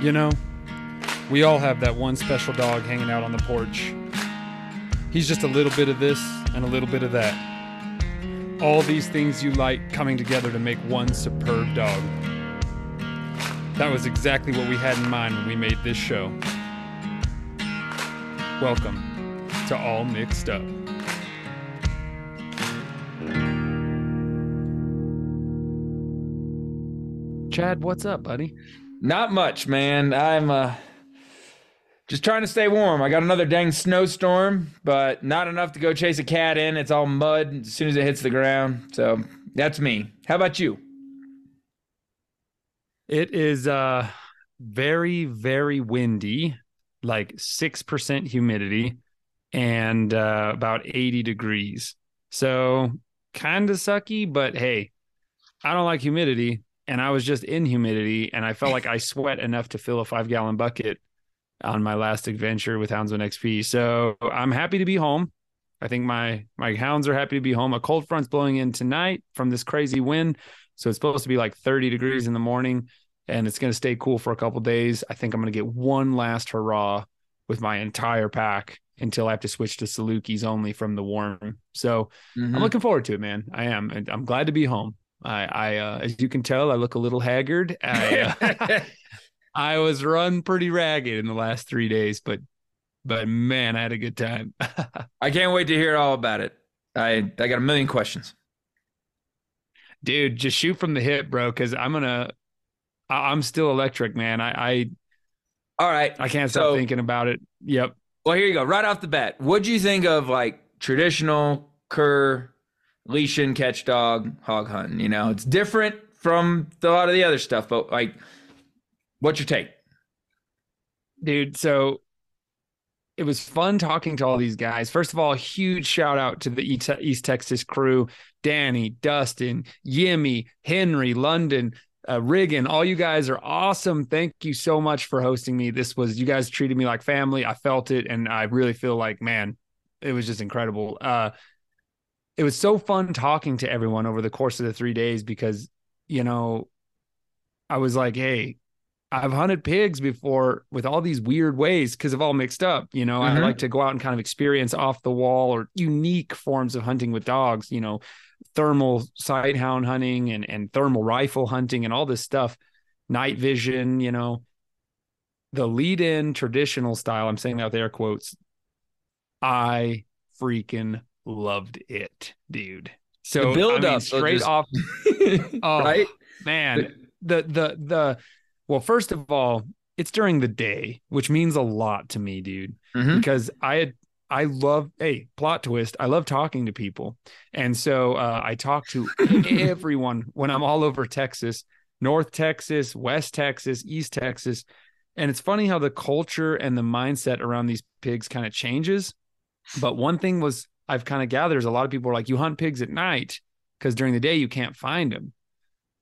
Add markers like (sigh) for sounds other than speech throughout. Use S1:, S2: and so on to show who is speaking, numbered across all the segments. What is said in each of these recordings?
S1: You know, we all have that one special dog hanging out on the porch. He's just a little bit of this and a little bit of that. All these things you like coming together to make one superb dog. That was exactly what we had in mind when we made this show. Welcome to All Mixed Up. Chad, what's up, buddy?
S2: Not much, man. I'm uh just trying to stay warm. I got another dang snowstorm, but not enough to go chase a cat in. It's all mud as soon as it hits the ground. So that's me. How about you?
S1: It is uh very, very windy, like 6% humidity and uh, about 80 degrees. So kind of sucky, but hey, I don't like humidity. And I was just in humidity and I felt like I sweat enough to fill a five gallon bucket on my last adventure with Houndsman XP. So I'm happy to be home. I think my my hounds are happy to be home. A cold front's blowing in tonight from this crazy wind. So it's supposed to be like 30 degrees in the morning and it's going to stay cool for a couple days. I think I'm going to get one last hurrah with my entire pack until I have to switch to Salukis only from the warm. So
S2: Mhm.
S1: I'm looking forward to it, man. I am. And I'm glad to be home. I, I, uh, as you can tell, I look a little haggard. I, uh, (laughs) (laughs) I was run pretty ragged in the last three days, but, but man, I had a good time. (laughs)
S2: I can't wait to hear all about it. I I got a million questions.
S1: Dude, just shoot from the hip, bro. Cause I'm going to, I'm still electric, man. I, I,
S2: All right.
S1: I can't stop
S2: So-
S1: thinking about it. Yep.
S2: Well, here you go. Right off the bat, what do you think of like traditional cur leash and catch dog hog hunting? You know, it's different from a lot of the other stuff, but like, what's your take?
S1: dude so it was fun talking to all these guys. First of all huge shout out to the east, east texas crew. Danny dustin yimmy henry london uh, riggin all you guys are awesome. Thank you so much for hosting me. This was you guys treated me like family. I felt it and i really feel like man it was just incredible. Uh it was so fun talking to everyone over the course of the three days because you know i was like hey I've hunted pigs before with all these weird ways because of all mixed up. You know, I
S2: Mhm.
S1: like to go out and kind of experience off the wall or unique forms of hunting with dogs, you know, thermal sight hound hunting and, and thermal rifle hunting and all this stuff, night vision, you know. The lead in traditional style, I'm saying that with air quotes. I freaking loved it, dude. So
S2: the build
S1: I mean,
S2: up
S1: straight off (laughs) Oh,
S2: right?
S1: man the the the well first of all it's during the day which means a lot to me dude
S2: Mhm.
S1: because i had i love hey plot twist i love talking to people and so uh, i talk to everyone when i'm all over texas north texas west texas east texas and it's funny how the culture and the mindset around these pigs kind of changes but one thing was i've kind of gathered is a lot of people are like you hunt pigs at night because during the day you can't find them.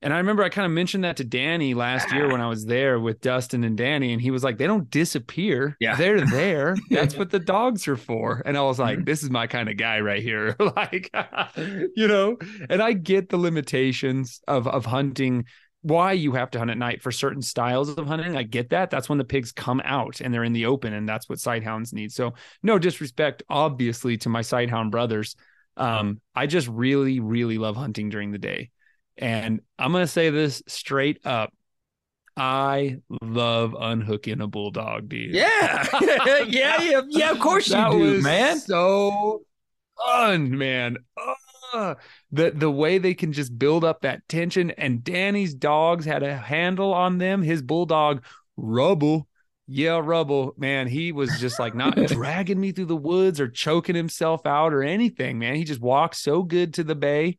S1: And I remember I kind of mentioned that to Danny last year when I was there with Dustin and Danny, and he was like, "They don't disappear.
S2: Yeah.
S1: they're (laughs) there. That's what the dogs are for." And I was like, "This is my kind of guy right here." (laughs) like, (laughs) you know. And I get the limitations of of hunting. Why you have to hunt at night for certain styles of hunting. I get that. That's when the pigs come out and they're in the open, and that's what sighthounds need. So, no disrespect, obviously, to my sighthound brothers. Um, I just really, really love hunting during the day. And I'm going to say this straight up. I love unhooking a bulldog, dude.
S2: Yeah. (laughs) yeah, yeah, yeah, of course (laughs) you
S1: that
S2: do, man.
S1: So fun, man. Ugh. the the way they can just build up that tension. And Danny's dogs had a handle on them. His bulldog, Rubble. Yeah, Rubble, man, he was just like not (laughs) dragging me through the woods or choking himself out or anything, man. He just walked so good to the bay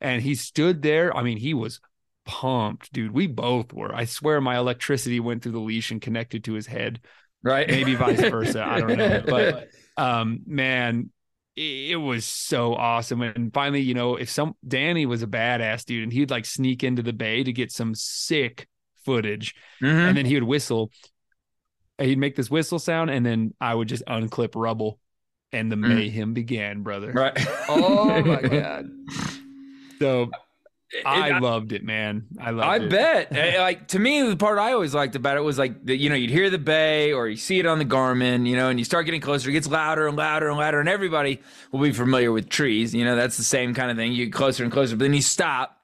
S1: and he stood there. I mean, he was pumped, dude. We both were. I swear my electricity went through the leash and connected to his head.
S2: Right.
S1: Maybe vice (laughs) versa. I don't know. But um, man, it, it was so awesome. And finally, you know, if some Danny was a badass dude and he'd like sneak into the bay to get some sick footage
S2: Mhm.
S1: and then he would whistle. He'd make this whistle sound, and then I would just unclip rubble, and the
S2: Mm.
S1: mayhem began, brother.
S2: right.
S1: Oh my (laughs) god! So I
S2: I-
S1: loved it, man. I loved it.
S2: I
S1: it.
S2: bet. (laughs) Like to me, the part I always liked about it was like the, you know you'd hear the bay or you see it on the Garmin, you know, and you start getting closer. It gets louder and louder and louder, and everybody will be familiar with trees. You know, that's the same kind of thing. You get closer and closer, but then you stop.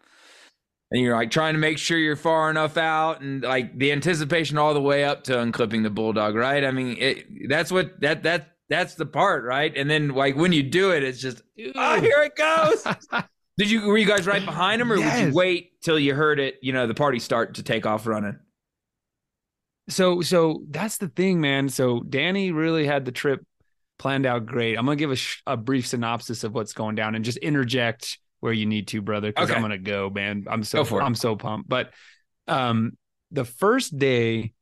S2: And you're like trying to make sure you're far enough out, and like the anticipation all the way up to unclipping the bulldog, right? I mean, it, that's what that that that's the part, right? And then like when you do it, it's just oh, here it goes. (laughs) Did you were you guys right behind him, or would you wait till you heard it? You know, the party start to take off running.
S1: So so that's the thing, man. So Danny really had the trip planned out great. I'm gonna give a, sh- a brief synopsis of what's going down and just interject where you need to, brother, because
S2: Okay.
S1: I'm gonna go, man. I'm so
S2: Go for.
S1: I'm so pumped. But um, the first day,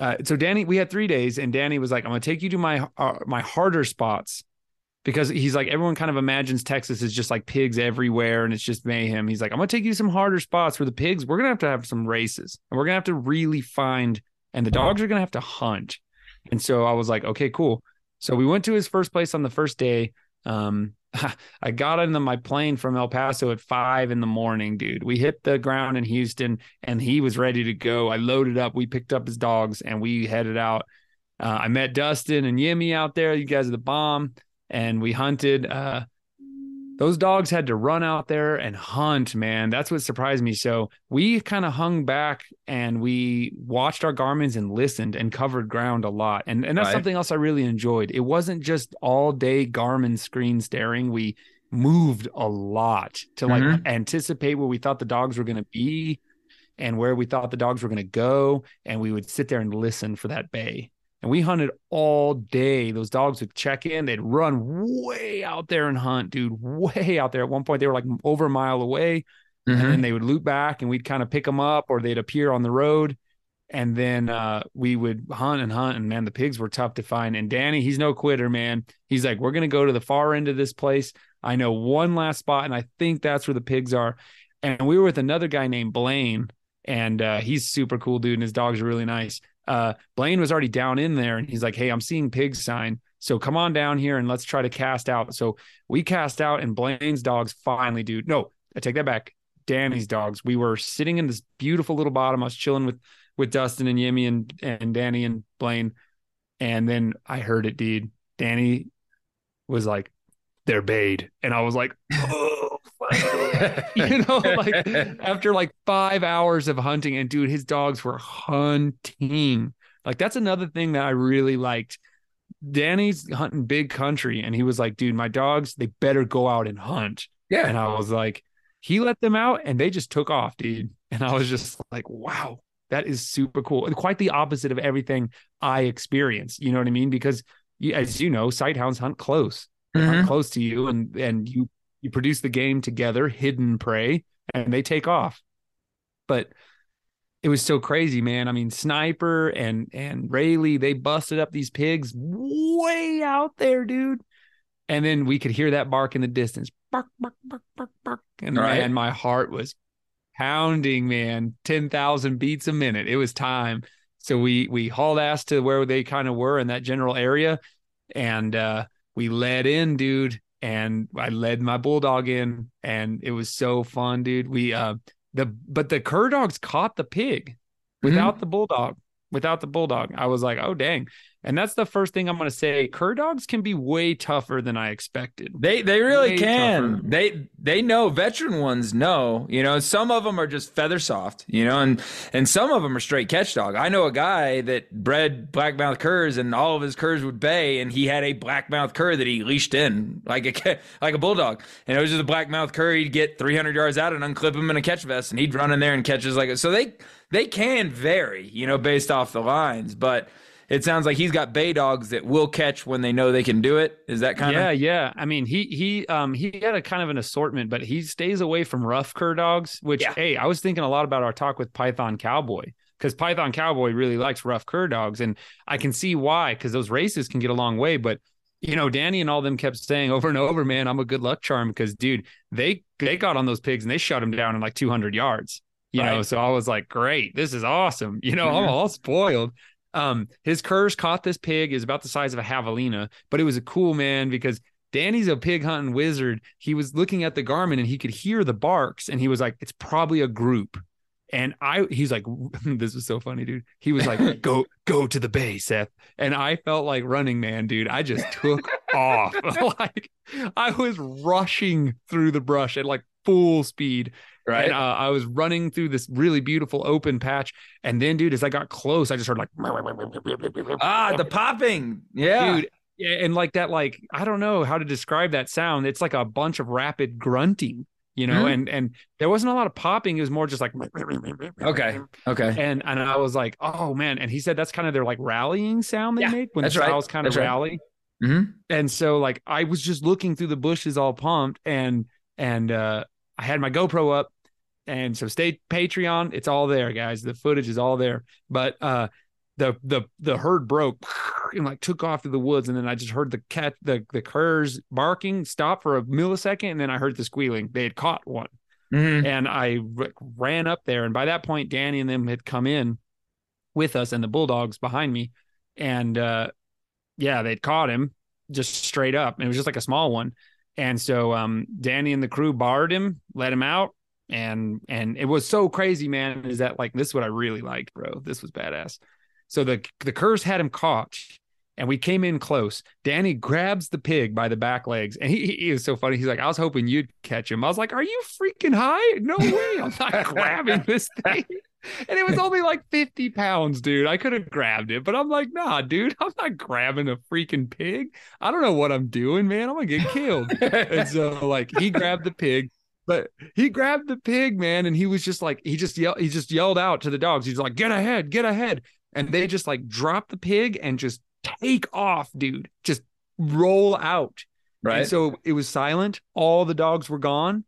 S1: uh, so Danny, we had three days, and Danny was like, "I'm gonna take you to my uh, my harder spots." Because he's like, everyone kind of imagines Texas is just like pigs everywhere and it's just mayhem. He's like, I'm gonna take you to some harder spots where the pigs, we're gonna have to have some races and we're gonna have to really find and the dogs are to have to hunt. And so I was like, okay, cool. So we went to his first place on the first day. Um, (laughs) I got into my plane from El Paso at five in the morning, dude. We hit the ground in Houston and he was ready to go. I loaded up. We picked up his dogs and we headed out. Uh, I met Dustin and Yimmy out there. You guys are the bomb. And we hunted. Uh, those dogs had to run out there and hunt, man. That's what surprised me. So we kind of hung back and we watched our Garmins and listened and covered ground a lot. And and that's
S2: Right.
S1: something else I really enjoyed. It wasn't just all day Garmin screen staring. We moved a lot to like
S2: Mhm.
S1: anticipate where we thought the dogs were going to be and where we thought the dogs were going to go. And we would sit there and listen for that bay. And we hunted all day. Those dogs would check in. They'd run way out there and hunt, dude, way out there. At one point, they were like over a mile away. And then they would loop back and we'd kind of pick them up or they'd appear on the road. And then uh, we would hunt and hunt. And man, the pigs were tough to find. And Danny, he's no quitter, man. He's like, we're going to go to the far end of this place. I know one last spot. And I think that's where the pigs are. And we were with another guy named Blaine. And uh, he's super cool, dude. And his dogs are really nice uh, Blaine was already down in there and he's like, Hey, I'm seeing pig sign. So come on down here and let's try to cast out. So we cast out and Blaine's dogs finally, dude. No, I take that back. Danny's dogs. We were sitting in this beautiful little bottom. I was chilling with with Dustin and Yimmy and and Danny and Blaine. And then I heard it, dude. Danny was like, they're bayed. And I was like, (clears throat) oh, finally." (laughs) you know, like after like five hours of hunting, and dude, his dogs were hunting. Like that's another thing that I really liked. Danny's hunting big country, and he was like, dude, my dogs, they better go out and hunt.
S2: yeah.
S1: And I was like, he let them out and they just took off, dude. And I was just like, wow, that is super cool. And quite the opposite of everything I experienced. You know what I mean? Because as you know, sighthounds hunt close
S2: Mhm.
S1: hunt close to you and and you you produce the game together hidden prey and they take off but it was so crazy man i mean sniper and and rayleigh they busted up these pigs way out there dude and then we could hear that bark in the distance bark, bark, bark, bark, bark. And
S2: Right.
S1: man, my heart was pounding, man, 10,000 beats a minute. It was time. So we we hauled ass to where they kind of were in that general area. And uh we led in, dude. And I led my bulldog in, and it was so fun, dude. We uh the but the cur dogs caught the pig without the bulldog. Without the bulldog. I was like, oh dang. And that's the first thing I'm gonna say. Cur dogs can be way tougher than I expected.
S2: They they really
S1: Way
S2: can.
S1: tougher.
S2: They they know veteran ones know. You know, some of them are just feather soft. You know, and and some of them are straight catch dog. I know a guy that bred blackmouth curs, and all of his curs would bay, and he had a blackmouth cur that he leashed in like a (laughs) like a bulldog, and it was just a blackmouth cur. He'd get 300 yards out and unclip him in a catch vest, and he'd run in there and catches like so. They they can vary, you know, based off the lines, but. It sounds like he's got bay dogs that will catch when they know they can do it. Is that kind
S1: yeah,
S2: of?
S1: yeah. Yeah. I mean, he he um he had a kind of an assortment, but he stays away from rough cur dogs. Which,
S2: Yeah.
S1: hey, I was thinking a lot about our talk with Python Cowboy because Python Cowboy really likes rough cur dogs, and I can see why because those races can get a long way. But you know, Danny and all them kept saying over and over, "Man, I'm a good luck charm." Because, dude, they they got on those pigs and they shut them down in like 200 yards. You know, so I was like, "Great, this is awesome." You know, I'm
S2: Mhm.
S1: all spoiled. Um, his curs caught this pig is about the size of a javelina, but it was a cool man because Danny's a pig hunting wizard. He was looking at the Garmin and he could hear the barks, and he was like, "It's probably a group." And I, he's like, (laughs) "This was so funny, dude." He was like, (laughs) "Go, go to the bay, Seth." And I felt like running man, dude. I just took (laughs) off, like I was rushing through the brush at like full speed.
S2: Right.
S1: And uh, I was running through this really beautiful open patch. And then, dude, as I got close, I just heard like,
S2: Ah, the popping. Yeah.
S1: dude. Yeah, and like that, like I don't know how to describe that sound. It's like a bunch of rapid grunting, you know,
S2: Mhm.
S1: and and there wasn't a lot of popping. It was more just like
S2: Okay. Okay.
S1: And and I was like, oh man. And he said that's kind of their like rallying sound they
S2: Yeah,
S1: make when
S2: that's
S1: the
S2: right.
S1: sows kind of
S2: right.
S1: rally.
S2: Mhm.
S1: And so like I was just looking through the bushes all pumped and and uh I had my GoPro up and so stay Patreon, it's all there, guys. The footage is all there. But uh the the the herd broke (laughs) and like took off through the woods and then I just heard the cat the the curs barking stop for a millisecond and then I heard the squealing. They had caught one
S2: Mhm.
S1: and i ran up there. And by that point, Danny and them had come in with us and the bulldogs behind me. And uh, yeah, they'd caught him just straight up. And it was just like a small one. And so um, Danny and the crew barred him, let him out. And and it was so crazy, man. Is that like this is what I really liked, bro? This was badass. So the the curs had him caught, and we came in close. Danny grabs the pig by the back legs, and he, he was so funny. He's like, "I was hoping you'd catch him." I was like, "Are you freaking high? No way! I'm not (laughs) grabbing this thing." And it was only like 50 pounds, dude. I could have grabbed it, but I'm like, nah, dude, I'm not grabbing a freaking pig. I don't know what I'm doing, man. I'm gonna get killed. and so like he grabbed the pig, but he grabbed the pig, man, and he was just like he just yelled he just yelled out to the dogs. He's like, "Get ahead, get ahead!" And they just like dropped the pig and just take off, dude. Just roll out.
S2: Right.
S1: And so it was silent. All the dogs were gone,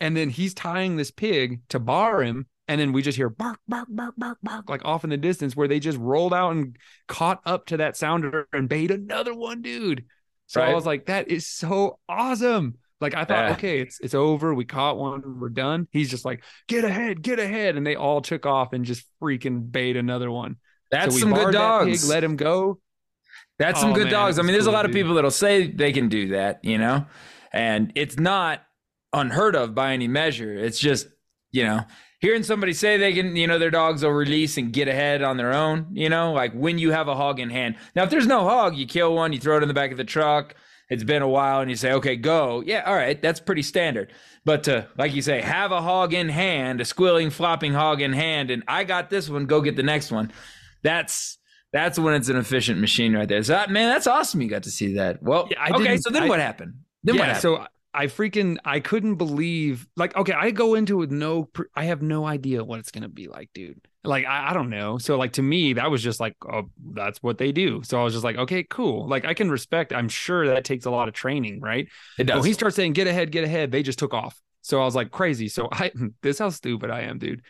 S1: and then he's tying this pig to bar him. And then we just hear bark, bark, bark, bark, bark, like off in the distance, where they just rolled out and caught up to that sounder and bayed another one, dude. So I was like, that is so awesome. Like I thought,
S2: Yeah.
S1: okay, it's it's over. We caught one, we're done. He's just like, get ahead, get ahead, and they all took off and just freaking bayed another one.
S2: That's
S1: so
S2: some good dogs.
S1: Pig, let him go.
S2: That's some
S1: Oh,
S2: good
S1: man,
S2: dogs. I mean, there's a lot of
S1: dude.
S2: people that'll say they can do that, you know, and it's not unheard of by any measure. It's just, you know, hearing somebody say they can, you know, their dogs will release and get ahead on their own, you know, like when you have a hog in hand. Now, if there's no hog, you kill one, you throw it in the back of the truck. It's been a while, and you say, okay, go. Yeah, all right, that's pretty standard. But to, like you say, have a hog in hand, a squealing, flopping hog in hand, and I got this one, go get the next one. That's that's when it's an efficient machine right there. So that- man, that's awesome. You got to see that. Well,
S1: Yeah, I
S2: okay. So then
S1: I-
S2: what happened? Then what
S1: yeah,
S2: happened?
S1: so I freaking I couldn't believe like okay, I go into it with no I have no idea what it's gonna be like, dude. Like I, I don't know. So like to me, that was just like, oh, that's what they do. So I was just like, okay, cool. Like I can respect. I'm sure that takes a lot of training, right?
S2: it does.
S1: When he starts saying get ahead, get ahead, they just took off. So I was like crazy. So (laughs) I this is how stupid I am, dude.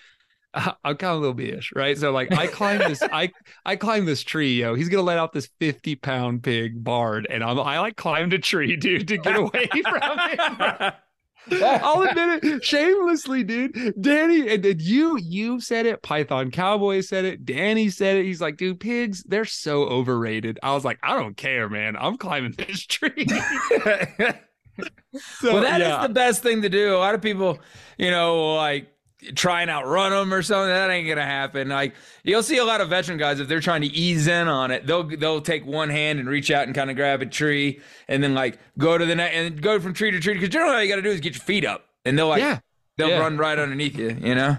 S1: (laughs) I'm kind of a little bitch, right? So like I climb this, (laughs) I I climb this tree, yo. He's gonna let out this 50 pound pig barred, and I'm I like climbed a tree, dude, to get away (laughs) from him. I'll admit it shamelessly, dude. Danny and, and you you said it. Python Cowboy said it. Danny said it. He's like, dude, pigs, they're so overrated. I was like, I don't care, man. I'm climbing this tree.
S2: so, well, that yeah. is the best thing to do. A lot of people, you know, like try and outrun them or something. That ain't gonna happen. Like you'll see a lot of veteran guys if they're trying to ease in on it, they'll they'll take one hand and reach out and kind of grab a tree, and then like go to the net and go from tree to tree. Because generally, all you got to do is get your feet up, and they'll like yeah. they'll yeah. run right underneath you. You know.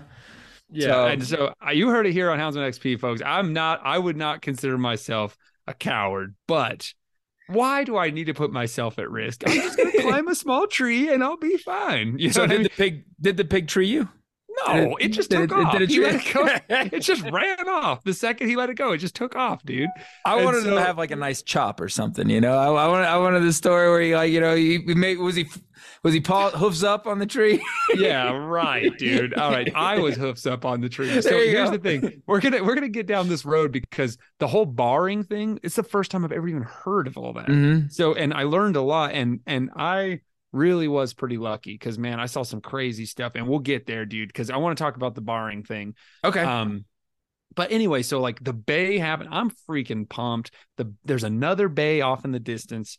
S1: Yeah, so, and so uh, you heard it here on Houndsman XP, folks. I'm not. I would not consider myself a coward, but why do I need to put myself at risk? I'm just gonna (laughs) climb a small tree and I'll be fine.
S2: You so did the pig did the pig tree you?
S1: No, it, it just took it, off. Did it, he let it go. (laughs) it just ran off the second he let it go. It just took off, dude.
S2: I and wanted so, to have like a nice chop or something, you know. I, I wanted, I wanted the story where he like, you know, he, he made was he was he paw hoofs up on the tree? (laughs)
S1: yeah, right, dude. All right, I was hoofs up on the tree. So here's go. the thing: we're gonna we're gonna get down this road because the whole barring thing. It's the first time I've ever even heard of all that. Mm-hmm. So, and I learned a lot, and and I really was pretty lucky because man, I saw some crazy stuff, and we'll get there, dude. Because I want to talk about the barring thing.
S2: Okay.
S1: Um, but anyway, so like the bay happened. I'm freaking pumped. The there's another bay off in the distance,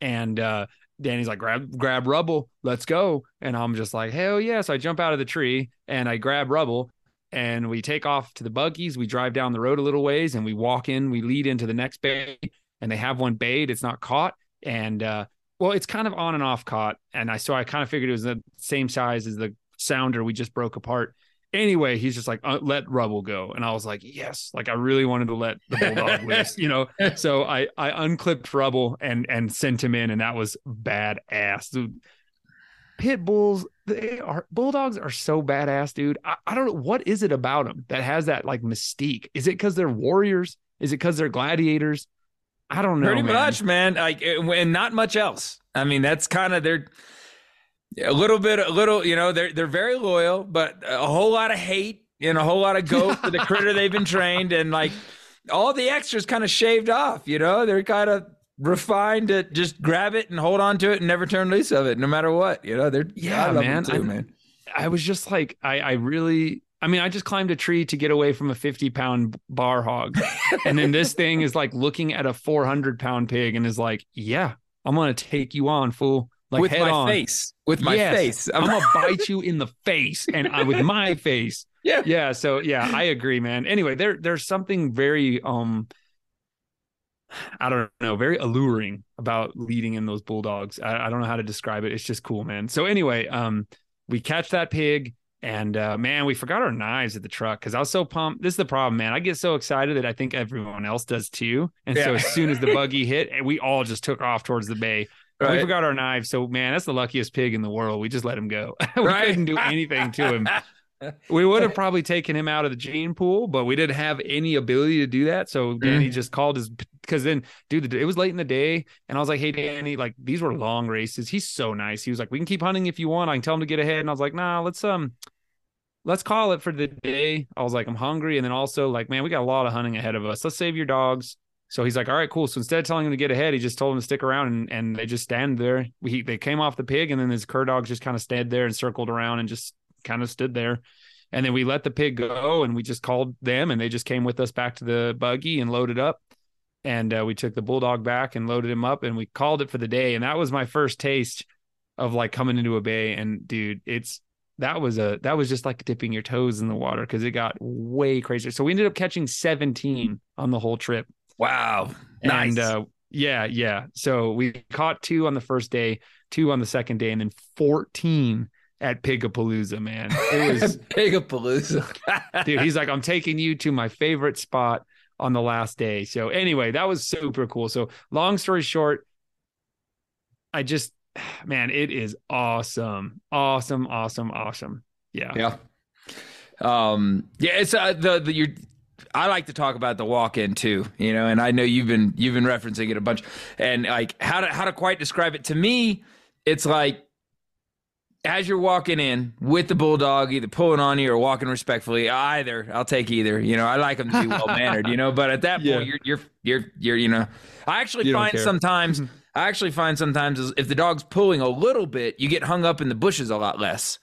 S1: and uh Danny's like, grab grab rubble, let's go. And I'm just like, hell yeah. So I jump out of the tree and I grab rubble and we take off to the buggies. We drive down the road a little ways and we walk in, we lead into the next bay and they have one bayed. It's not caught. And uh well, it's kind of on and off caught. And I so I kind of figured it was the same size as the sounder we just broke apart. Anyway, he's just like, uh, let Rubble go. And I was like, yes, like I really wanted to let the Bulldog loose, you know? (laughs) So I, I unclipped Rubble and, and sent him in and that was badass. Dude, pit bulls, they are bulldogs are so badass, dude. I, I don't know. What is it about them that has that like mystique? Is it because they're warriors? Is it because they're gladiators? I don't know.
S2: Pretty
S1: man.
S2: much, man. Like, eh, and not much else. I mean, that's kind of their a little bit, a little. You know, they're they're very loyal, but a whole lot of hate and a whole lot of go for the critter they've been trained, and like all the extras kind of shaved off. You know, they're kind of refined to just grab it and hold on to it and never turn loose of it, no matter what. You know, they're
S1: yeah, man. Too, I, man. I was just like, I, I really I mean, I just climbed a tree to get away from a 50 pound bar hog. and then this thing is like looking at a 400 pound pig and is like, yeah, I'm going to take you on, fool. Like
S2: with my
S1: on.
S2: face, with my yes, face,
S1: I'm, I'm gonna (laughs) bite you in the face, and I, with my face.
S2: Yeah,
S1: yeah. So yeah, I agree, man. Anyway, there there's something very um, I don't know, very alluring about leading in those bulldogs. I, I don't know how to describe it. It's just cool, man. So anyway, um, we catch that pig and uh, man, we forgot our knives at the truck because I was so pumped. This is the problem, man. I get so excited that I think everyone else does too. And yeah. so as soon as the buggy hit, we all just took off towards the bay. Right. We forgot our knives. So man, that's the luckiest pig in the world. We just let him go. (laughs) we right. couldn't do anything to him. (laughs) we would have probably taken him out of the gene pool, but we didn't have any ability to do that. So Danny mm. just called his because then, dude, it was late in the day, and I was like, "Hey, Danny, like these were long races. He's so nice. He was like, we can keep hunting if you want. I can tell him to get ahead." And I was like, "Nah, let's um, let's call it for the day. I was like, I'm hungry. And then also, like, man, we got a lot of hunting ahead of us. Let's save your dogs. So he's like, all right, cool. So instead of telling him to get ahead, he just told him to stick around and, and they just stand there. We, they came off the pig and then his cur dogs just kind of stayed there and circled around and just kind of stood there. And then we let the pig go and we just called them and they just came with us back to the buggy and loaded up. And uh, we took the bulldog back and loaded him up and we called it for the day. And that was my first taste of like coming into a bay. And dude, it's that was a that was just like dipping your toes in the water because it got way crazier. So we ended up catching 17 on the whole trip.
S2: Wow.
S1: And nice. uh yeah, yeah. So we caught two on the first day, two on the second day, and then 14 at Pigapalooza, man. It (laughs) was
S2: Pigapalooza. (laughs)
S1: dude, he's like, I'm taking you to my favorite spot on the last day. So anyway, that was super cool. So long story short, I just (sighs) man, it is awesome. Awesome, awesome, awesome. Yeah.
S2: Yeah. Um, yeah, it's uh, the, the, you're, I like to talk about the walk-in too, you know, and I know you've been you've been referencing it a bunch, and like how to how to quite describe it to me, it's like as you're walking in with the bulldog, either pulling on you or walking respectfully, either I'll take either. You know, I like them to be well mannered. You know, but at that (laughs) point,
S1: Yeah.
S2: you're you're you're you're you know, I actually
S1: You
S2: find sometimes (laughs) I actually find sometimes is if the dog's pulling a little bit, you get hung up in the bushes a lot less.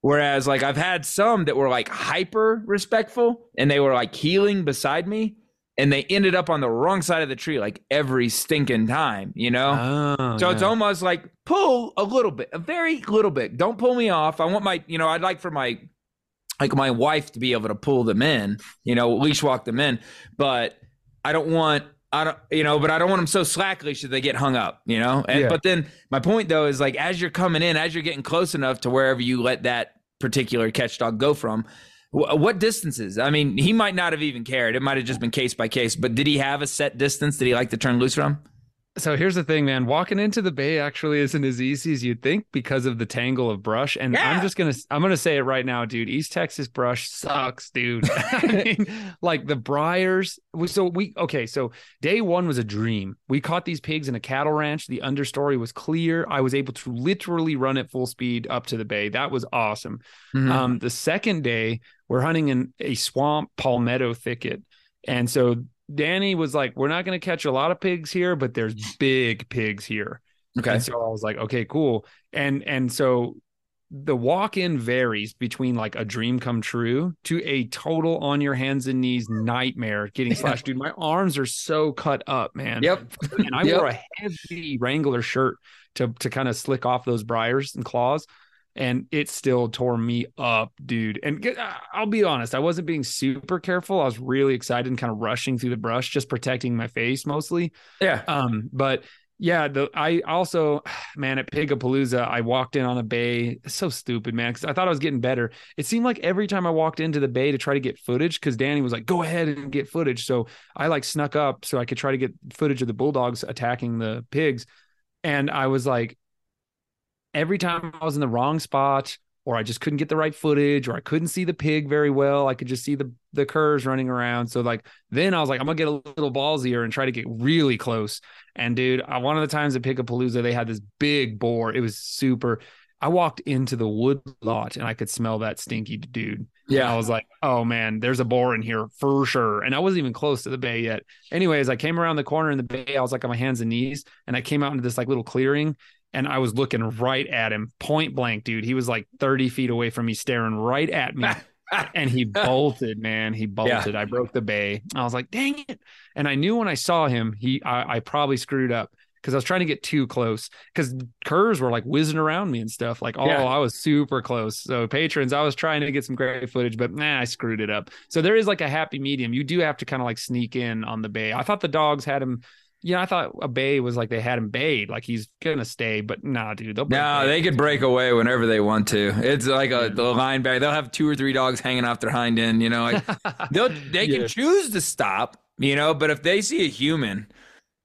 S2: Whereas like I've had some that were like hyper respectful and they were like heeling beside me and they ended up on the wrong side of the tree like every stinking time, you know?
S1: Oh,
S2: So it's almost like pull a little bit, a very little bit. Don't pull me off. I want my, you know, I'd like for my, like my wife to be able to pull them in, you know, leash walk them in, but I don't want, I don't, you know, but I don't want them so slackly should they get hung up, you know. And,
S1: Yeah.
S2: But then my point though is like as you're coming in, as you're getting close enough to wherever you let that particular catch dog go from. wh- What distances? I mean, he might not have even cared. It might have just been case by case. But did he have a set distance that he like to turn loose from?
S1: So here's the thing, man. Walking into the bay actually isn't as easy as you'd think because of the tangle of brush. And
S2: Yeah.
S1: I'm just gonna I'm gonna say it right now, dude. East Texas brush sucks, dude. (laughs) I mean, like the briars. we- So we okay. So day one was a dream. We caught these pigs in a cattle ranch. The understory was clear. I was able to literally run at full speed up to the bay. That was awesome.
S2: Mhm.
S1: Um, the second day, we're hunting in a swamp palmetto thicket. And so Danny was like, We're not going to catch a lot of pigs here, but there's big pigs here.
S2: okay.
S1: And so I was like, Okay, cool. And and so the walk-in varies between like a dream come true to a total on your hands and knees nightmare getting (laughs) slashed. Dude, my arms are so cut up, man.
S2: Yep.
S1: And I
S2: Yep.
S1: wore a heavy Wrangler shirt to to kind of slick off those briars and claws. And it still tore me up, dude. And I'll be honest, I wasn't being super careful. I was really excited and kind of rushing through the brush, just protecting my face mostly.
S2: Yeah.
S1: Um, but yeah, the I also, (sighs) man, at Pigapalooza, I walked in on a bay. It's so stupid, man, because I thought I was getting better. It seemed like every time I walked into the bay to try to get footage, because Danny was like, "Go ahead and get footage." So I like snuck up so I could try to get footage of the bulldogs attacking the pigs, and I was like, every time I was in the wrong spot. Or I just couldn't get the right footage, or I couldn't see the pig very well. I could just see the the curs running around. So like then I was like, I'm gonna get a little ballsier and try to get really close. And dude, I, one of the times at Pigapalooza, they had this big boar. It was super. I walked into the wood lot and I could smell that stinky dude.
S2: Yeah.
S1: I was like, oh man, there's a boar in here for sure. And I wasn't even close to the bay yet. Anyways, I came around the corner in the bay. I was like on my hands and knees, and I came out into this like little clearing. And I was looking right at him, point blank, dude. He was like 30 feet away from me, staring right at me. (laughs) and he bolted, man. He bolted. I broke the bay. I was like, dang it. And I knew when I saw him, he I, I probably screwed up because I was trying to get too close because curs were like whizzing around me and stuff. Like, oh,
S2: Yeah.
S1: I was super close. So patrons, I was trying to get some great footage, but nah, I screwed it up. So there is like a happy medium. You do have to kind of like sneak in on the bay. I thought the dogs had him. Yeah, I thought a bay was like they had him bayed, like he's gonna stay, but nah, dude. They'll break
S2: No, they could break away whenever they want to. It's like a the linebacker. They'll have two or three dogs hanging off their hind end. You know, like, (laughs) they'll they
S1: Yeah.
S2: can choose to stop. You know, but if they see a human,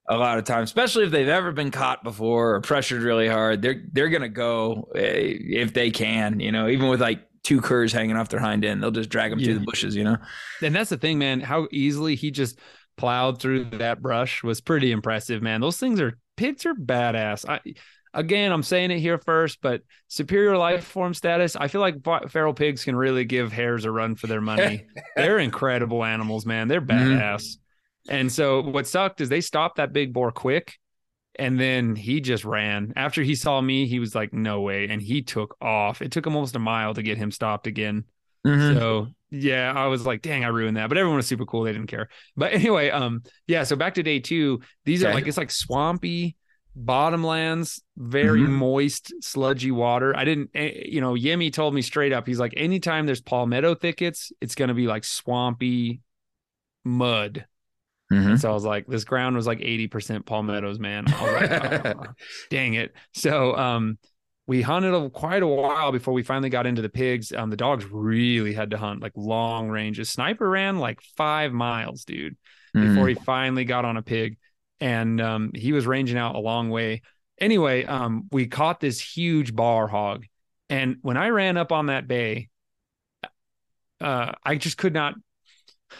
S2: a lot of times, especially if they've ever been caught before or pressured really hard, they're they're gonna go eh, if they can. You know, even with like two curs hanging off their hind end, they'll just drag them
S1: Yeah.
S2: through the bushes. You know.
S1: And that's the thing, man. How easily he just plowed through that brush was pretty impressive, man. Those things are pigs are badass. I again, I'm saying it here first, but superior life form status. I feel like feral pigs can really give hares a run for their money. (laughs) They're incredible animals, man. They're
S2: Mhm.
S1: badass. And so what sucked is they stopped that big boar quick. And then he just ran. After he saw me, he was like, no way. And he took off. It took him almost a mile to get him stopped again.
S2: Mhm.
S1: So yeah, I was like, dang, I ruined that. But everyone was super cool. They didn't care. But anyway, um, yeah. So back to day two. These are like it's like swampy bottomlands, very
S2: Mhm.
S1: moist, sludgy water. I didn't, eh, you know, Yemi told me straight up. He's like, anytime there's palmetto thickets, it's gonna be like swampy mud.
S2: Mhm.
S1: So I was like, this ground was like 80% palmettos, man. "Oh, (laughs) dang it. So um we hunted a, quite a while before we finally got into the pigs. Um, the dogs really had to hunt like long ranges. Sniper ran like five miles, dude, before
S2: Mhm.
S1: he finally got on a pig. And um, he was ranging out a long way. Anyway, um, we caught this huge bar hog. And when I ran up on that bay, uh, I just could not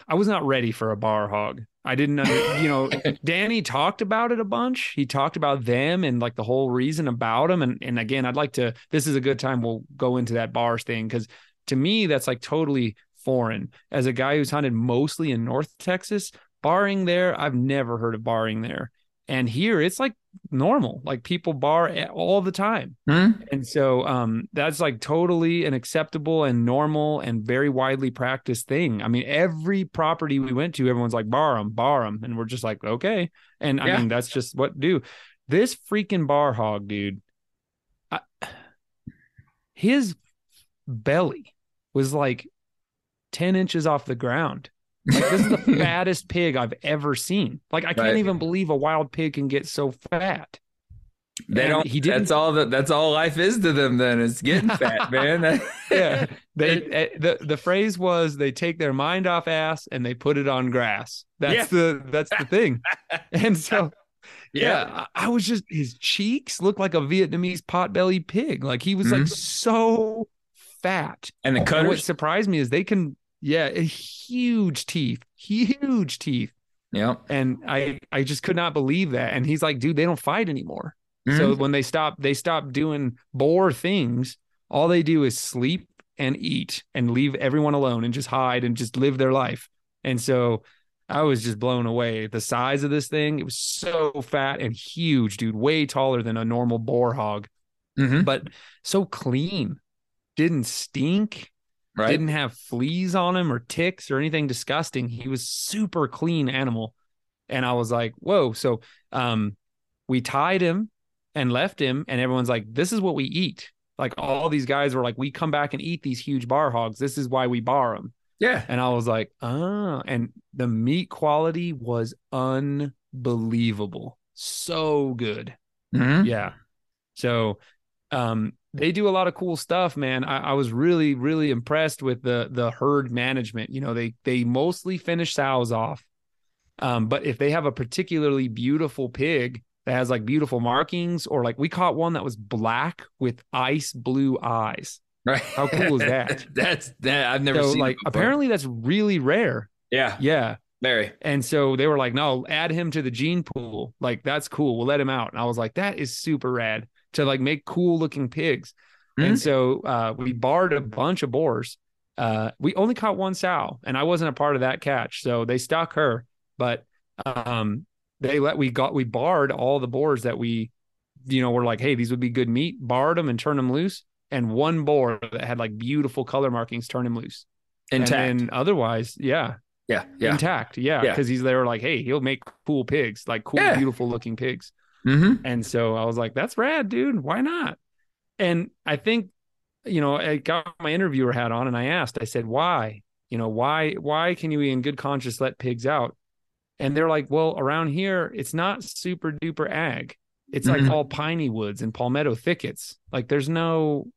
S1: I was not ready for a bar hog. I didn't, under, you know, (laughs) Danny talked about it a bunch. He talked about them and like the whole reason about them. And and again, I'd like to. This is a good time. We'll go into that bars thing because to me, that's like totally foreign. As a guy who's hunted mostly in North Texas, barring there, I've never heard of barring there. And here, it's like normal. Like people bar all the time.
S2: Hmm?
S1: And so um, that's like totally an acceptable and normal and very widely practiced thing. I mean, every property we went to, everyone's like, bar them, bar them. And we're just like, okay. And I
S2: Yeah.
S1: mean, that's just what do. This freaking bar hog, dude, I, his belly was like 10 inches off the ground. Like, this is the (laughs) fattest pig I've ever seen. Like, I can't
S2: Right.
S1: even believe a wild pig can get so fat.
S2: They
S1: And
S2: don't.
S1: he didn't-
S2: That's all that. That's all life is to them. Then it's getting fat, (laughs) man. (laughs)
S1: Yeah they eh, the the phrase was they take their mind off ass and they put it on grass that's
S2: Yeah.
S1: the that's the thing and so
S2: yeah.
S1: yeah I, I was just his cheeks looked like a vietnamese potbelly pig like he was like
S2: Mhm.
S1: so fat
S2: And the
S1: and what surprised me is they can yeah huge teeth huge teeth
S2: Yeah.
S1: and i i just could not believe that and he's like dude they don't fight anymore so
S2: Mhm.
S1: when they stop, they stop doing boar things. All they do is sleep and eat and leave everyone alone and just hide and just live their life. And so I was just blown away. The size of this thing, it was so fat and huge, dude, way taller than a normal boar hog,
S2: Mhm.
S1: but so clean. Didn't stink,
S2: right.
S1: didn't have fleas on him or ticks or anything disgusting. He was super clean animal. And I was like, whoa. So um we tied him and left him, and everyone's like, this is what we eat. Like all these guys were like, we come back and eat these huge bar hogs. This is why we bar them.
S2: yeah.
S1: And I was like, oh, and the meat quality was unbelievable. So good.
S2: Mhm.
S1: Yeah. So um they do a lot of cool stuff, man. I, I was really, really impressed with the the herd management. You know, they they mostly finish sows off. Um, but if they have a particularly beautiful pig that has like beautiful markings, or like we caught one that was black with ice blue eyes.
S2: Right.
S1: How cool is that? (laughs)
S2: That's that. I've never
S1: So
S2: seen.
S1: like apparently that's really rare.
S2: Yeah.
S1: Yeah.
S2: Very.
S1: And so they were like, no, add him to the gene pool. Like, that's cool. We'll let him out. And I was like, that is super rad to like make cool looking pigs.
S2: Mhm.
S1: And so uh, we barred a bunch of boars. Uh, we only caught one sow, and I wasn't a part of that catch. So they stuck her, but um, they let we got we barred all the boars that we, you know, were like, hey, these would be good meat. Barred them and turned them loose. And one boar that had like beautiful color markings turned him loose.
S2: Intact.
S1: And otherwise, yeah,
S2: yeah. Yeah.
S1: intact. Yeah,
S2: Yeah.
S1: because he's they were like, hey, he'll make cool pigs, like cool,
S2: Yeah.
S1: beautiful looking pigs.
S2: Mm-hmm.
S1: And so I was like, that's rad, dude. Why not? And I think, you know, I got my interviewer hat on and I asked, I said, why? You know, why why can you in good conscience let pigs out? And they're like, well, around here, it's not super duper ag. It's like
S2: Mhm.
S1: all piney woods and palmetto thickets. Like there's no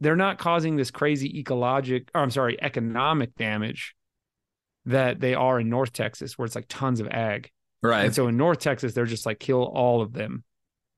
S1: they're not causing this crazy ecologic or I'm sorry, economic damage that they are in North Texas, where it's like tons of ag.
S2: Right.
S1: And so in North Texas, they're just like kill all of them.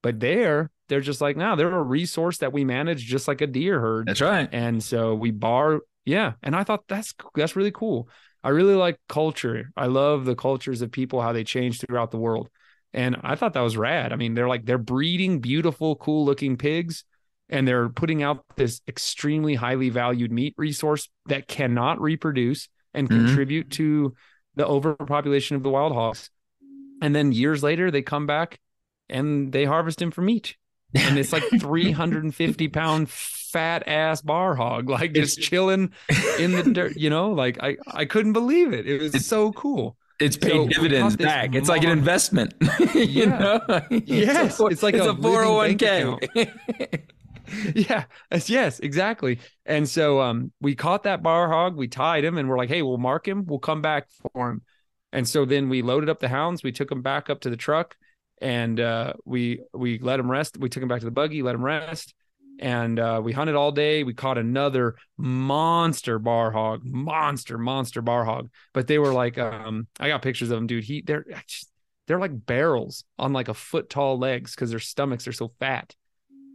S1: But there, they're just like, no, they're a resource that we manage just like a deer herd.
S2: That's right.
S1: And so we bar, yeah. And I thought that's that's really cool. I really like culture. I love the cultures of people, how they change throughout the world. And I thought that was rad. I mean, they're like they're breeding beautiful, cool looking pigs, and they're putting out this extremely highly valued meat resource that cannot reproduce and
S2: Mhm.
S1: contribute to the overpopulation of the wild hogs. And then years later, they come back and they harvest him for meat. And it's like (laughs) 350 pound fat ass bar hog, like just chilling in the dirt, you know, like I, I couldn't believe it. It was
S2: It's-
S1: so cool.
S2: It's paid
S1: So
S2: dividends back. It's like an investment. (laughs) you
S1: Yeah.
S2: know? (laughs)
S1: Yes,
S2: a,
S1: it's like
S2: it's
S1: a
S2: a 401k.
S1: yeah yes, yes exactly and so um we caught that bar hog we tied him and we're like hey we'll mark him we'll come back for him and so then we loaded up the hounds we took them back up to the truck and uh we we let them rest we took them back to the buggy let them rest and uh we hunted all day. We caught another monster bar hog monster monster bar hog. But they were like um i got pictures of them dude. He they're they're like barrels on like a foot tall legs because their stomachs are so fat.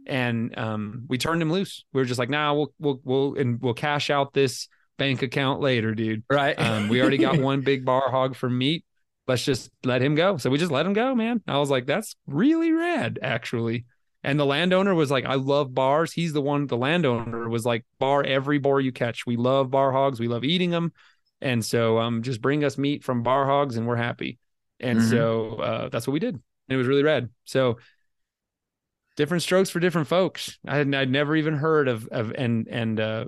S1: And um, we turned him loose. We were just like, nah, we'll we'll we'll and we'll cash out this bank account later, dude.
S2: Right.
S1: Um, we already got one big bar hog for meat. Let's just let him go. So we just let him go, man. I was like, that's really rad, actually. And the landowner was like, I love bars. He's the one, the landowner was like, bar every boar you catch. We love bar hogs. We love eating them. And so um, just bring us meat from bar hogs and we're happy. And
S2: Mhm.
S1: so uh, that's what we did. And it was really rad. So different strokes for different folks. I had I'd never even heard of of and and uh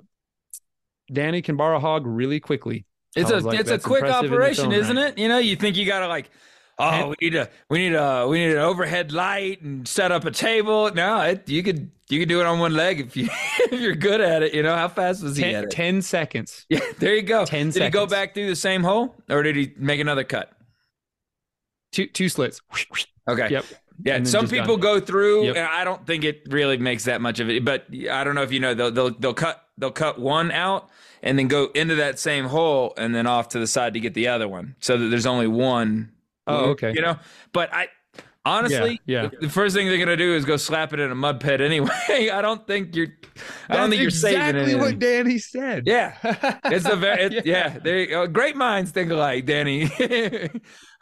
S1: Danny can a hog really quickly.
S2: It's a
S1: like,
S2: it's a quick
S1: impressive in its
S2: operation, isn't
S1: right.
S2: it? You know, you think you gotta like, oh, we need a we need a we need an overhead light and set up a table. No, it, you could you could do it on one leg if you (laughs) if you're good at it. You know, how fast was he at
S1: Ten,
S2: it?
S1: 10 seconds. (laughs)
S2: Yeah, there you go.
S1: 10
S2: did he go back through the same hole, or did he make another cut?
S1: Two two slits.
S2: Okay.
S1: Yep.
S2: Yeah, some people
S1: done.
S2: go through,
S1: Yep.
S2: and I don't think it really makes that much of it. But I don't know if you know, they'll they'll they'll cut they'll cut one out and then go into that same hole and then off to the side to get the other one, so that there's only one.
S1: Oh, okay.
S2: You know, but I honestly,
S1: Yeah,
S2: the first thing they're gonna do is go slap it in a mud pit anyway. (laughs) I don't think you're. I don't
S1: That's
S2: think you're saving
S1: exactly
S2: it.
S1: what Danny said.
S2: Yeah, it's a very (laughs) it, yeah. There you go. Great minds think alike, Danny. (laughs)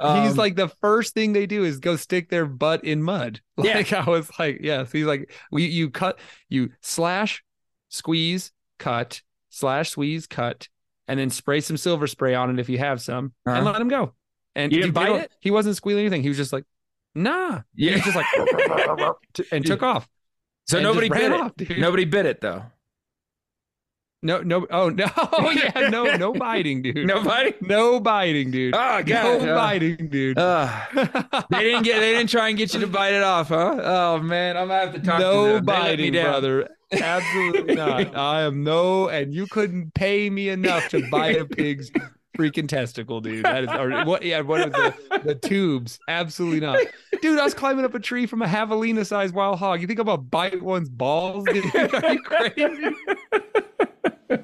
S2: Um,
S1: he's like the first thing they do is go stick their butt in mud.
S2: Yeah.
S1: Like I was like, yes. He's like, we you cut, you slash, squeeze, cut, slash, squeeze, cut, and then spray some silver spray on it if you have some, and
S2: Uh-huh.
S1: let him go. And
S2: You didn't bite it?
S1: He wasn't squealing anything. He was just like, nah.
S2: Yeah.
S1: was just like, (laughs) and took off.
S2: so
S1: and
S2: nobody bit it.
S1: off.
S2: Nobody bit it though.
S1: No, no, oh no, oh (laughs) (laughs) yeah, no, no biting, dude.
S2: Nobody.
S1: no biting, dude.
S2: Oh
S1: no
S2: god. Uh,
S1: biting, dude.
S2: uh, they didn't get. They didn't try and get you to bite it off, huh? Oh man, I'm gonna have to talk to
S1: no
S2: them. Let me
S1: biting, brother. Absolutely not. I am no, and you couldn't pay me enough to bite a pig's freaking testicle, dude. That is, or what? Yeah, what is the the tubes? Absolutely not, dude. I was climbing up a tree from a javelina-sized wild hog. You think I'm gonna bite one's balls? Dude? (laughs) Are you crazy? (coughs)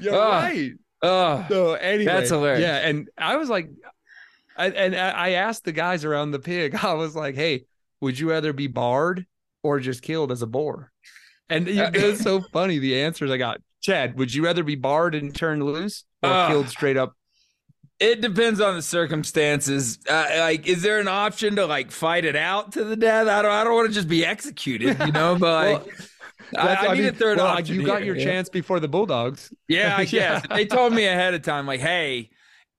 S1: You're
S2: Ah.
S1: right.
S2: Oh,
S1: So anyway,
S2: That's hilarious.
S1: Yeah, and I was like, I, and I I asked the guys around the pig. (laughs) I was like, "Hey, would you rather be barred or just killed as a boar?" And it was so funny the answers I got. Chad, would you rather be barred and turned loose or
S2: Ah.
S1: killed straight up?
S2: it depends on the circumstances. Uh, like, is there an option to like fight it out to the death? I don't. I don't want to just be executed, you know. But (laughs) like, I,
S1: That's-
S2: I need
S1: mean,
S2: a third
S1: well,
S2: option.
S1: You got
S2: here,
S1: your
S2: yeah.
S1: chance before the bulldogs.
S2: Yeah, I (laughs)
S1: Yeah.
S2: guess. If They told me ahead of time, like, hey,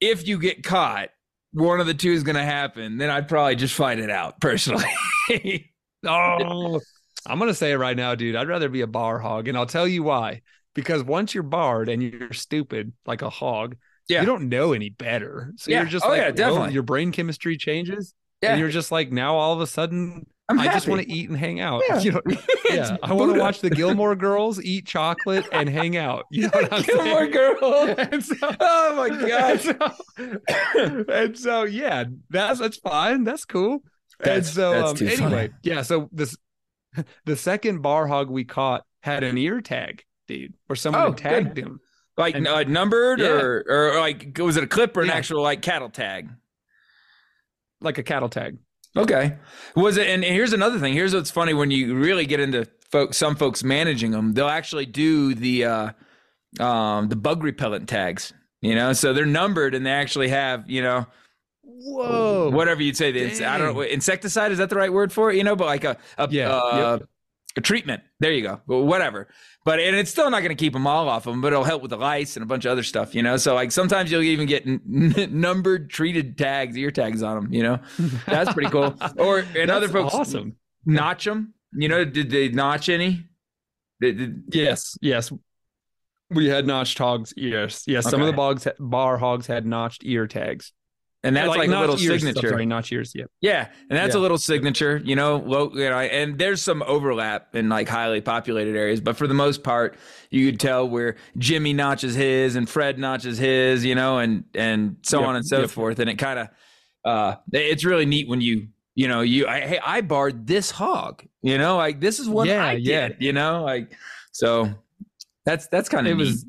S2: if you get caught, one of the two is going to happen. Then I'd probably just fight it out personally. (laughs)
S1: Oh, I'm gonna say it right now, dude. I'd rather be a bar hog, and I'll tell you why. Because once you're barred and you're stupid like a hog,
S2: Yeah.
S1: you don't know any better. So
S2: Yeah.
S1: you're just
S2: Oh,
S1: like,
S2: yeah, definitely.
S1: your brain chemistry changes,
S2: Yeah.
S1: and you're just like, now all of a sudden,
S2: I'm
S1: I just want to eat and hang out.
S2: Yeah. (laughs)
S1: You know, (laughs) yeah, I want to watch the Gilmore (laughs) Girls eat chocolate and hang out. You know what I'm
S2: Gilmore? Girls.
S1: So,
S2: Oh my gosh.
S1: so, (coughs) and so, yeah, that's that's fine. That's cool. and so,
S2: that's
S1: um,
S2: too funny.
S1: anyway, yeah. So this, the second bar hog we caught had an ear tag, dude, or someone
S2: Oh,
S1: tagged
S2: good.
S1: him
S2: Like
S1: And-
S2: uh, numbered
S1: Yeah.
S2: or or like was it a clip or an
S1: Yeah.
S2: actual like cattle tag?
S1: like a cattle tag.
S2: Okay. Was it? And here's another thing. Here's what's funny when you really get into folks, some folks managing them, they'll actually do the uh, um, the bug repellent tags. You know, so they're numbered and they actually have you know
S1: Whoa!
S2: whatever you'd say. The, ins- I don't know insecticide is that the right word for it? You know, but like a a,
S1: Yeah,
S2: uh, a treatment. There you go. Well, whatever. But and it's still not going to keep them all off of them, but it'll help with the lice and a bunch of other stuff. You know, so like sometimes you'll even get n- n- numbered treated tags, ear tags on them. You know, that's pretty cool. Or and other folks
S1: awesome.
S2: notch them. You know, did they notch any? Did, did-
S1: Yes, yes. We had notched hogs ears. Yes, some of the bogs bar hogs had notched ear tags.
S2: And that's like, a little
S1: ears,
S2: signature.
S1: Sorry, notch ears. Yeah.
S2: Yeah, and that's a little signature, you know. Low, you know, and there's some overlap in like highly populated areas, but for the most part, you could tell where Jimmy notches his and Fred notches his, you know, and and so
S1: Yep,
S2: on and so
S1: yep.
S2: forth. And it kind of, uh, it's really neat when you, you know, you, I, hey, I barred this hog, you know, like this is what
S1: Yeah,
S2: I
S1: yeah.
S2: did, you know, like so. That's that's kind of
S1: it was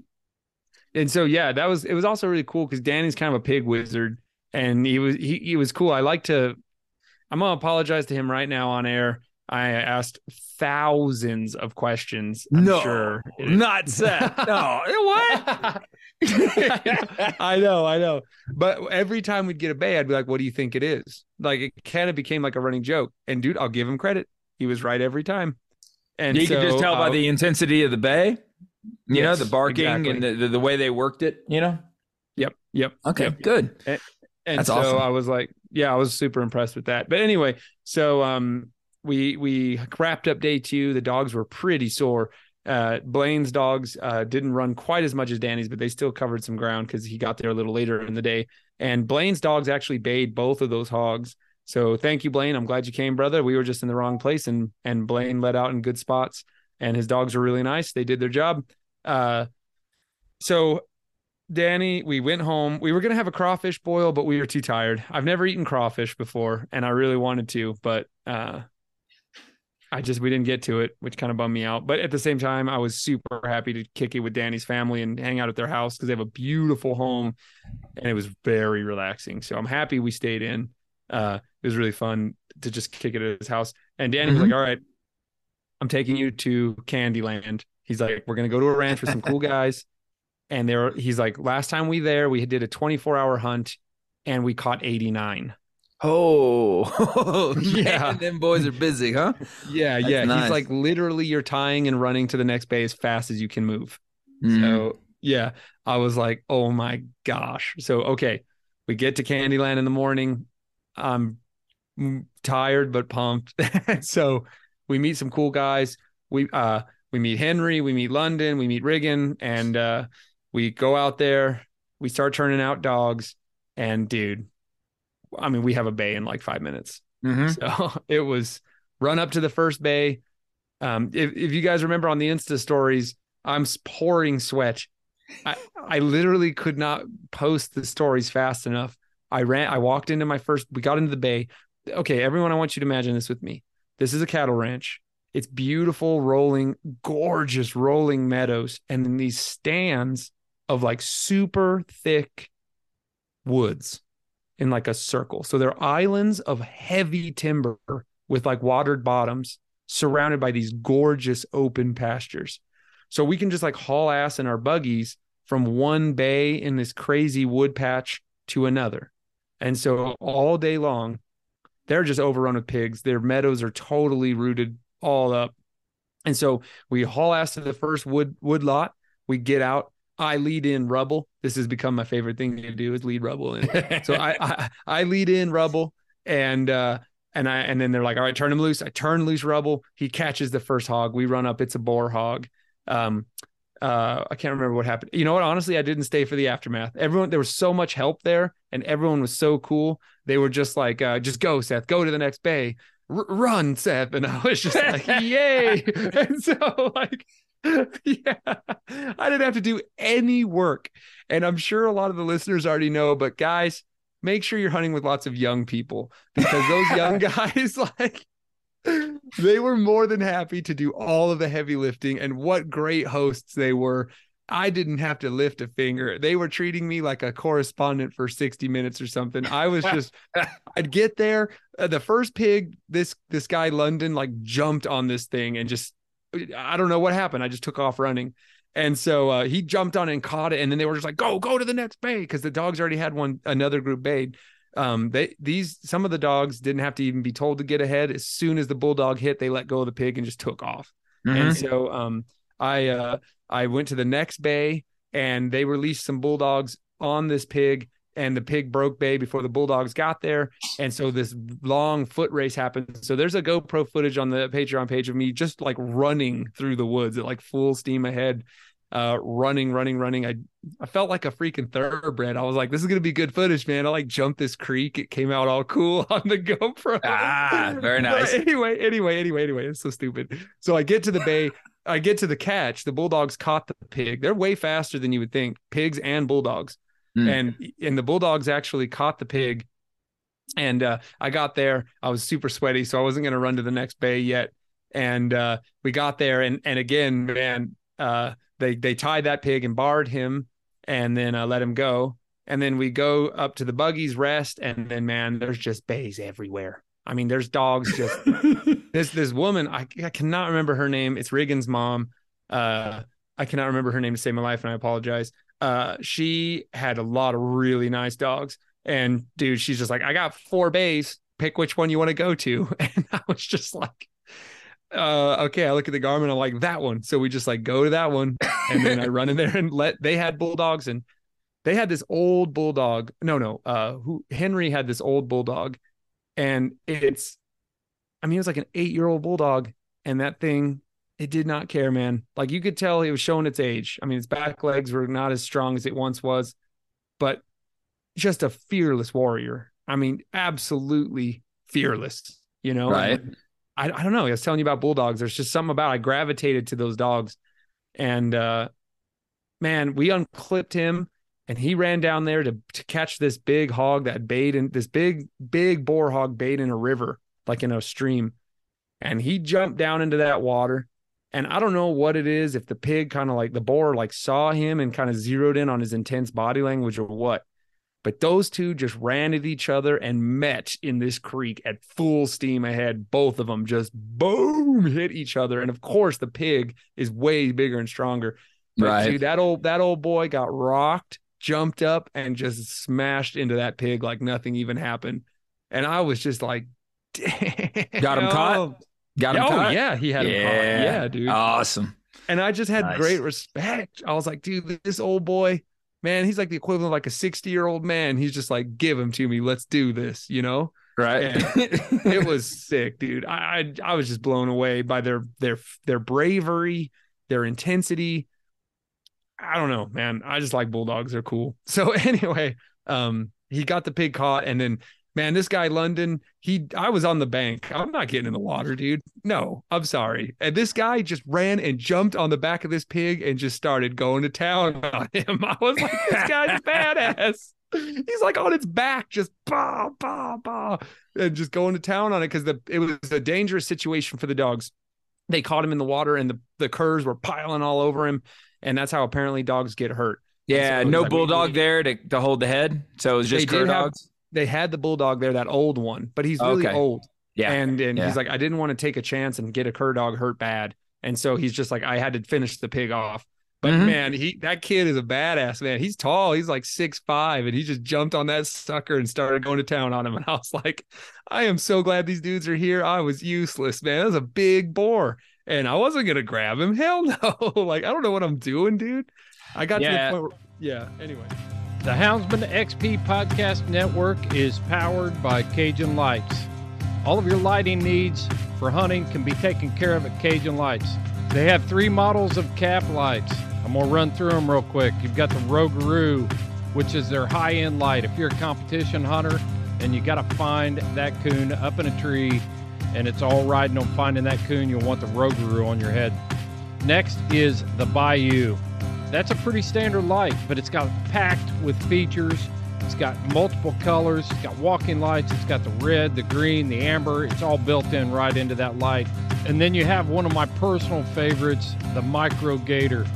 S1: and so yeah that was it was also really cool because danny's kind of a pig wizard and he was he, he was cool i like to i'm gonna apologize to him right now on air I asked thousands of questions. I'm
S2: no,
S1: sure.
S2: not (laughs) Seth. No, what? (laughs)
S1: I know, I know. But every time we'd get a bay, I'd be like, "What do you think it is?" Like it kind of became like a running joke. And dude, I'll give him credit. He was right every time. And
S2: you
S1: so,
S2: can just tell by
S1: uh,
S2: the intensity of the bay. You know, the barking
S1: exactly.
S2: and the, the, the way they worked it, you know?
S1: Yep, yep.
S2: Okay,
S1: yep.
S2: good.
S1: And
S2: That's
S1: so
S2: awesome.
S1: I was like, yeah, I was super impressed with that. But anyway, so um we we wrapped up day two. The dogs were pretty sore. Uh Blaine's dogs uh didn't run quite as much as Danny's, but they still covered some ground because he got there a little later in the day. And Blaine's dogs actually bayed both of those hogs. So thank you, Blaine. I'm glad you came, brother. We were just in the wrong place and and Blaine let out in good spots and his dogs were really nice. They did their job. Uh so Danny, we went home. We were gonna have a crawfish boil, but we were too tired. I've never eaten crawfish before, and I really wanted to, but uh I just we didn't get to it, which kind of bummed me out. But at the same time, I was super happy to kick it with Danny's family and hang out at their house because they have a beautiful home and it was very relaxing. So I'm happy we stayed in. Uh it was really fun to just kick it at his house. And Danny was like, All right, I'm taking you to Candyland. He's like, We're gonna go to a ranch with some cool guys and there he's like last time we there we did a 24 hour hunt and we caught 89
S2: Oh, (laughs)
S1: Yeah.
S2: yeah. Them boys are busy, huh?
S1: yeah
S2: That's
S1: yeah
S2: nice.
S1: he's like literally you're tying and running to the next bay as fast as you can move
S2: Mm.
S1: so yeah i was like oh my gosh so okay we get to candyland in the morning i'm tired but pumped (laughs) so we meet some cool guys we uh we meet henry we meet london we meet riggin and uh we go out there we start turning out dogs and dude i mean we have a bay in like five minutes
S2: Mhm.
S1: so (laughs) it was run up to the first bay. Um, if, if you guys remember on the Insta stories, I'm pouring sweat. I, I literally could not post the stories fast enough. I ran, I walked into my first, we got into the bay. Okay, everyone, I want you to imagine this with me. This is a cattle ranch. It's beautiful, rolling, gorgeous, rolling meadows, and then these stands of like super thick woods in like a circle. So they're islands of heavy timber with like watered bottoms surrounded by these gorgeous open pastures. So we can just like haul ass in our buggies from one bay in this crazy wood patch to another. And so all day long, they're just overrun with pigs. Their meadows are totally rooted all up. And so we haul ass to the first wood wood lot. We get out. I lead in rubble. This has become my favorite thing to do is lead rubble in. So I, (laughs) I I lead in rubble and uh and I and then they're like, all right, turn him loose. I turn loose rubble. He catches the first hog. We run up. It's a boar hog. Um uh I can't remember what happened. You know what? Honestly, I didn't stay for the aftermath. Everyone there was so much help there and everyone was so cool. They were just like, uh, just go, Seth, go to the next bay. Run, Seth. And I was just like, (laughs) yay. (laughs) and so like (laughs) yeah, I didn't have to do any work. And I'm sure a lot of the listeners already know, but guys, make sure you're hunting with lots of young people because those (laughs) young guys, (laughs) like, they were more than happy to do all of the heavy lifting. And what great hosts they were. I didn't have to lift a finger. They were treating me like a correspondent for 60 minutes or something. I was just, I'd get there. Uh, the first pig, this this guy London like jumped on this thing and just, I don't know what happened. I just took off running. And so uh, he jumped on and caught it, and then they were just like, "Go, go to the next bay," because the dogs already had one another group bayed. Um, they these some of the dogs didn't have to even be told to get ahead. As soon as the bulldog hit, they let go of the pig and just took off.
S2: Mhm.
S1: And so um, I uh, I went to the next bay, and they released some bulldogs on this pig, and the pig broke bay before the bulldogs got there, and so this long foot race happened. So there's a GoPro footage on the Patreon page of me just like running through the woods. At like full steam ahead uh running running running. I i felt like a freaking thoroughbred. I was like this is gonna be good footage man. I like jumped this creek. It came out all cool (laughs) on the gopro.
S2: Ah, very
S1: But
S2: nice.
S1: anyway anyway anyway anyway it's so stupid. So i get to the bay i get to the catch. The bulldogs caught the pig. They're way faster than you would think pigs and bulldogs
S2: Mm.
S1: and and the bulldogs actually caught the pig and uh i got there i was super sweaty so i wasn't going to run to the next bay yet and uh we got there and and again man uh they they tied that pig and barred him and then uh, let him go and then we go up to the buggies rest and then man there's just bays everywhere i mean there's dogs just (laughs) this this woman, I, I cannot remember her name. It's Riggin's mom. Uh, I cannot remember her name to save my life, and I apologize. Uh, she had a lot of really nice dogs, and dude, she's just like, I got four bays. Pick which one you want to go to, (laughs) and I was just like, uh, okay. I look at the Garmin, I'm like that one. So we just like go to that one, and then I run in there and let. They had bulldogs, and they had this old bulldog. No, no. Uh, who Henry had this old bulldog, and it's, I mean, it was like an eight year old bulldog, and that thing it did not care, man. Like you could tell it was showing its age. I mean, its back legs were not as strong as it once was, but just a fearless warrior. I mean, absolutely fearless, you know?
S2: Right.
S1: I, I don't know. I was telling you about bulldogs. There's just something about I gravitated to those dogs. And uh man, we unclipped him and he ran down there to, to catch this big hog that bayed in this big, big boar hog bayed in a river, like in a stream. And he jumped down into that water and I don't know what it is, if the pig kind of like the boar like saw him and kind of zeroed in on his intense body language or what. But those two just ran at each other and met in this creek at full steam ahead. Both of them just boom hit each other. And of course, the pig is way bigger and stronger. But
S2: Right.
S1: dude, that old that old boy got rocked, jumped up, and just smashed into that pig like nothing even happened. And I was just like, (laughs)
S2: Got him caught? Got him
S1: oh
S2: caught?
S1: yeah, he had him caught. Yeah, dude.
S2: Awesome.
S1: and I just had
S3: Nice.
S1: great respect. I was like, dude, this old boy, man, he's like the equivalent of like a 60 year old man. He's just like, give him to me. Let's do this, you know?
S2: Right.
S1: It was sick, dude. I, I I was just blown away by their their their bravery, their intensity. I don't know, man. I just like bulldogs. They're cool. (laughs) So anyway, um, he got the pig caught, and then man, this guy London, he I was on the bank. I'm not getting in the water, dude. No, I'm sorry. And this guy just ran and jumped on the back of this pig and just started going to town on (laughs) him. I was like, this guy's (laughs) badass. He's like on its back, just bah, bah, bah, and just going to town on it because the it was a dangerous situation for the dogs. They caught him in the water and the, the curs were piling all over him. And that's how apparently dogs get hurt.
S2: yeah, no bulldog there to, to hold the head. So it was just cur
S1: did have-
S2: dogs.
S1: They had the bulldog there, that old one, but he's really
S2: Okay.
S1: old.
S2: Yeah.
S1: And and
S2: Yeah.
S1: he's like, I didn't want to take a chance and get a cur dog hurt bad. And so he's just like, I had to finish the pig off. But
S2: Mhm.
S1: man, he that kid is a badass man. He's tall. He's like six five, and he just jumped on that sucker and started going to town on him. And I was like, I am so glad these dudes are here. I was useless, man. That was a big boar, and I wasn't gonna grab him. Hell (laughs) no. like I don't know what I'm doing, dude. I got to
S2: Yeah.
S1: the point where, yeah. Anyway,
S4: The Houndsman XP Podcast Network is powered by Cajun Lights. All of your lighting needs for hunting can be taken care of at Cajun Lights. They have three models of cap lights. I'm going to run through them real quick. You've got the Rougarou, which is their high end light. If you're a competition hunter and you got to find that coon up in a tree and it's all riding on finding that coon, you'll want the Rougarou on your head. Next is the Bayou. That's a pretty standard light, but it's got packed with features. It's got multiple colors. It's got walking lights. It's got the red, the green, the amber. It's all built in right into that light. And then you have one of my personal favorites, the Micro Gator.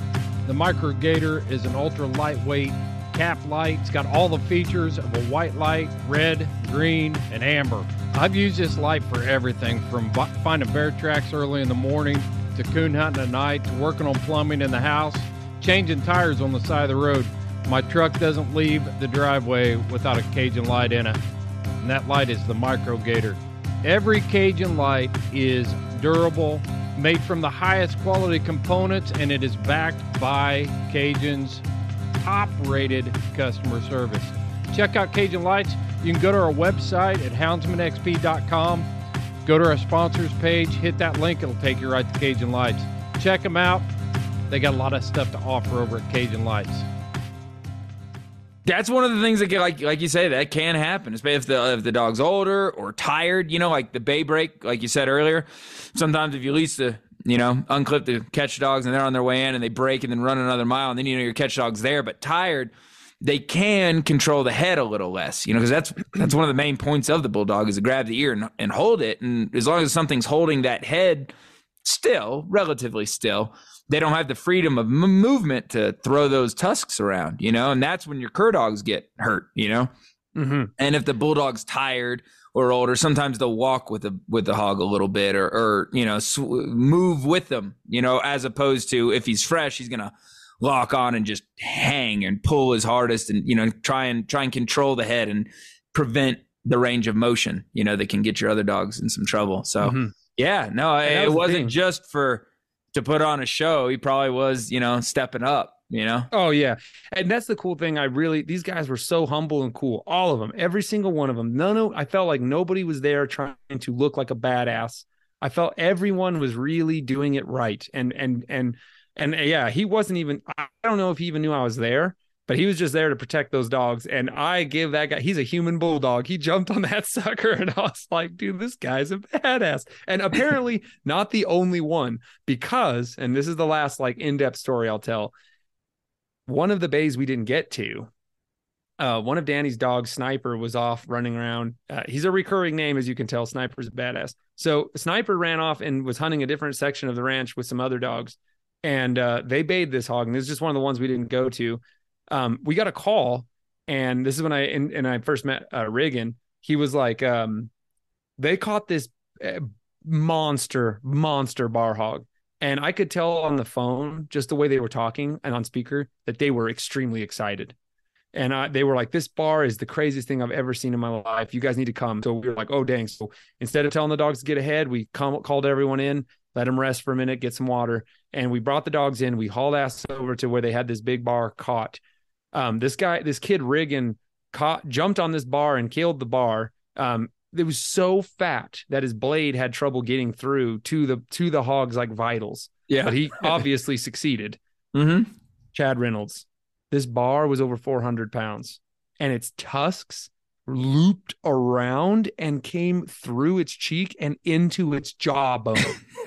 S4: The Micro Gator is an ultra lightweight cap light. It's got all the features of a white light, red, green, and amber. I've used this light for everything from finding bear tracks early in the morning to coon hunting at night to working on plumbing in the house, changing tires on the side of the road. My truck doesn't leave the driveway without a Cajun light in it, and that light is the Micro Gator. Every Cajun light is durable, made from the highest quality components, and it is backed by Cajun's top rated customer service. Check out Cajun Lights. You can go to our website at houndsmanxp.com. Go to our sponsors page, hit that link, it'll take you right to Cajun Lights. Check them out. They got a lot of stuff to offer over at Cajun Lights.
S2: That's one of the things that get like like you say that can happen, especially if the if the dog's older or tired. You know, like the bay break, like you said earlier. Sometimes if you lease the you know unclip the catch dogs and they're on their way in and they break and then run another mile and then you know your catch dog's there but tired, they can control the head a little less. You know, because that's that's one of the main points of the bulldog is to grab the ear and, and hold it, and as long as something's holding that head still, relatively still, they don't have the freedom of m- movement to throw those tusks around, you know, and that's when your cur dogs get hurt, you know.
S1: mm-hmm.
S2: And if the bulldog's tired or older, sometimes they'll walk with the with the hog a little bit, or or you know sw- move with them. You know, as opposed to if he's fresh, he's gonna lock on and just hang and pull his hardest, and you know try and try and control the head and prevent the range of motion. You know that can get your other dogs in some trouble. So
S1: Mhm.
S2: yeah, no,
S1: that
S2: it wasn't
S1: thing.
S2: just for to put on a show. He probably was, you know, stepping up. You know,
S1: Oh yeah, and that's the cool thing. I really these guys were so humble and cool. All of them, every single one of them. None of I felt like nobody was there trying to look like a badass. I felt everyone was really doing it right. And and and and yeah, he wasn't even. I don't know if he even knew I was there, but he was just there to protect those dogs. And I give that guy. He's a human bulldog. He jumped on that (laughs) sucker, and I was like, dude, this guy's a badass. And apparently not the only one because, and this is the last like in depth story I'll tell one of the bays we didn't get to uh, one of danny's dogs sniper was off running around uh, he's a recurring name as you can tell sniper's a badass so sniper ran off and was hunting a different section of the ranch with some other dogs and uh, they bayed this hog and this is just one of the ones we didn't go to um, we got a call and this is when i and, and i first met uh, riggin he was like um, they caught this uh, monster monster bar hog and I could tell on the phone, just the way they were talking and on speaker, that they were extremely excited. And I, they were like, "This bar is the craziest thing I've ever seen in my life. You guys need to come." So we were like, "Oh dang!" So instead of telling the dogs to get ahead, we called everyone in, let them rest for a minute, get some water, and we brought the dogs in. We hauled ass over to where they had this big bar caught. Um, this guy, this kid Riggin, caught, jumped on this bar and killed the bar. Um, it was so fat that his blade had trouble getting through to the to the hog's like vitals.
S2: yeah.
S1: But he obviously (laughs) succeeded.
S2: mm-hmm.
S1: Chad Reynolds. This bar was over 400 pounds and its tusks looped around and came through its cheek and into its jawbone. (laughs)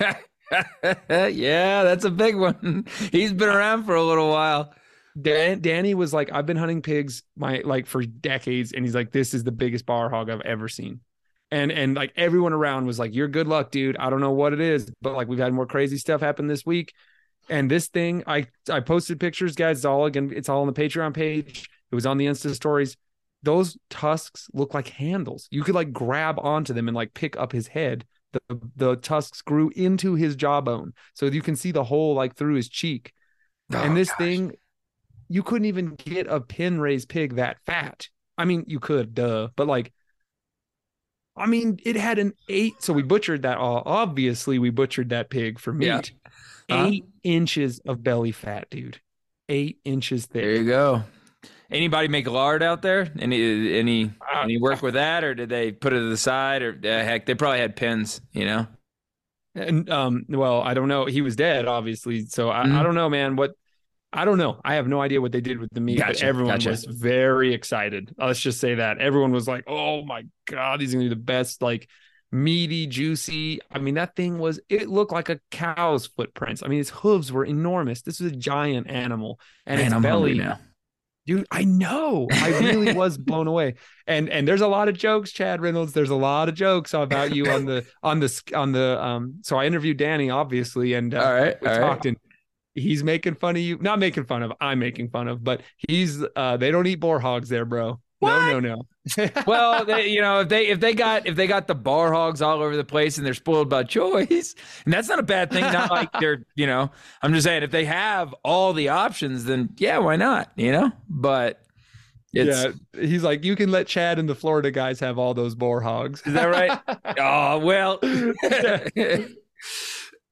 S2: yeah, that's a big one. (laughs) He's been around for a little while.
S1: Dan, Danny was like, I've been hunting pigs my like for decades, and he's like, this is the biggest bar hog I've ever seen. And and like everyone around was like, You're good luck, dude. I don't know what it is, but like we've had more crazy stuff happen this week. And this thing, I I posted pictures, guys. It's all again, it's all on the Patreon page. It was on the Insta stories. Those tusks look like handles. You could like grab onto them and like pick up his head. The the tusks grew into his jawbone. So you can see the hole like through his cheek. Oh, and
S2: Oh,
S1: this
S2: gosh.
S1: thing, you couldn't even get a pin raised pig that fat. I mean, you could, duh, but like, I mean, it had an eight. So we butchered that. All obviously, we butchered that pig for meat.
S2: Yeah. Uh-huh.
S1: Eight inches of belly fat, dude. Eight inches thick.
S2: There you go. Anybody make lard out there? Any any
S1: Uh,
S2: any work with that, or did they put it to the side, or uh, heck, they probably had pins, you know?
S1: And um, well, I don't know. He was dead, obviously. So I, I
S2: Mhm.
S1: don't know, man. What I don't know. I have no idea what they did with the meat, but everyone
S2: gotcha.
S1: was very excited. Let's just say that everyone was like, "Oh my god, these are gonna be the best!" Like meaty, juicy. I mean, that thing was. It looked like a cow's footprints. I mean, its hooves were enormous. This was a giant animal, and
S2: Man,
S1: its
S2: I'm
S1: belly.
S2: now.
S1: Dude, I know. I really (laughs) was blown away. And and there's a lot of jokes, Chad Reynolds. There's a lot of jokes about you on the on the on the um. So I interviewed Danny, obviously, and uh,
S2: All right,
S1: we
S2: all right.
S1: talked and he's making fun of you. Not making fun of. I'm making fun of. But he's uh. They don't eat boar hogs there, bro. No, no, no. (laughs)
S2: well, they, you know, if they if they got if they got the bar hogs all over the place and they're spoiled by choice, and that's not a bad thing. Not like (laughs) they're, you know, I'm just saying if they have all the options, then yeah, why not? You know, but it's
S1: yeah, he's like, you can let Chad and the Florida guys have all those boar hogs.
S2: is that right? (laughs) oh well.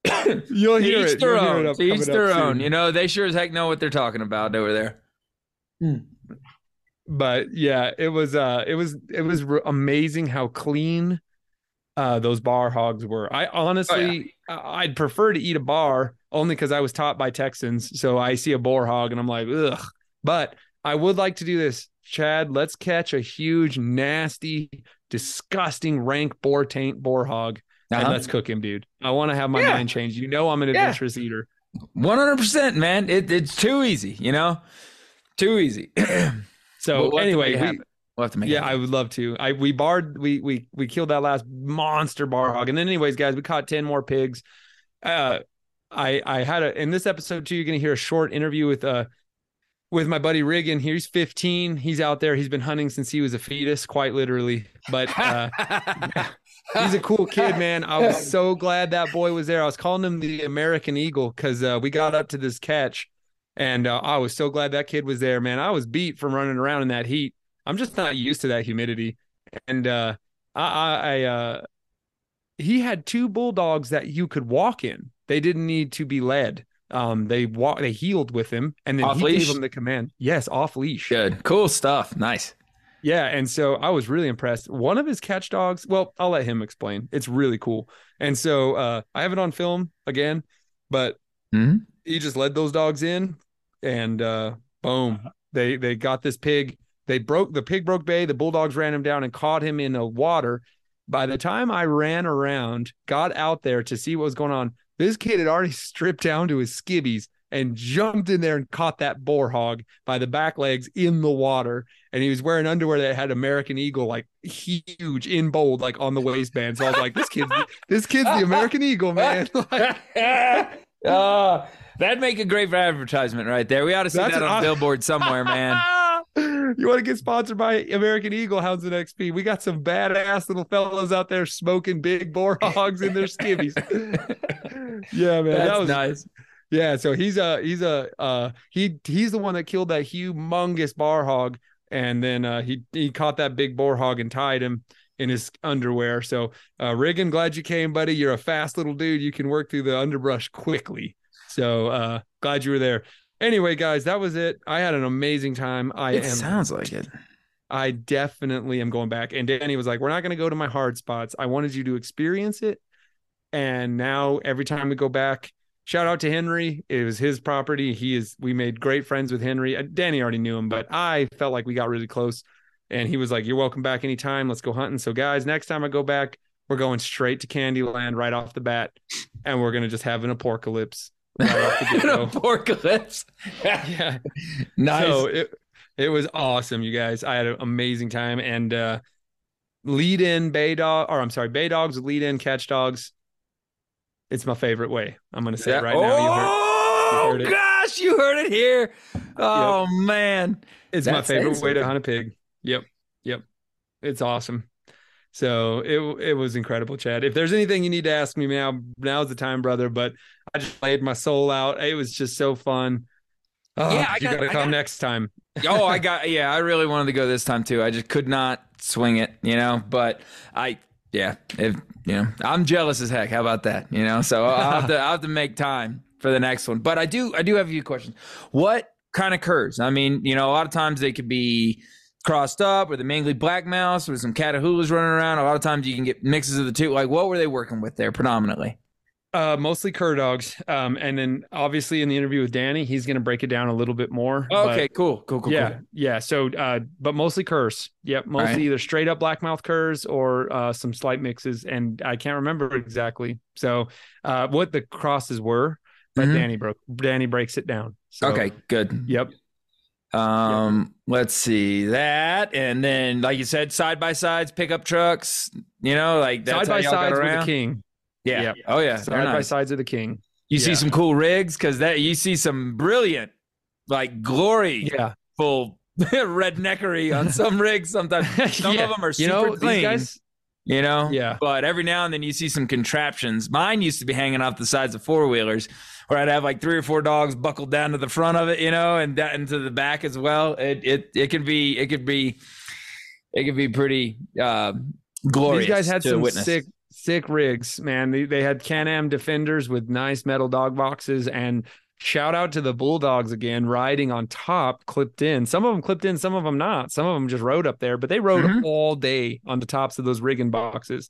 S2: (coughs)
S1: You'll hear
S2: each
S1: it.
S2: their
S1: You'll hear it
S2: own.
S1: up-
S2: To each their own.
S1: soon.
S2: You know, they sure as heck know what they're talking about over there.
S1: but yeah it was uh it was it was r- amazing how clean uh those bar hogs were i honestly I- i'd prefer to eat a bar only because i was taught by texans so i see a boar hog and i'm like ugh but i would like to do this chad let's catch a huge nasty disgusting rank boar taint boar hog and
S2: Uh-huh.
S1: let's cook him dude i want to have my
S2: Yeah.
S1: mind changed you know i'm an
S2: Yeah.
S1: adventurous eater
S2: One hundred percent, man. It, it's too easy. You know, too easy. (clears throat)
S1: so
S2: We'll
S1: anyway we,
S2: we'll have to make.
S1: yeah,
S2: it
S1: I would love to. I we barred we we we killed that last monster bar hog, and then anyways, guys, we caught ten more pigs. Uh, I I had a in this episode too. You're gonna hear a short interview with uh with my buddy Riggin. He's 15. He's out there. He's been hunting since he was a fetus, quite literally. But uh, (laughs) he's a cool kid, (laughs) man. I was so glad that boy was there. I was calling him the American Eagle because uh, we got up to this catch, and uh, I was so glad that kid was there, man. I was beat from running around in that heat. I'm just not used to that humidity, and uh, I, I, I uh, he had two bulldogs that you could walk in. They didn't need to be led. Um, they walk, they healed with him, and then
S2: Off
S1: he
S2: leash?
S1: gave him the command. Yes, off leash.
S2: Good. Cool stuff. Nice.
S1: Yeah, and so I was really impressed. One of his catch dogs, well, I'll let him explain. It's really cool. And so uh I have it on film again, but
S2: Mhm.
S1: he just led those dogs in and uh boom. They they got this pig. They broke the pig broke bay, the bulldogs ran him down and caught him in the water. By the time I ran around, got out there to see what was going on, this kid had already (laughs) stripped down to his skivvies and jumped in there and caught that boar hog by the back legs in the water and he was wearing underwear that had American Eagle like huge in bold like on the waistband. So I was like, this kid's this kid's the American Eagle, man. (laughs) Like,
S2: uh, (laughs) that'd make a great advertisement right there. We ought to see that on a billboard somewhere, man. (laughs)
S1: you want to get sponsored by American Eagle Houndsman XP? We got some badass little fellows out there smoking big boar hogs in their skivvies. yeah, man,
S2: That's
S1: that was
S2: nice.
S1: Yeah, so he's a he's a uh he he's the one that killed that humongous bar hog, and then uh he he caught that big boar hog and tied him in his underwear. So uh Riggin, glad you came, buddy. You're a fast little dude. You can work through the underbrush quickly. So uh glad you were there. Anyway, guys, that was it. I had an amazing time. I
S2: It
S1: am
S2: sounds like it.
S1: I definitely am going back. And Danny was like, We're not gonna go to my hard spots. I wanted you to experience it. And now every time we go back, shout out to Henry. It was his property. He is we made great friends with Henry. Uh, Danny already knew him, but I felt like we got really close. And he was like, You're welcome back anytime. Let's go hunting. So, guys, next time I go back, we're going straight to Candyland right off the bat. And we're gonna just have an aporkalypse. Right (laughs) get-go.
S2: Aporkalypse. (laughs)
S1: yeah. (laughs)
S2: nice.
S1: So it it was awesome, you guys. I had an amazing time and uh lead in bay dog or I'm sorry, bay dogs lead in catch dogs. It's my favorite way. I'm gonna say it right now. You heard,
S2: oh
S1: heard it.
S2: gosh, you heard it here. Oh man.
S1: it's my favorite way to hunt a pig. Yep. Yep. It's awesome. So it it was incredible, Chad. If there's anything you need to ask me now, now's the time, brother. But I just laid my soul out. It was just so fun. Oh,
S2: Yeah, I
S1: you
S2: got-
S1: gotta
S2: I
S1: come
S2: got-
S1: next time. (laughs)
S2: oh, I (laughs) got yeah, I really wanted to go this time too. I just could not swing it, you know. But I yeah, if you know, I'm jealous as heck. How about that? You know, so I'll have to I'll have to make time for the next one. But I do I do have a few questions. What kind of curs? I mean, you know, a lot of times they could be crossed up or the mainly blackmouth or some catahoulas running around. A lot of times you can get mixes of the two. Like what were they working with there predominantly?
S1: Uh, mostly cur dogs. Um, and then obviously in the interview with Danny, he's going to break it down a little bit more.
S2: okay, cool, cool, cool.
S1: yeah,
S2: cool.
S1: yeah. So, uh, but mostly curs. Yep, mostly
S2: right.
S1: either straight up blackmouth curs or uh, some slight mixes, and I can't remember exactly. So, uh, what the crosses were, but
S2: Mhm.
S1: Danny broke. Danny breaks it down. So,
S2: Okay, good.
S1: Yep.
S2: Um, let's see that, and then like you said, side by sides, pickup trucks. You know, like that's
S1: Side by sides with the king.
S2: Yeah.
S1: Yep.
S2: Oh yeah.
S1: Side
S2: They're
S1: by
S2: nice.
S1: sides of the king.
S2: You see some cool rigs because that you see some brilliant, like glory
S1: Yeah.
S2: full (laughs) redneckery on (laughs) some rigs. Sometimes some
S1: Yeah.
S2: of them are
S1: You
S2: super
S1: know,
S2: clean.
S1: these guys.
S2: you know.
S1: Yeah.
S2: But every now and then you see some contraptions. Mine used to be hanging off the sides of four wheelers, where I'd have like three or four dogs buckled down to the front of it, you know, and that into the back as well. It it it could be it could be it could be pretty uh, glorious.
S1: These guys had
S2: to
S1: some
S2: witness.
S1: sick, sick rigs, man. They, they had Can-Am defenders with nice metal dog boxes and shout out to the Bulldogs again, riding on top, clipped in. Some of them clipped in, some of them not. Some of them just rode up there, but they rode
S2: Mhm.
S1: all day on the tops of those rigging boxes.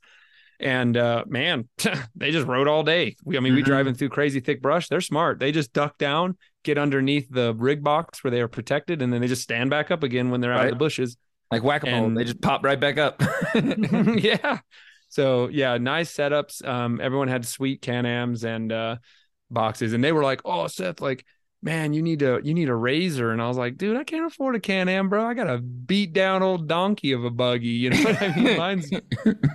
S1: And uh, man, (laughs) they just rode all day. We, I mean, we
S2: Mhm.
S1: driving through crazy thick brush. They're smart. They just duck down, get underneath the rig box where they are protected, and then they just stand back up again when they're out of the bushes.
S2: like whack a mole. They just pop right back up. (laughs) (laughs)
S1: yeah. So yeah, nice setups. Um, everyone had sweet Can-Ams and uh boxes, and they were like, "Oh, Seth, like, man, you need to you need a razor." And I was like, "Dude, I can't afford a Can-Am, bro. I got a beat down old donkey of a buggy. You know what I mean? (laughs) Mine's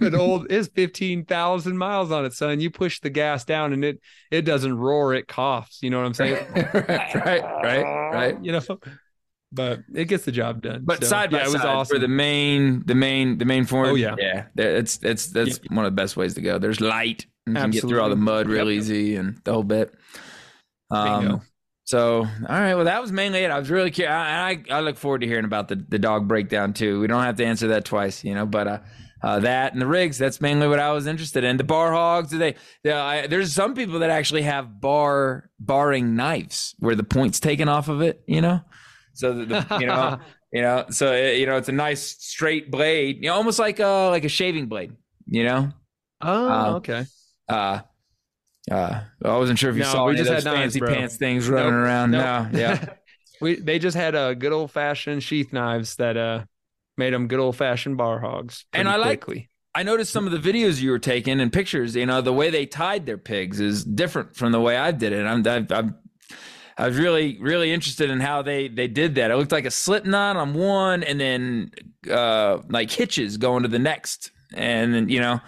S1: an old. It's fifteen thousand miles on it, son. You push the gas down, and it it doesn't roar. It coughs. You know what I'm saying?
S2: right, (laughs) right, right, right.
S1: You know. But it gets the job done.
S2: But
S1: So,
S2: side by
S1: yeah, it was
S2: side
S1: awesome.
S2: for the main, the main, the main form.
S1: Oh, yeah.
S2: yeah. That's that's that's one of the best ways to go. There's light. and You can get through all the mud real
S1: Yep.
S2: easy and the whole bit. Um,
S1: Bingo.
S2: so all right, well that was mainly it. I was really curious. I, I I look forward to hearing about the the dog breakdown too. We don't have to answer that twice, you know. But uh, uh, that and the rigs. That's mainly what I was interested in. The bar hogs. Do they? they I, there's some people that actually have bar barring knives where the point's taken off of it. You know, so that the, you know. (laughs) You know, so uh, you know it's a nice straight blade, you know, almost like uh like a shaving blade. You know,
S1: Oh,
S2: uh,
S1: okay.
S2: uh, uh, I wasn't sure if you
S1: No,
S2: saw
S1: we just had
S2: fancy
S1: bro.
S2: pants things running
S1: Nope,
S2: around.
S1: nope.
S2: No, yeah, (laughs)
S1: we they just had a good old fashioned sheath knives that uh made them good old fashioned bar hogs.
S2: And I like- I noticed some of the videos you were taking and pictures. You know, the way they tied their pigs is different from the way I did it. I'm, I'm, I'm I was really, really interested in how they they did that. It looked like a slip knot on one, and then uh, like hitches going to the next, and then you know,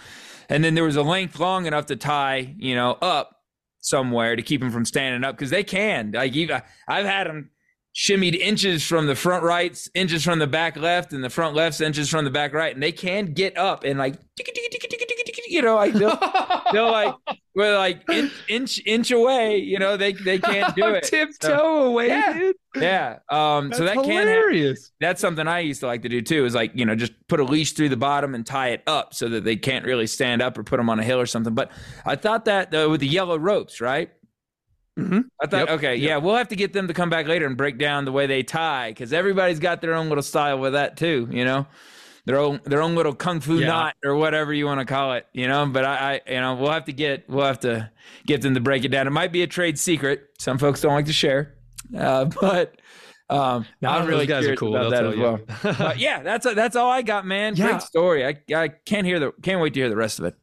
S2: and then there was a length long enough to tie, you know, up somewhere to keep them from standing up because they can. Like even I've had them shimmied inches from the front rights, inches from the back left, and the front lefts inches from the back right, and they can get up and like you know, like they'll, (laughs) they'll like we're like inch, inch inch away. You know, they they can't do (laughs) it.
S1: Tiptoe away,
S2: Yeah.
S1: dude.
S2: Yeah. Um. so
S1: That's
S2: that can happen
S1: hilarious.
S2: that's something I used to like to do too. Is like you know just put a leash through the bottom and tie it up so that they can't really stand up or put them on a hill or something. But I thought that uh, with the yellow ropes, right?
S1: Mm-hmm.
S2: I thought
S1: Yep,
S2: okay,
S1: yep.
S2: yeah, we'll have to get them to come back later and break down the way they tie because everybody's got their own little style with that too. You know. Their own, their own little kung fu
S1: Yeah.
S2: knot or whatever you want to call it, you know. But I, I, you know, we'll have to get, we'll have to get them to break it down. It might be a trade secret. Some folks don't like to share, uh, (laughs) but um,
S1: No,
S2: I'm really
S1: guys are
S2: curious
S1: cool.
S2: about
S1: They'll
S2: that as well. (laughs) But yeah, that's that's all I got, man.
S1: Yeah.
S2: Great story. I I can't hear the can't wait to hear the rest of it.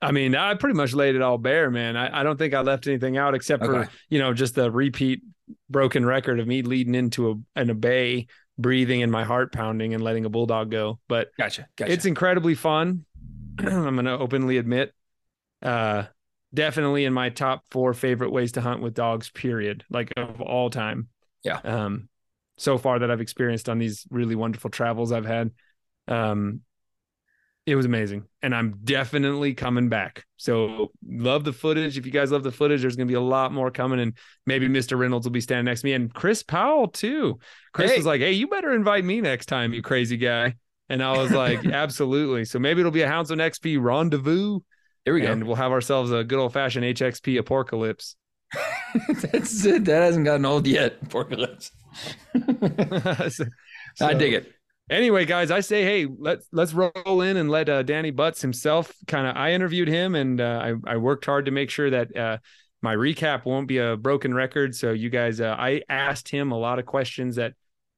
S1: I mean, I pretty much laid it all bare, man. I, I don't think I left anything out except for you know just the repeat broken record of me leading into a an a bay, breathing and my heart pounding and letting a bulldog go. But
S2: Gotcha. Gotcha.
S1: it's incredibly fun. (clears throat) I'm going to openly admit, uh, definitely in my top four favorite ways to hunt with dogs. Period, like of all time.
S2: Yeah.
S1: Um, so far that I've experienced on these really wonderful travels I've had, um, it was amazing, and I'm definitely coming back. So love the footage. If you guys love the footage, there's going to be a lot more coming, and maybe Mr. Reynolds will be standing next to me, and Chris Powell too. Chris
S2: Hey.
S1: was like, "Hey, you better invite me next time, you crazy guy." And I was like, (laughs) absolutely. So maybe it'll be a Houndsman XP rendezvous,
S2: Here we go.
S1: and we'll have ourselves a good old fashioned HXP aporkalypse. (laughs)
S2: That's it. That hasn't gotten old yet. Aporkalypse. (laughs) I dig it.
S1: Anyway, guys, I say, hey, let's let's roll in and let uh, Danny Butts himself kind of. I interviewed him, and uh, I I worked hard to make sure that uh, my recap won't be a broken record. So you guys, uh, I asked him a lot of questions that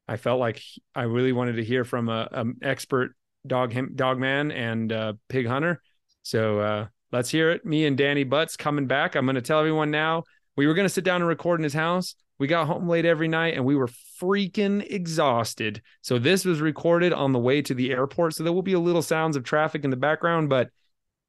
S1: I felt like I really wanted to hear from a, a expert dog him, dog man and uh, pig hunter. So uh, let's hear it. Me and Danny Butts coming back. I'm going to tell everyone now. We were going to sit down and record in his house. We got home late every night, and we were freaking exhausted. So this was recorded on the way to the airport. So there will be a little sounds of traffic in the background, but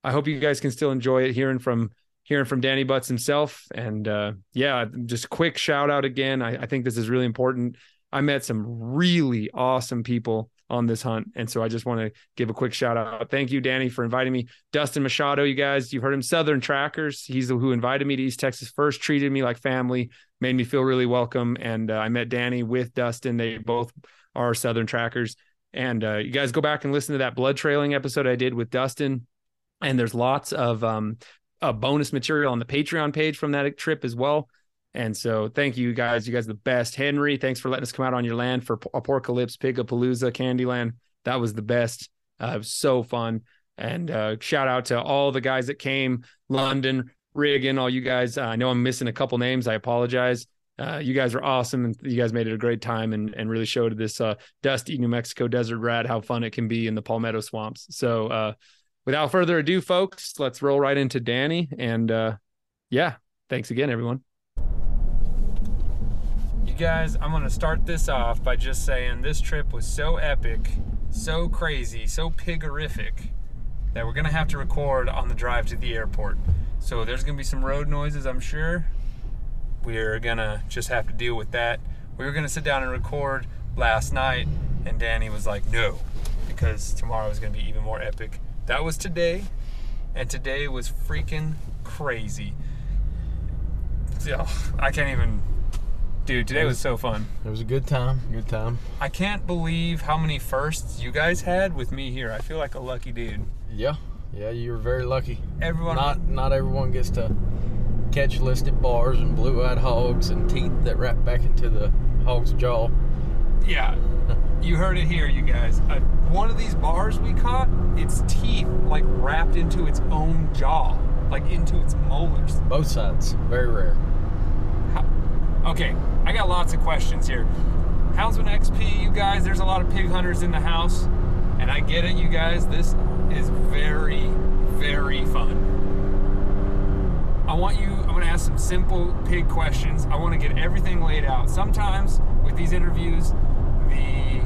S1: I hope you guys can still enjoy it hearing from hearing from Danny Butts himself. And uh, yeah, just quick shout out again. I, I think this is really important. I met some really awesome people on this hunt. And so I just want to give a quick shout out. Thank you, Danny, for inviting me. Dustin Machado, you guys, you've heard him, Southern Trackers. He's the who invited me to East Texas first, treated me like family, made me feel really welcome. And uh, I met Danny with Dustin. They both are Southern Trackers. And uh, you guys go back and listen to that blood trailing episode I did with Dustin. And there's lots of um, uh, bonus material on the Patreon page from that trip as well. And so thank you guys. You guys are the best. Henry, thanks for letting us come out on your land for Aporkalypse, Pigapalooza, Candyland. That was the best. Uh, was so fun. And uh, shout out to all the guys that came, London, Riggin, all you guys. Uh, I know I'm missing a couple names. I apologize. Uh, you guys are awesome, and you guys made it a great time, and and really showed this uh, dusty New Mexico desert rat how fun it can be in the Palmetto swamps. So, uh, without further ado, folks, let's roll right into Danny. And uh, yeah, thanks again, everyone. You guys, I'm to start this off by just saying this trip was so epic, so crazy, so pigorific that we're to have to record on the drive to the airport. So there's going to be some road noises, I'm sure. We're going to just have to deal with that. we were gonna sit down and record last night, and Danny was like, "No," because tomorrow is gonna be even more epic. That was today, and today was freaking crazy. Ugh, I can't even. Dude, today was so fun.
S3: It was a good time. Good time.
S1: I can't believe how many firsts you guys had with me here. I feel like a lucky dude.
S3: Yeah. Yeah, you were very lucky.
S1: Everyone,
S3: Not not everyone gets to catch listed bars and blue-eyed hogs and teeth that wrap back into the hog's jaw.
S1: yeah, (laughs) you heard it here, you guys. Uh, one of these bars we caught, its teeth like wrapped into its own jaw, like into its molars.
S3: Both sides. Very rare.
S1: How, okay, I got lots of questions here. Houndsman XP, you guys, there's a lot of pig hunters in the house, and I get it, you guys. This is very, very fun. I want you, I'm going to ask some simple pig questions. I want to get everything laid out. Sometimes with these interviews, the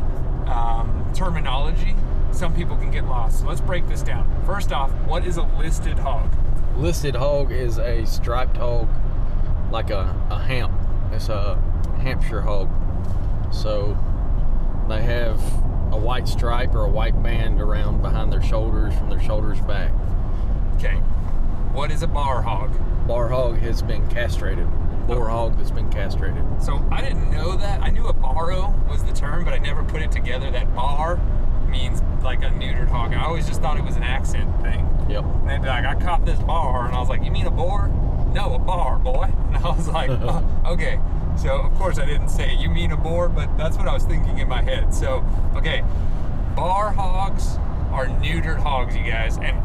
S1: um, terminology, some people can get lost. So let's break this down. First off, what is a listed hog?
S3: Listed hog is a striped hog, like a, a hamp. It's a Hampshire hog. So they have a white stripe or a white band around behind their shoulders from their shoulders back.
S1: Okay. What is a bar hog?
S3: Bar hog has been castrated. Boar oh. hog that's been castrated.
S1: So I didn't know that. I knew a barrow was the term, but I never put it together that bar means like a neutered hog. I always just thought it was an accent thing.
S3: Yep.
S1: And they'd be like, I caught this bar. And I was like, You mean a boar? No, a bar, boy. (laughs) And I was like, (laughs) oh, Okay. So, of course, I didn't say, You mean a boar? But that's what I was thinking in my head. So, okay. Bar hogs are neutered hogs, you guys. And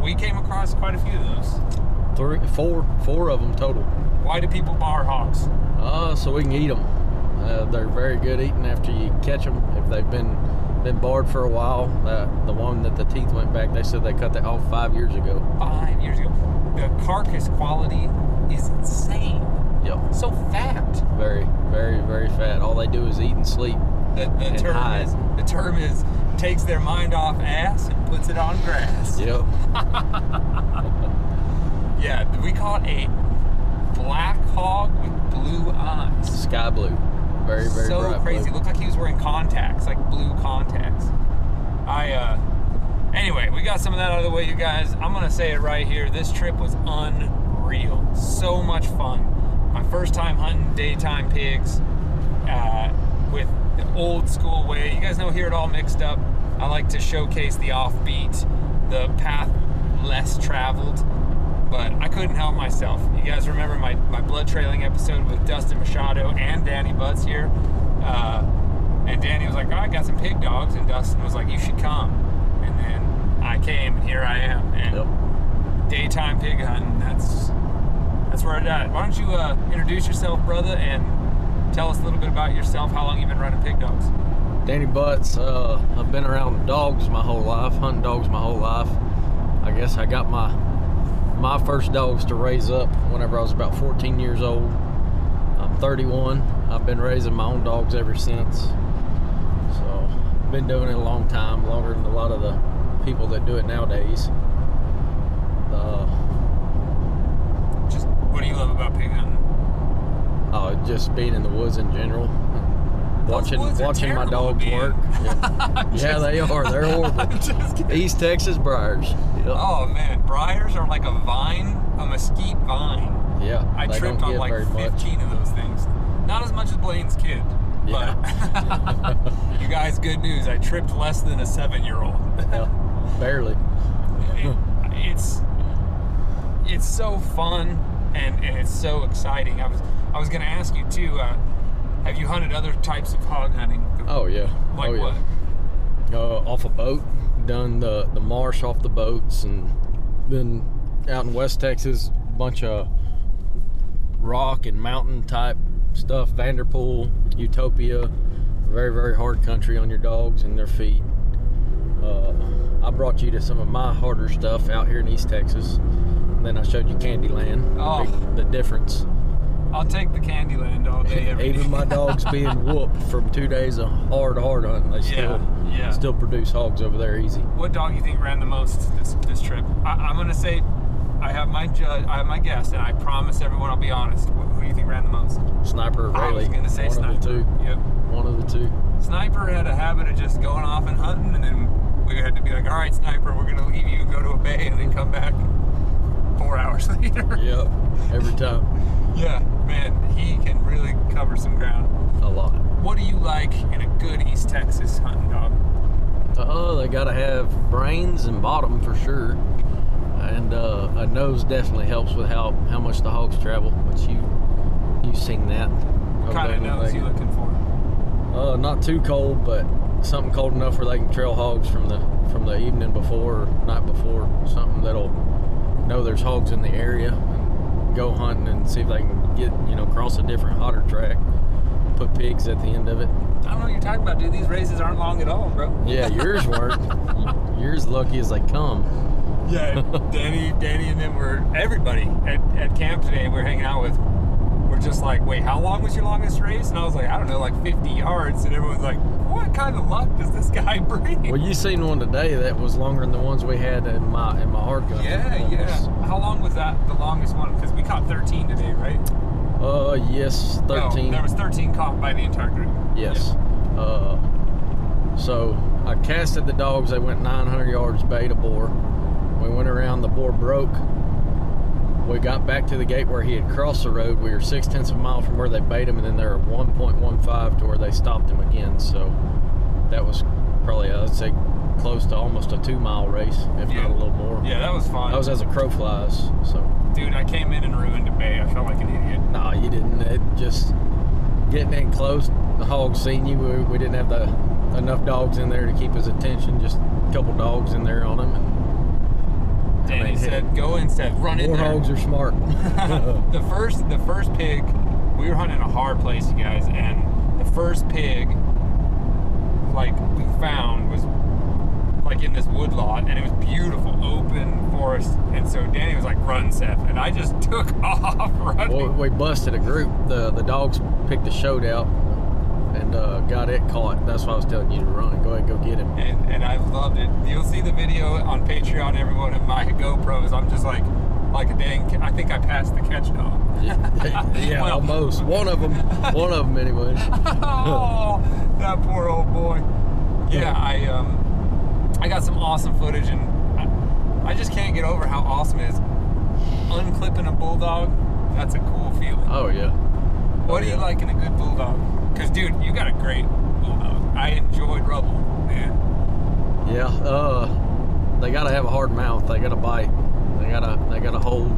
S1: we came across quite a few of those.
S3: Three, four, four of them total.
S1: Why do people bar hogs?
S3: Uh, so we can eat them. Uh, they're very good eating after you catch them. If they've been been barred for a while, uh, the one that the teeth went back, they said they cut that off five years ago.
S1: Five years ago. The carcass quality is insane.
S3: Yep.
S1: So fat.
S3: Very, very, very fat. All they do is eat and sleep.
S1: The, the
S3: And
S1: term
S3: hide.
S1: is the term is takes their mind off ass and puts it on grass.
S3: Yep. (laughs)
S1: Yeah, we caught a black hog with blue eyes.
S3: Sky blue. Very, very
S1: so
S3: bright
S1: crazy.
S3: blue.
S1: Looked like he was wearing contacts, like blue contacts. I uh anyway, we got some of that out of the way, you guys. I'm gonna say it right here. This trip was unreal. So much fun. My first time hunting daytime pigs uh, with the old school way. You guys know here it all mixed up. I like to showcase the offbeat, the path less traveled but I couldn't help myself. You guys remember my, my blood trailing episode with Dustin Machado and Danny Butts here? Uh, and Danny was like, oh, I got some pig dogs. And Dustin was like, you should come. And then I came, and here I am. And
S3: Yep.
S1: daytime pig hunting, that's that's where it's at. Why don't you uh, introduce yourself, brother, and tell us a little bit about yourself, how long you've been running pig dogs?
S3: Danny Butts, uh, I've been around dogs my whole life, hunting dogs my whole life. I guess I got my my first dogs to raise up whenever I was about 14 years old. I'm 31. I've been raising my own dogs ever since. So, I've been doing it a long time, longer than a lot of the people that do it nowadays. Uh,
S1: what do you love about pig hunting?
S3: uh, just being in the woods in general. Watching watching my dogs work. (laughs) Yeah, Yeah, they are. They're (laughs) horrible.
S1: Just.
S3: East Texas briars. Yep.
S1: Oh man, briars are like a vine, a mesquite vine.
S3: Yeah,
S1: I tripped on like 15
S3: much.
S1: of those things. Not as much as Blaine's kid. But (laughs) you guys, good news. I tripped less than a seven year old.
S3: Yeah, barely.
S1: it's it's so fun and, and it's so exciting. I was I was gonna ask you too, uh, have you hunted other types of hog hunting?
S3: Oh yeah.
S1: Like
S3: oh, yeah.
S1: what?
S3: Uh, off a boat, done the the marsh off the boats, and then out in West Texas, bunch of rock and mountain type stuff. Vanderpool, Utopia, very very hard country on your dogs and their feet. Uh, I brought you to some of my harder stuff out here in East Texas. Then I showed you Candyland.
S1: Oh.
S3: big- the difference.
S1: I'll take the Candyland all day every day.
S3: Even my dogs (laughs) being whooped from two days of hard, hard hunting, they still
S1: yeah.
S3: still produce hogs over there easy.
S1: What dog you think ran the most this this trip? I, I'm gonna say, I have my judge, I have my guess, and I promise everyone I'll be honest. Wh- Who do you think ran the most?
S3: Sniper or
S1: I was gonna say
S3: one of the two.
S1: Yep.
S3: One of the two.
S1: Sniper had a habit of just going off and hunting, and then we had to be like, "All right, Sniper, we're gonna leave you, go to a bay, and then come back four hours (laughs) later."
S3: Yep. Every time.
S1: Yeah, man, he can really cover some ground.
S3: A lot.
S1: What do you like in a good East Texas hunting dog?
S3: Oh, they gotta have brains and bottom for sure. And uh, a nose definitely helps with how, how much the hogs travel, which you you've seen that.
S1: What kind of nose you looking for?
S3: Uh, not too cold, but something cold enough where they can trail hogs from the from the evening before or night before. Something that'll know there's hogs in the area and go hunting and see if they can get you know cross a different hotter track. Put pigs at the end of it.
S1: I don't know what you're talking about, dude. These races aren't long at all, bro.
S3: Yeah, yours weren't. (laughs) yours lucky as they come.
S1: Yeah, Danny, Danny, and them were everybody at, at camp today. We are hanging out with. We're just like, wait, how long was your longest race? And I was like, I don't know, like 50 yards. And everyone's like, what kind of luck does this guy (laughs) bring?
S3: Well, you seen one today that was longer than the ones we had in my in my hard gun.
S1: yeah, yeah.
S3: was-
S1: How long was that? The longest one? Because we caught 13 today, right?
S3: Uh, yes,
S1: No,
S3: thirteen.
S1: there was 13 caught by the entire group.
S3: Yes. Uh, so I casted the dogs. They went 900 yards bayed a boar. We went around. The boar broke. We got back to the gate where he had crossed the road. We were six tenths of a mile from where they bayed him, and then they're at 1.15 to where they stopped him again. So that was probably, I'd say, close to almost a two mile race, if
S1: Yeah.
S3: not a little more.
S1: Yeah, that was fun.
S3: That was as a crow flies. So,
S1: Dude, I came in and ruined a bay. I felt like an idiot.
S3: no, you didn't. It just getting in close. The hogs seen you. We, we didn't have the enough dogs in there to keep his attention. Just a couple dogs in there on him. And
S1: Danny
S3: mean,
S1: said, "Go instead, run in
S3: more
S1: there."
S3: hogs are smart. (laughs)
S1: the first the first pig we were hunting a hard place you guys and the first pig like we found was like in this wood lot and it was beautiful open forest and so danny was like run seth and i just (laughs) took off running
S3: well, we busted a group. The the dogs picked the shoat out and uh, got it caught. That's why I was telling you to run. Go ahead, and go get him.
S1: and, and i loved it you'll see the video on patreon every one of my (laughs) gopros i'm just like like a dang i think i passed the catch dog
S3: Yeah, (laughs) yeah,
S1: Well-
S3: almost. One of them. (laughs) One of them, anyway.
S1: oh, that poor old boy. Yeah, I um, I got some awesome footage, and I, I just can't get over how awesome it is. Unclipping a bulldog, that's a cool feeling.
S3: Oh yeah.
S1: what do you like in a good bulldog? Because, dude, you got a great bulldog. I enjoyed Rubble, man.
S3: Yeah, uh, they gotta have a hard mouth. They gotta bite. They gotta they gotta hold.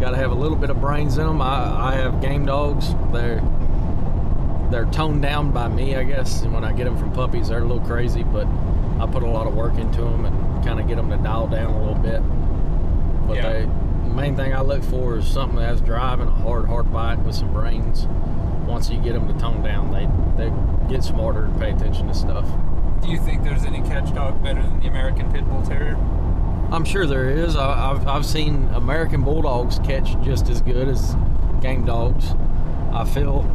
S3: Gotta have a little bit of brains in them. I, I have game dogs. They're they're toned down by me, I guess. And when I get them from puppies, they're a little crazy, but I put a lot of work into them and kind of get them to dial down a little bit. But
S1: Yeah.
S3: they, the main thing I look for is something that's driving a hard, hard bite with some brains. Once you get them to tone down, they they get smarter and pay attention to stuff.
S1: Do you think there's any catch dog better than the American Pit Bull Terrier?
S3: I'm sure there is. I, I've, I've seen American Bulldogs catch just as good as game dogs. I feel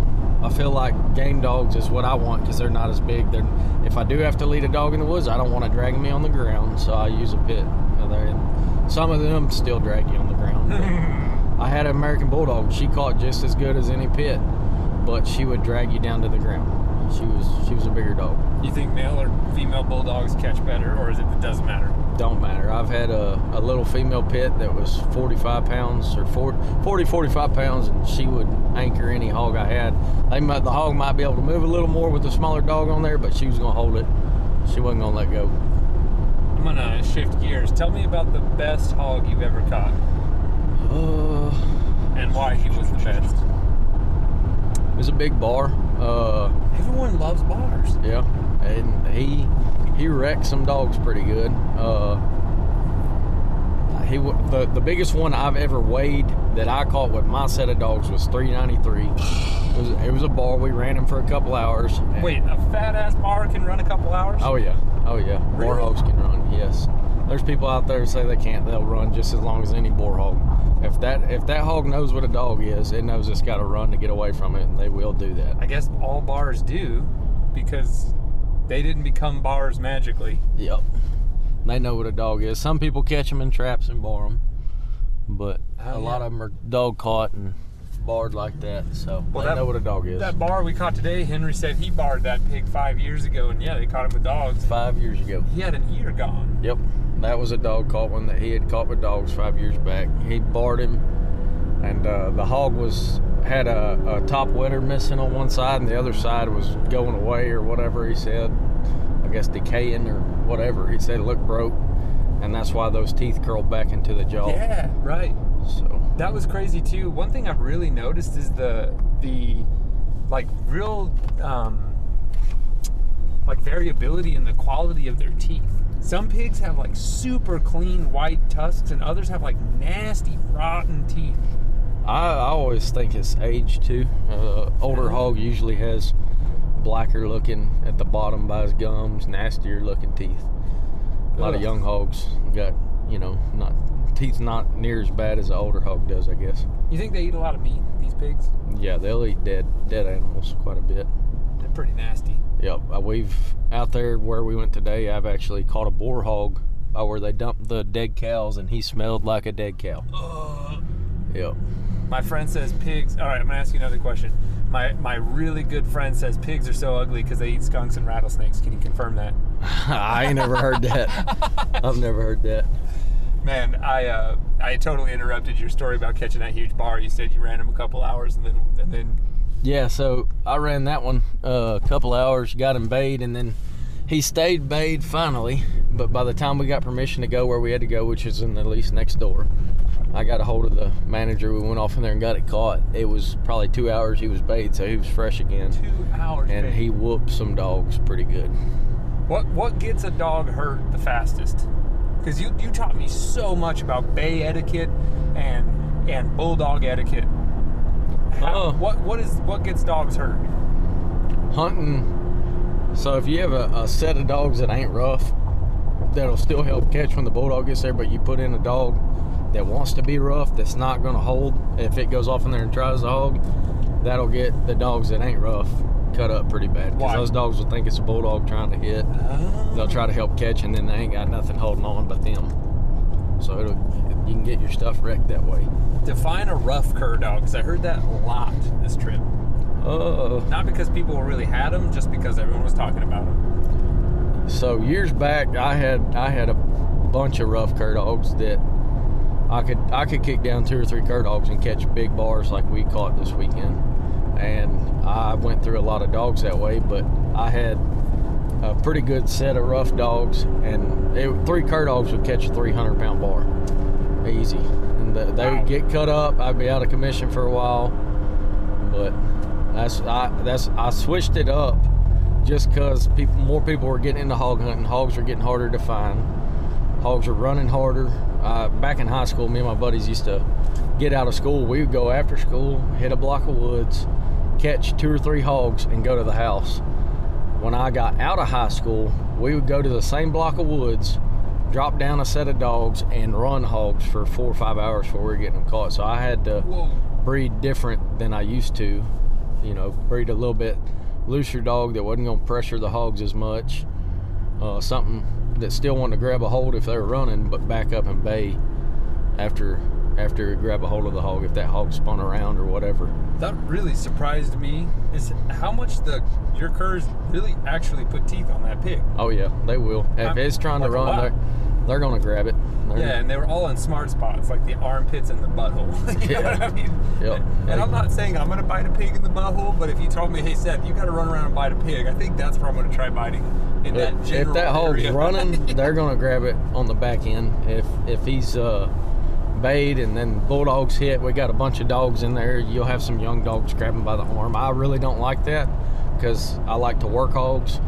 S3: I feel like game dogs is what I want because they're not as big. They're, if I do have to lead a dog in the woods, I don't want to drag me on the ground, so I use a pit. Uh, Some of them still drag you on the ground. (laughs) I had an American Bulldog. She caught just as good as any pit, but she would drag you down to the ground. She was she was a bigger dog.
S1: You think male or female bulldogs catch better, or is it, it doesn't matter?
S3: don't matter. I've had a, a little female pit that was 45 pounds or 40, 40, 45 pounds, and she would anchor any hog I had. They might, the hog might be able to move a little more with a smaller dog on there, but she was going to hold it. She wasn't going to let go.
S1: I'm gonna shift gears. Tell me about the best hog you've ever caught
S3: Uh,
S1: and why he was the best.
S3: It was a big bar. Uh,
S1: Everyone loves bars.
S3: yeah, and he he wrecked some dogs pretty good. Uh, he the the biggest one I've ever weighed that I caught with my set of dogs was 393. It was it was a bar. We ran him for a couple hours.
S1: Wait, a fat ass bar can run a couple hours?
S3: Oh yeah, oh yeah.
S1: Really?
S3: hogs can run. Yes. There's people out there who say they can't. They'll run just as long as any boar hog. If that if that hog knows what a dog is, it knows it's got to run to get away from it, and they will do that.
S1: I guess all bars do because they didn't become bars magically.
S3: Yep. They know what a dog is. Some people catch them in traps and bar them, but
S1: Oh,
S3: a lot of them are dog caught and barred like that, so
S1: Well,
S3: they
S1: that-
S3: know what a dog is.
S1: That bar we caught today, Henry said he barred that pig five years ago, and yeah, they caught him with dogs.
S3: Five years ago.
S1: He had an ear gone.
S3: Yep, that was a dog caught one that he had caught with dogs five years back. He barred him, and uh, the hog was had a, a top whetter missing on one side, and the other side was going away or whatever he said. I guess decaying or whatever. He said it looked broke, and that's why those teeth curled back into the jaw.
S1: Yeah, right.
S3: So
S1: That was crazy too. One thing I've really noticed is the the like real um, like variability in the quality of their teeth. Some pigs have like super clean white tusks, and others have like nasty rotten teeth.
S3: I, I always think it's age too. Uh, older hog usually has blacker looking at the bottom by his gums, nastier looking teeth. A lot of young hogs got, you know, not teeth not near as bad as the older hog does, I guess.
S1: You think they eat a lot of meat? These pigs?
S3: Yeah, they'll eat dead dead animals quite a bit.
S1: They're pretty nasty.
S3: Yep, uh, we've out there where we went today. I've actually caught a boar hog by where they dumped the dead cows, and he smelled like a dead cow. Yep.
S1: My friend says pigs. All right, I'm gonna ask you another question. My my really good friend says pigs are so ugly because they eat skunks and rattlesnakes. Can you confirm that? (laughs)
S3: I ain't never heard that. (laughs) I've never heard that.
S1: Man, I uh, I totally interrupted your story about catching that huge bar. You said you ran him a couple hours and then and then
S3: Yeah, so I ran that one uh, a couple hours, got him bayed, and then he stayed bayed finally. But by the time we got permission to go where we had to go, which is in the lease next door, I got a hold of the manager. We went off in there and got it caught. It was probably two hours he was bayed, so he was fresh again.
S1: two hours.
S3: And
S1: babe.
S3: he whooped some dogs pretty good.
S1: what what gets a dog hurt the fastest? Because you you taught me so much about bay etiquette and and bulldog etiquette. How,
S3: Oh.
S1: What what is what gets dogs hurt?
S3: hunting. So if you have a, a set of dogs that ain't rough, that'll still help catch when the bulldog gets there. But you put in a dog that wants to be rough, that's not going to hold. If it goes off in there and tries the hog, that'll get the dogs that ain't rough cut up pretty bad. Because those dogs will think it's a bulldog trying to hit. Oh. They'll try to help catch, and then they ain't got nothing holding on but them. So it'll, you can get your stuff wrecked that way.
S1: Define a rough cur dog, because I heard that a lot this trip.
S3: Uh,
S1: Not because people really had them, just because everyone was talking about them.
S3: So years back, I had I had a bunch of rough cur dogs that I could I could kick down two or three cur dogs and catch big bars like we caught this weekend. And I went through a lot of dogs that way, but I had a pretty good set of rough dogs, and it, three cur dogs would catch a 300 pound bar, easy. And the, they
S1: Wow.
S3: would get cut up. I'd be out of commission for a while, but that's I that's I switched it up just because people more people were getting into hog hunting. Hogs are getting harder to find. Hogs are running harder. Uh, back in high school, me and my buddies used to get out of school. We would go after school, hit a block of woods, catch two or three hogs, and go to the house. When I got out of high school, we would go to the same block of woods, drop down a set of dogs, and run hogs for four or five hours before we were getting them caught. So I had to
S1: Whoa.
S3: breed different than I used to. You know, breed a little bit looser dog that wasn't going to pressure the hogs as much. Uh, something that still wanted to grab a hold if they were running, but back up and bay after after it grab a hold of the hog if that hog spun around or whatever.
S1: That really surprised me is how much the your curs really actually put teeth on that pig.
S3: Oh yeah, they will. If
S1: I'm-
S3: it's trying to
S1: like a
S3: run, they're they're going to grab it. They're
S1: Yeah, and they were all in smart spots, like the armpits and the butthole. (laughs) you know
S3: Yeah.
S1: what I mean?
S3: Yep.
S1: And I'm not saying I'm gonna bite a pig in the butthole, but if you told me, hey Seth, you gotta run around and bite a pig, I think that's where I'm gonna try biting. In that
S3: If, if that hog's
S1: area.
S3: running, (laughs) they're gonna grab it on the back end. If if he's uh, bayed and then bulldogs hit, we got a bunch of dogs in there. You'll have some young dogs grabbing by the arm. I really don't like that because I like to work hogs.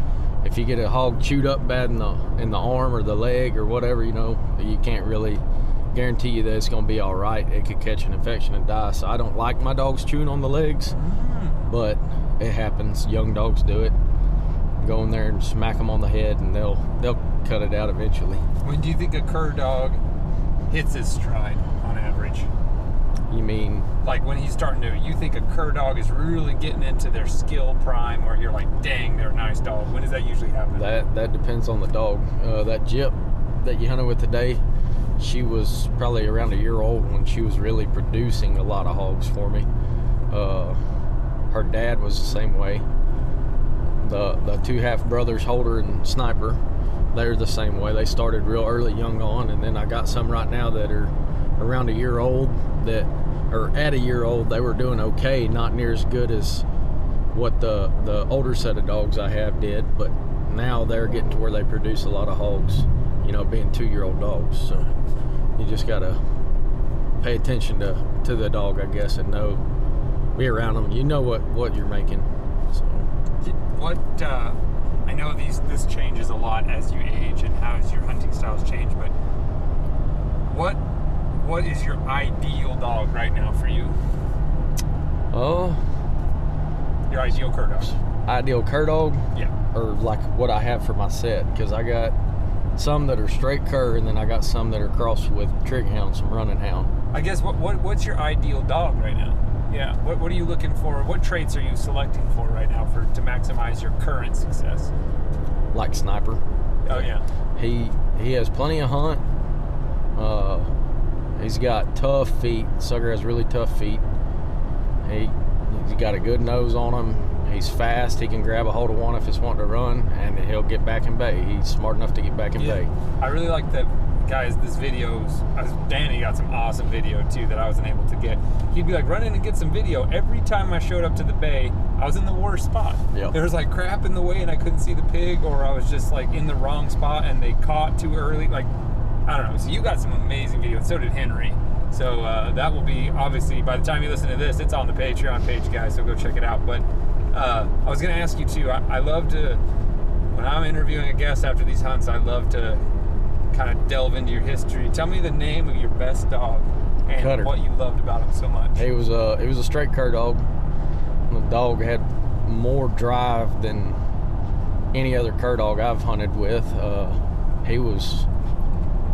S3: If you get a hog chewed up bad in the in the arm or the leg or whatever, you know, you can't really guarantee you that it's gonna be all right. It could catch an infection and die. So I don't like my dogs chewing on the legs, mm. but it happens. Young dogs do it go in there and smack them on the head and they'll they'll cut it out eventually
S1: when do you think a cur dog hits his stride on average?
S3: you mean
S1: Like when he's starting to, you think a cur dog is really getting into their skill prime, where you're like, dang, they're a nice dog. When does that usually happen?
S3: that that depends on the dog uh, that jip that you hunted with today she was probably around a year old when she was really producing a lot of hogs for me Uh, her dad was the same way. The the two half brothers, Holder and Sniper, they're the same way. They started real early, young on, and then I got some right now that are around a year old that are at a year old. They were doing okay, not near as good as what the the older set of dogs I have did, but now they're getting to where they produce a lot of hogs. You know, being two year old dogs. So you just gotta pay attention to to the dog, I guess, and know be around them. You know what what you're making. So
S1: What uh, know these this changes a lot as you age and how as your hunting styles change, but what what is your ideal dog right now for you?
S3: oh,
S1: Your ideal cur dog?
S3: ideal cur dog
S1: Yeah.
S3: or like what I have for my set because I got some that are straight cur and then I got some that are crossed with Trigg hound, some running hound.
S1: I guess what, what what's your ideal dog right now? Yeah. What what are you looking for? What traits are you selecting for right now for to maximize your current success?
S3: like sniper.
S1: Oh yeah.
S3: He he has plenty of hunt. Uh, he's got tough feet. Sucker has really tough feet. He he's got a good nose on him. He's fast. He can grab a hold of one if it's wanting to run, and he'll get back in bay. He's smart enough to get back in bay.
S1: I really like that, guys. This video's was- Danny got some awesome video too that I wasn't able to get. He'd be like, "Run in and get some video." Every time I showed up to the bay, I was in the worst spot.
S3: Yep.
S1: There was like crap in the way, and I couldn't see the pig, or I was just like in the wrong spot, and they caught too early. Like, I don't know. So you got some amazing video, and so did Henry. So uh, that will be obviously by the time you listen to this, it's on the Patreon page, guys. So go check it out. But uh, I was gonna ask you too. I, I love to when I'm interviewing a guest after these hunts. I love to kind of delve into your history. Tell me the name of your best dog and
S3: Cutter.
S1: what you loved about him so much.
S3: He was a he was a straight cur dog. The dog had more drive than any other cur dog I've hunted with. Uh, he was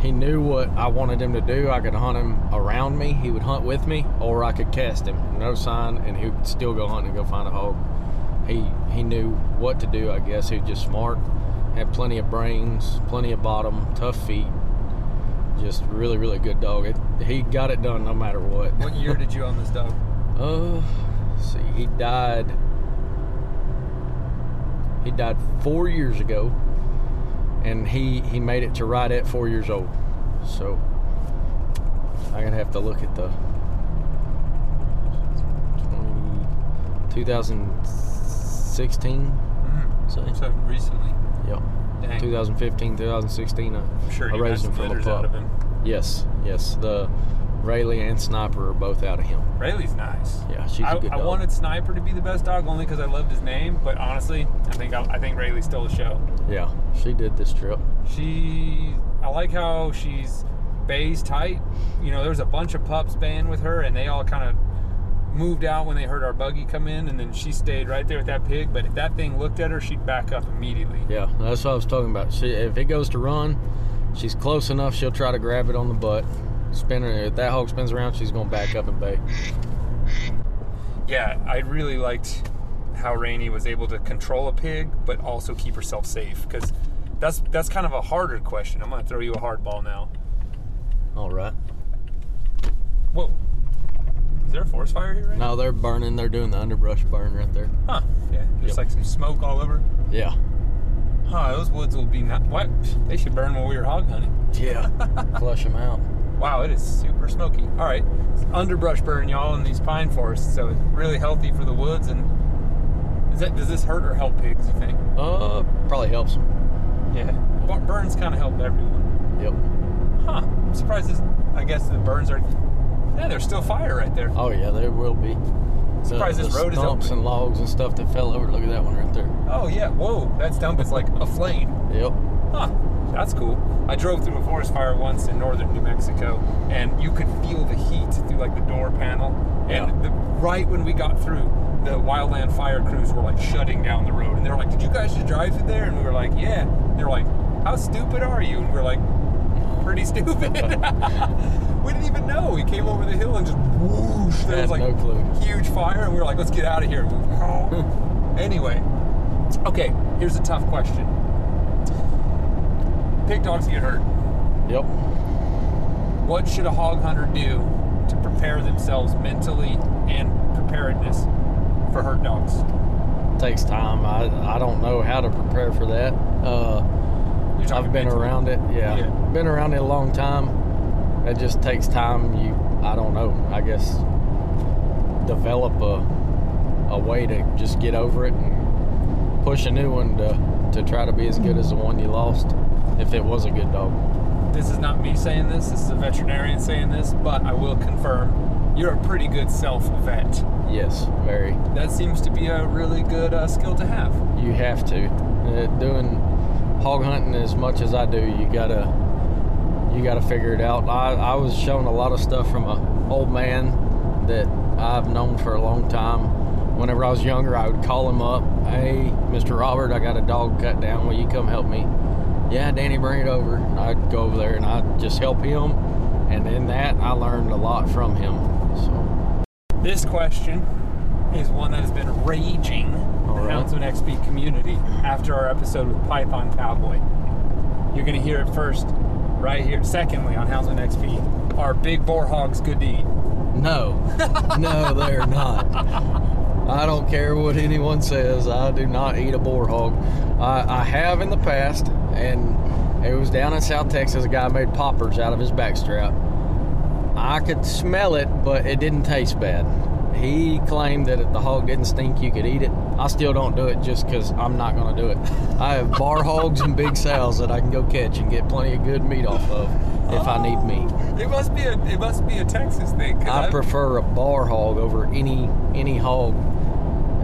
S3: he knew what I wanted him to do. I could hunt him around me. He would hunt with me, or I could cast him. No sign, and he would still go hunt and go find a hog. He he knew what to do. I guess he was just smart. Had plenty of brains, plenty of bottom, tough feet. Just really really good dog. It, he got it done no matter what.
S1: What year did you own this dog? (laughs)
S3: Uh, see, he died. He died four years ago, and he he made it to right at four years old. So I'm gonna have to look at the 20, 2016.
S1: Mm,
S3: So,
S1: so recently.
S3: Yep.
S1: Dang.
S3: 2015, 2016. I,
S1: I'm sure
S3: I raised him from a pup.
S1: of him.
S3: Yes, yes. The Rayleigh and Sniper are both out of him.
S1: Rayleigh's nice.
S3: Yeah, she's a
S1: I,
S3: good dog.
S1: I
S3: dog.
S1: wanted Sniper to be the best dog only because I loved his name, but honestly, I think I, I think Rayleigh stole the show.
S3: Yeah, she did this trip.
S1: She, I like how she's bays tight. You know, there's a bunch of pups baying with her, and they all kind of moved out when they heard our buggy come in, and then she stayed right there with that pig. But if that thing looked at her, she'd back up immediately.
S3: Yeah, that's what I was talking about. She, if it goes to run, she's close enough. She'll try to grab it on the butt, spin her. If that hog spins around, she's gonna back up and bay.
S1: Yeah, I really liked how Rainey was able to control a pig, but also keep herself safe. Because that's that's kind of a harder question. I'm gonna throw you a hard ball now.
S3: All right.
S1: Whoa, is there a forest fire here? Right now?
S3: No, they're burning. They're doing the underbrush burn right there.
S1: Huh? Yeah, there's
S3: Yep.
S1: like some smoke all over.
S3: Yeah.
S1: Huh? Those woods will be not. What? They should burn when we were hog hunting.
S3: Yeah. (laughs) Flush them out.
S1: Wow, it is super smoky. All right, it's underbrush burn, y'all, in these pine forests, so it's really healthy for the woods. And is that does this hurt or help pigs? You think?
S3: Uh, probably helps them.
S1: Yeah, burns kind of help everyone.
S3: Yep.
S1: Huh? I'm surprised. This, I guess the burns are. Yeah, there's still fire right there.
S3: Oh yeah, there will be. The-
S1: Surprised this road is open.
S3: and logs and stuff that fell over. Look at that one right there.
S1: Oh yeah. Whoa, that stump is like aflame.
S3: Yep.
S1: Huh. That's cool. I drove through a forest fire once in northern New Mexico, and you could feel the heat through like the door panel. And
S3: Yeah.
S1: the, right when we got through, the wildland fire crews were like shutting down the road, and they were like, "Did you guys just drive through there?" And we were like, "Yeah." They're like, "How stupid are you?" And we're like, "Pretty stupid." (laughs) we didn't even know. We came over the hill and just whoosh. There was like
S3: no clue.
S1: huge fire, and we were like, "Let's get out of here." (laughs) anyway, okay. Here's a tough question. Pig dogs get hurt.
S3: Yep.
S1: What should a hog hunter do to prepare themselves mentally and preparedness for hurt dogs?
S3: takes time. I I don't know how to prepare for that. Uh, I've been around it. Yeah.
S1: Yeah.
S3: been around it a long time. It just takes time. You, I don't know. I guess develop a a way to just get over it and push a new one to to try to be as good as the one you lost, if it was a good dog.
S1: This is not me saying this. This is a veterinarian saying this, but I will confirm you're a pretty good self vet.
S3: Yes, very.
S1: That seems to be a really good uh, skill to have.
S3: You have to. Uh, doing hog hunting as much as I do, you gotta you gotta figure it out. I, I was shown a lot of stuff from a old man that I've known for a long time. Whenever I was younger, I would call him up. Hey, Mr. Robert, I got a dog cut down. Will you come help me? Yeah, Danny, bring it over. I'd go over there and I'd just help him. And in that, I learned a lot from him. So,
S1: This question is one that has been raging in
S3: All
S1: the
S3: right.
S1: Houndsman XP community after our episode with Python Cowboy. You're going to hear it first, right here. Secondly, on Houndsman XP, are big boar hogs good to eat?
S3: No, (laughs) no, they're not. I don't care what anyone says. I do not eat a boar hog. I, I have in the past, and it was down in South Texas. A guy made poppers out of his backstrap. I could smell it, but it didn't taste bad. He claimed that if the hog didn't stink, you could eat it. I still don't do it just because I'm not going to do it. I have bar (laughs) hogs and big sows that I can go catch and get plenty of good meat off of if I need meat.
S1: It must be a it must be a Texas thing.
S3: I
S1: I've-
S3: prefer a bar hog over any any hog.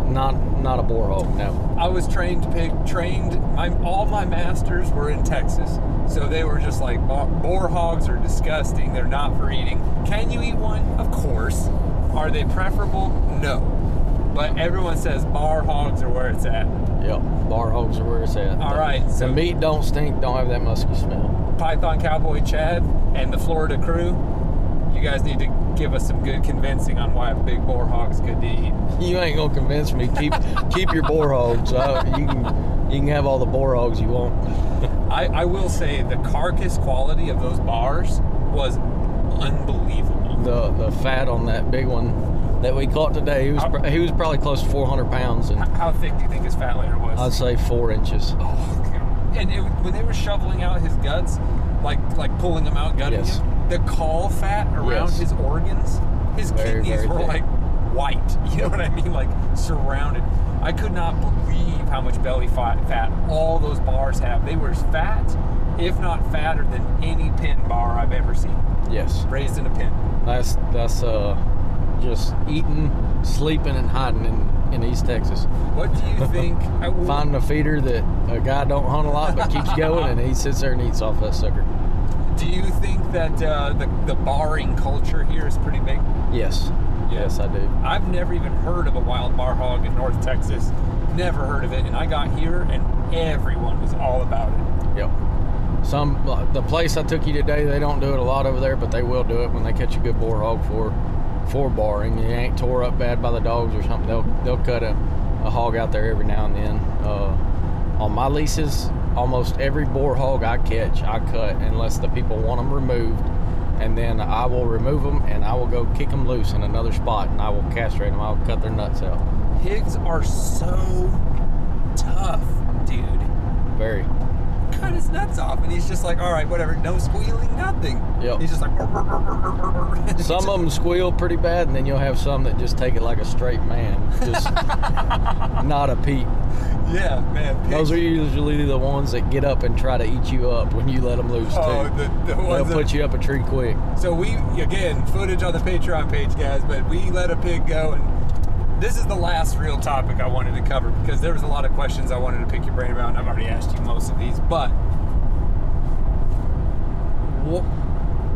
S3: Not not a boar hog. No.
S1: I was trained to pick trained. My all my masters were in Texas, so they were just like boar hogs are disgusting. They're not for eating. Can you eat one? Of course. Are they preferable? No. But everyone says bar hogs are where it's at.
S3: Yep. Bar hogs are where it's at.
S1: All right,
S3: The
S1: so-
S3: meat don't stink. Don't have that musky smell.
S1: Python Cowboy Chad and the Florida crew. You guys need to give us some good convincing on why a big boar hog's good to eat. (laughs)
S3: You ain't gonna convince me. Keep (laughs) keep your boar hogs. Uh, you can you can have all the boar hogs you want. (laughs)
S1: I, I will say the carcass quality of those bars was unbelievable.
S3: The the fat on that big one that we caught today. He was
S1: How-
S3: he was probably close to 400 pounds, and
S1: How thick do you think his fat layer was?
S3: I'd say four inches.
S1: Oh, and it, when they were shoveling out his guts, like like pulling them out, gutting
S3: Yes.
S1: him, the caul fat around
S3: Yes.
S1: his organs, his
S3: Very,
S1: kidneys
S3: very
S1: were
S3: thick.
S1: like white. (laughs) You know what I mean? Like surrounded. I could not believe how much belly fat, fat all those bars have. They were as fat, if not fatter, than any pin bar I've ever seen.
S3: Yes.
S1: Raised in a pen.
S3: That's that's uh just eating, sleeping, and hiding in, in East Texas.
S1: What do you think? (laughs) I-
S3: Finding a feeder that a guy don't hunt a lot but keeps going, and he sits there and eats off that sucker.
S1: Do you think that uh, the the barring culture here is pretty big?
S3: Yes.
S1: Yeah.
S3: Yes, I do.
S1: I've never even heard of a wild bar hog in North Texas. Never heard of it, and I got here, and everyone was all about it.
S3: Yep. Some the place I took you today, they don't do it a lot over there, but they will do it when they catch a good boar hog for for barring. It ain't tore up bad by the dogs or something. They'll they'll cut a, a hog out there every now and then. Uh, on my leases, almost every boar hog I catch, I cut unless the people want them removed, and then I will remove them and I will go kick them loose in another spot and I will castrate them. I'll cut their nuts out.
S1: Pigs are so tough, dude.
S3: Very.
S1: Cut his nuts off, and he's just like, all right, whatever, no squealing, nothing.
S3: Yep.
S1: He's just like. (laughs)
S3: Some of them squeal pretty bad, and then you'll have some that just take it like a straight man, just (laughs) not a peep.
S1: Yeah, man. Pigs,
S3: Those are usually the ones that get up and try to eat you up when you let them loose oh, too.
S1: Oh, the, the
S3: They'll
S1: that
S3: put you up a tree quick.
S1: So we again footage on the Patreon page, guys. But we let a pig go, and this is the last real topic I wanted to cover because there was a lot of questions I wanted to pick your brain about, and I've already asked you most of these. But what,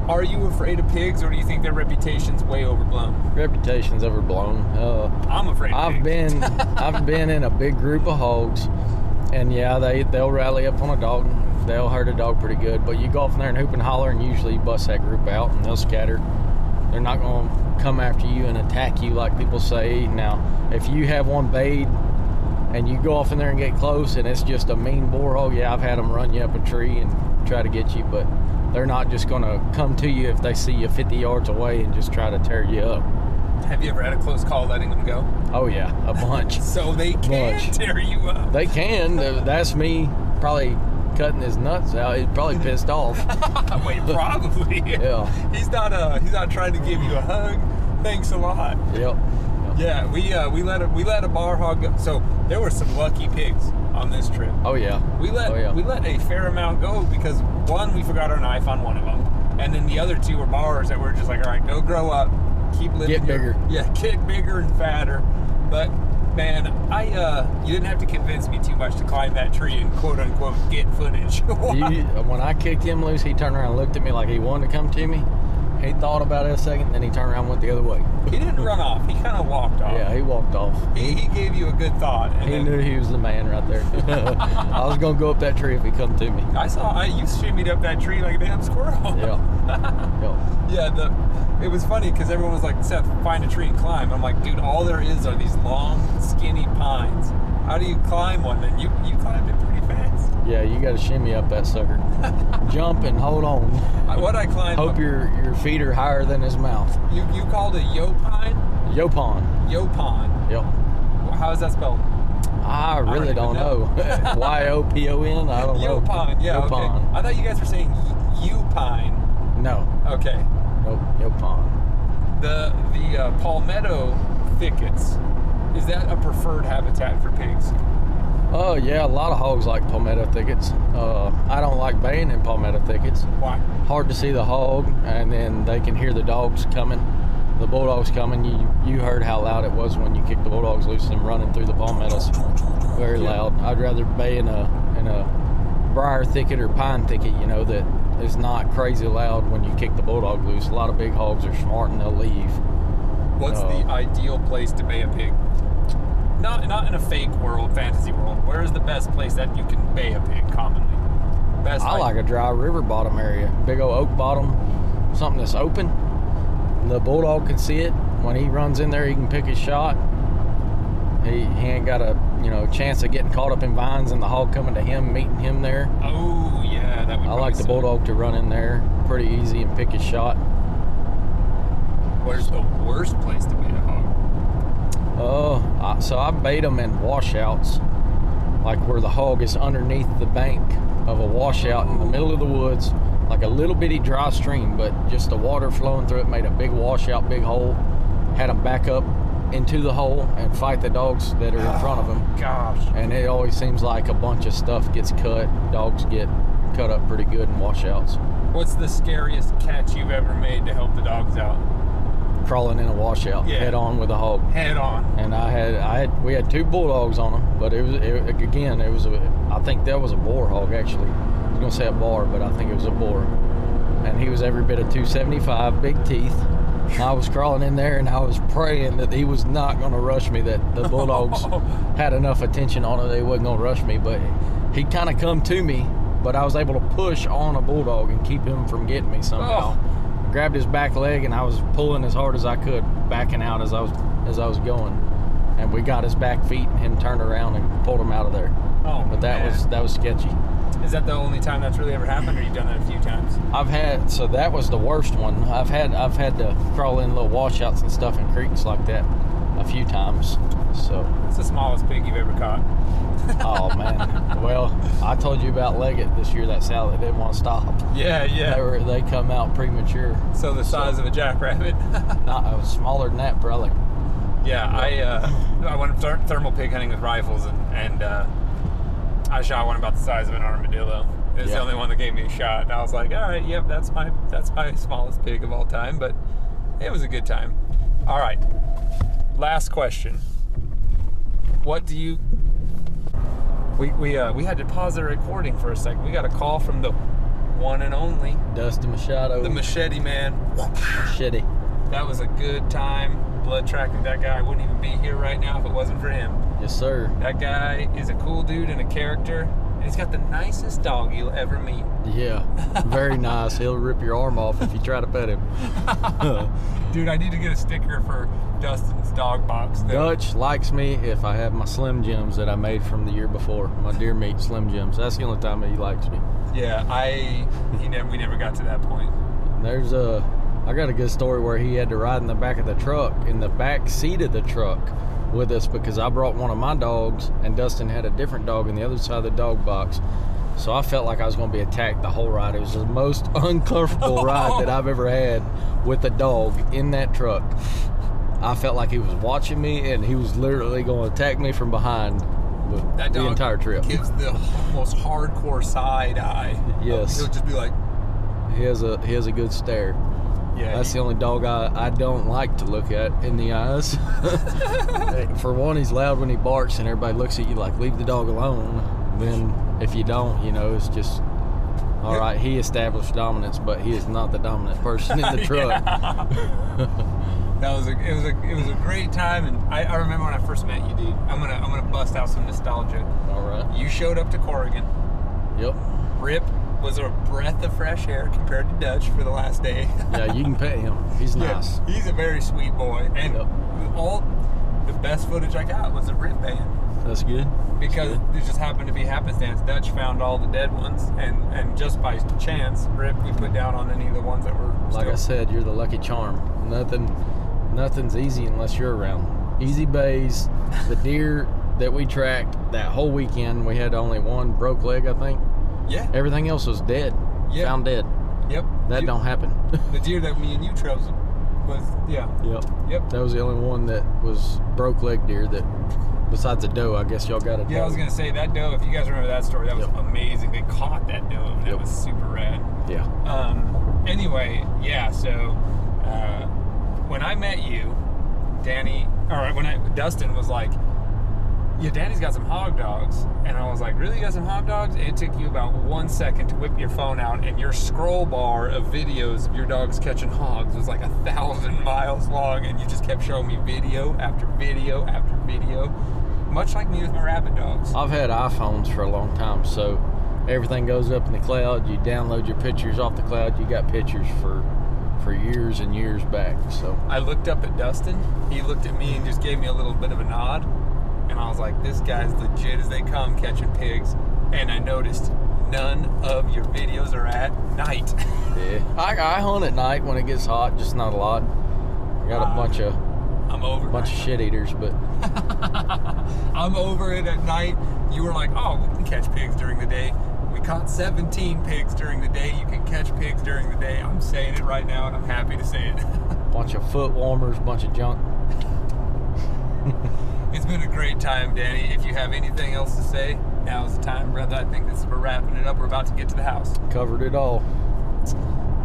S1: are you afraid of pigs, or do you think their reputation's way overblown?
S3: Reputation's overblown. Uh,
S1: I'm afraid. Of
S3: I've
S1: pigs.
S3: been (laughs) I've been in a big group of hogs, and yeah, they they'll rally up on a dog. They'll hurt a dog pretty good, but you go off in there and hoop and holler, and usually you bust that group out, and they'll scatter. They're not going to come after you and attack you like people say. Now, if you have one bayed and you go off in there and get close, and it's just a mean boar hog, yeah, I've had them run you up a tree and try to get you, but they're not just going to come to you if they see you 50 yards away and just try to tear you up.
S1: Have you ever had a close call letting them go?
S3: Oh yeah, a bunch. (laughs)
S1: So they can
S3: Bunch.
S1: tear you up.
S3: they can. That's me probably cutting his nuts out. He's probably pissed off. (laughs)
S1: Wait, probably.
S3: Yeah.
S1: He's not uh he's not trying to give you a hug. Thanks a lot.
S3: Yep.
S1: Yeah, we uh we let a, we let a bar hog go. So there were some lucky pigs on this trip.
S3: Oh yeah.
S1: We let
S3: Oh, yeah.
S1: we let a fair amount go because one we forgot our knife on one of them, and then the other two were bars that were just like, all right, go grow up, keep living.
S3: Get
S1: your-
S3: bigger.
S1: yeah, get bigger and fatter. But man, I uh, you didn't have to convince me too much to climb that tree and quote unquote get footage. (laughs)
S3: You, when I kicked him loose, he turned around and looked at me like he wanted to come to me. He thought about it a second, then he turned around and went the other way.
S1: he didn't run off. He kind of walked off.
S3: Yeah, he walked off.
S1: He, he gave you a good thought. And
S3: He
S1: then
S3: knew he was the man right there. (laughs) I was gonna go up that tree if he come to me.
S1: I saw I you shimmied up that tree like a damn squirrel.
S3: Yeah. (laughs) yeah.
S1: Yeah, the it was funny because everyone was like, Seth, find a tree and climb. I'm like, dude, all there is are these long, skinny pines. How do you climb one? And you you climbed it.
S3: Yeah, you got to shimmy up that sucker. (laughs) Jump and hold on.
S1: What I climbed.
S3: Hope your your feet are higher than his mouth.
S1: you you called it yo pine,
S3: Yaupon.
S1: yo pine.
S3: Yep.
S1: How is that spelled?
S3: I really
S1: even
S3: don't
S1: know.
S3: know. (laughs) Y O P O N. I don't know.
S1: Yo pine. Yeah. Okay.
S3: Yaupon.
S1: I thought you guys were saying y- you pine.
S3: No.
S1: Okay.
S3: Nope. Yaupon.
S1: The the uh, palmetto thickets. Is that a preferred habitat for pigs?
S3: Oh yeah, a lot of hogs like palmetto thickets. Uh, I don't like baying in palmetto thickets.
S1: Why?
S3: Hard to see the hog, and then they can hear the dogs coming, the bulldogs coming. You you heard how loud it was when you kicked the bulldogs loose and running through the palmettos. Very loud. I'd rather bay in a in a briar thicket or pine thicket. You know that is not crazy loud when you kick the bulldog loose. A lot of big hogs are smart and they'll leave.
S1: What's
S3: Oh.
S1: the ideal place to bay a pig? Not not in a fake world, fantasy world. Where is the best place that you can bay a pig commonly? Best.
S3: I like a dry river bottom area, big old oak bottom, something that's open. The bulldog can see it. When he runs in there, he can pick his shot. He, he ain't got a you know chance of getting caught up in vines and the hog coming to him, meeting him there.
S1: Oh yeah, that would.
S3: I like the bulldog to run in there pretty easy and pick his shot.
S1: Where's the worst place to bay a hog?
S3: Oh, I, so I bayed them in washouts, like where the hog is underneath the bank of a washout in the middle of the woods, like a little bitty dry stream, but just the water flowing through it made a big washout, big hole. Had them back up into the hole and fight the dogs that are in front of them. (sighs)
S1: Gosh.
S3: And it always seems like a bunch of stuff gets cut. Dogs get cut up pretty good in washouts.
S1: What's the scariest catch you've ever made to help the dogs out?
S3: Crawling in a washout,
S1: Yeah.
S3: head on with a hog.
S1: Head on.
S3: and I had I had we had two bulldogs on them, but it was it, again it was a I think that was a boar hog actually. I was gonna say a bar, but I think it was a boar, and he was every bit of 275, big teeth. I was crawling in there and I was praying that he was not gonna rush me. That the bulldogs (laughs) had enough attention on it they wasn't gonna rush me, but he kind of come to me, but I was able to push on a bulldog and keep him from getting me somehow. Oh. Grabbed his back leg and I was pulling as hard as I could, backing out as I was as I was going, and we got his back feet and him turned around and pulled him out of there.
S1: Oh,
S3: But that
S1: man.
S3: was that was sketchy.
S1: Is that the only time that's really ever happened, or you've done that a few times?
S3: I've had so that was the worst one. I've had I've had to crawl in little washouts and stuff in creeks like that a few times. So
S1: It's the smallest pig you've ever caught. (laughs)
S3: oh man. well, I told you about Leggett this year. That salad didn't want to stop.
S1: Yeah, yeah.
S3: They were they come out premature.
S1: So the size of a jackrabbit. (laughs)
S3: Not I was smaller than that probably.
S1: yeah, I uh, I went ther- thermal pig hunting with rifles, and, and uh, I shot one about the size of an armadillo. It's the
S3: Yeah.
S1: only one that gave me a shot, and I was like, all right, yep, that's my that's my smallest pig of all time. But it was a good time. All right, last question. What do you? We we uh, we had to pause the recording for a second. We got a call from the one and only
S3: Dusty Machado.
S1: the machete man.
S3: Machete.
S1: That was a good time. Blood tracking that guy. I wouldn't even be here right now if it wasn't for him.
S3: Yes, sir.
S1: That guy is a cool dude and a character, and he's got the nicest dog you'll ever meet.
S3: Yeah. Very (laughs) nice. He'll rip your arm off if you try to pet him. (laughs)
S1: Dude, I need to get a sticker for Dustin's dog box. though.
S3: Dutch likes me if I have my Slim Jims that I made from the year before. My deer meat Slim Jims. That's the only time he likes me.
S1: Yeah, I he never we never got to that point.
S3: There's a I got a good story where he had to ride in the back of the truck, in the back seat of the truck with us because I brought one of my dogs and Dustin had a different dog in the other side of the dog box. So I felt like I was going to be attacked the whole ride. It was the most (laughs) uncomfortable ride that I've ever had with a dog in that truck. I felt like he was watching me and he was literally going to attack me from behind the,
S1: That
S3: the
S1: dog
S3: entire trip.
S1: gives the most hardcore side eye.
S3: Yes.
S1: He'll just be like,
S3: He has a he has a good stare.
S1: yeah.
S3: That's the only dog I, I don't like to look at in the eyes. (laughs) (laughs) For one, he's loud when he barks, and everybody looks at you like, leave the dog alone. Then, if you don't, you know, it's just, all right, he established dominance, but he is not the dominant person in the (laughs) truck. (laughs)
S1: That was a it was a it was a great time, and I, I remember when I first met you, dude. I'm gonna I'm gonna bust out some nostalgia.
S3: All right.
S1: You showed up to Corrigan.
S3: Yep.
S1: Rip was a breath of fresh air compared to Dutch for the last day.
S3: Yeah, you can pet him. He's
S1: Yeah,
S3: nice.
S1: he's a very sweet boy, and
S3: Yep.
S1: all the best footage I got was the Rip band
S3: That's good.
S1: because it just happened to be happenstance. Dutch found all the dead ones, and and just by chance, Rip we put down on any of the ones that were
S3: Like I said, you're the lucky charm. Nothing, nothing's easy unless you're around. Easy bays, the deer that we tracked that whole weekend, we had only one broke leg, I think.
S1: yeah,
S3: Everything else was dead.
S1: Yeah.
S3: Found dead.
S1: yep.
S3: That
S1: Deer-
S3: don't happen.
S1: The deer that me and you chose was yeah,
S3: yep.
S1: yep.
S3: That was the only one that was broke leg deer that, besides the doe, I guess y'all got doe.
S1: Yeah, I was gonna say that doe. If you guys remember that story, that was
S3: Yep.
S1: amazing. They caught that doe. and That
S3: Yep.
S1: was super rad.
S3: Yeah.
S1: Um. Anyway, yeah. So, uh, when I met you, Danny, or when I Dustin was like, "Yeah, Danny's got some hog dogs," and I was like, "Really, you got some hog dogs?" It took you about one second to whip your phone out, and your scroll bar of videos of your dogs catching hogs was like a thousand (laughs) miles long, and you just kept showing me video after video after video, much like me with my rabbit dogs.
S3: I've had iPhones for a long time, so everything goes up in the cloud. You download your pictures off the cloud. You got pictures for for years and years back. So
S1: I looked up at Dustin. He looked at me and just gave me a little bit of a nod. And I was like, this guy's legit as they come catching pigs. And I noticed none of your videos are at night. (laughs)
S3: yeah, I, I hunt at night when it gets hot, just not a lot. I got a
S1: Ah.
S3: bunch of
S1: I'm over
S3: bunch of shit eaters, but (laughs)
S1: I'm over it at night. You were like, oh, we can catch pigs during the day. We caught 17 pigs during the day. You can catch pigs during the day. I'm saying it right now and I'm happy to say it. (laughs)
S3: bunch of foot warmers, bunch of junk. (laughs)
S1: It's been a great time, Danny. If you have anything else to say, now's the time, brother. I think this is we're wrapping it up. We're about to get to the house.
S3: Covered it all.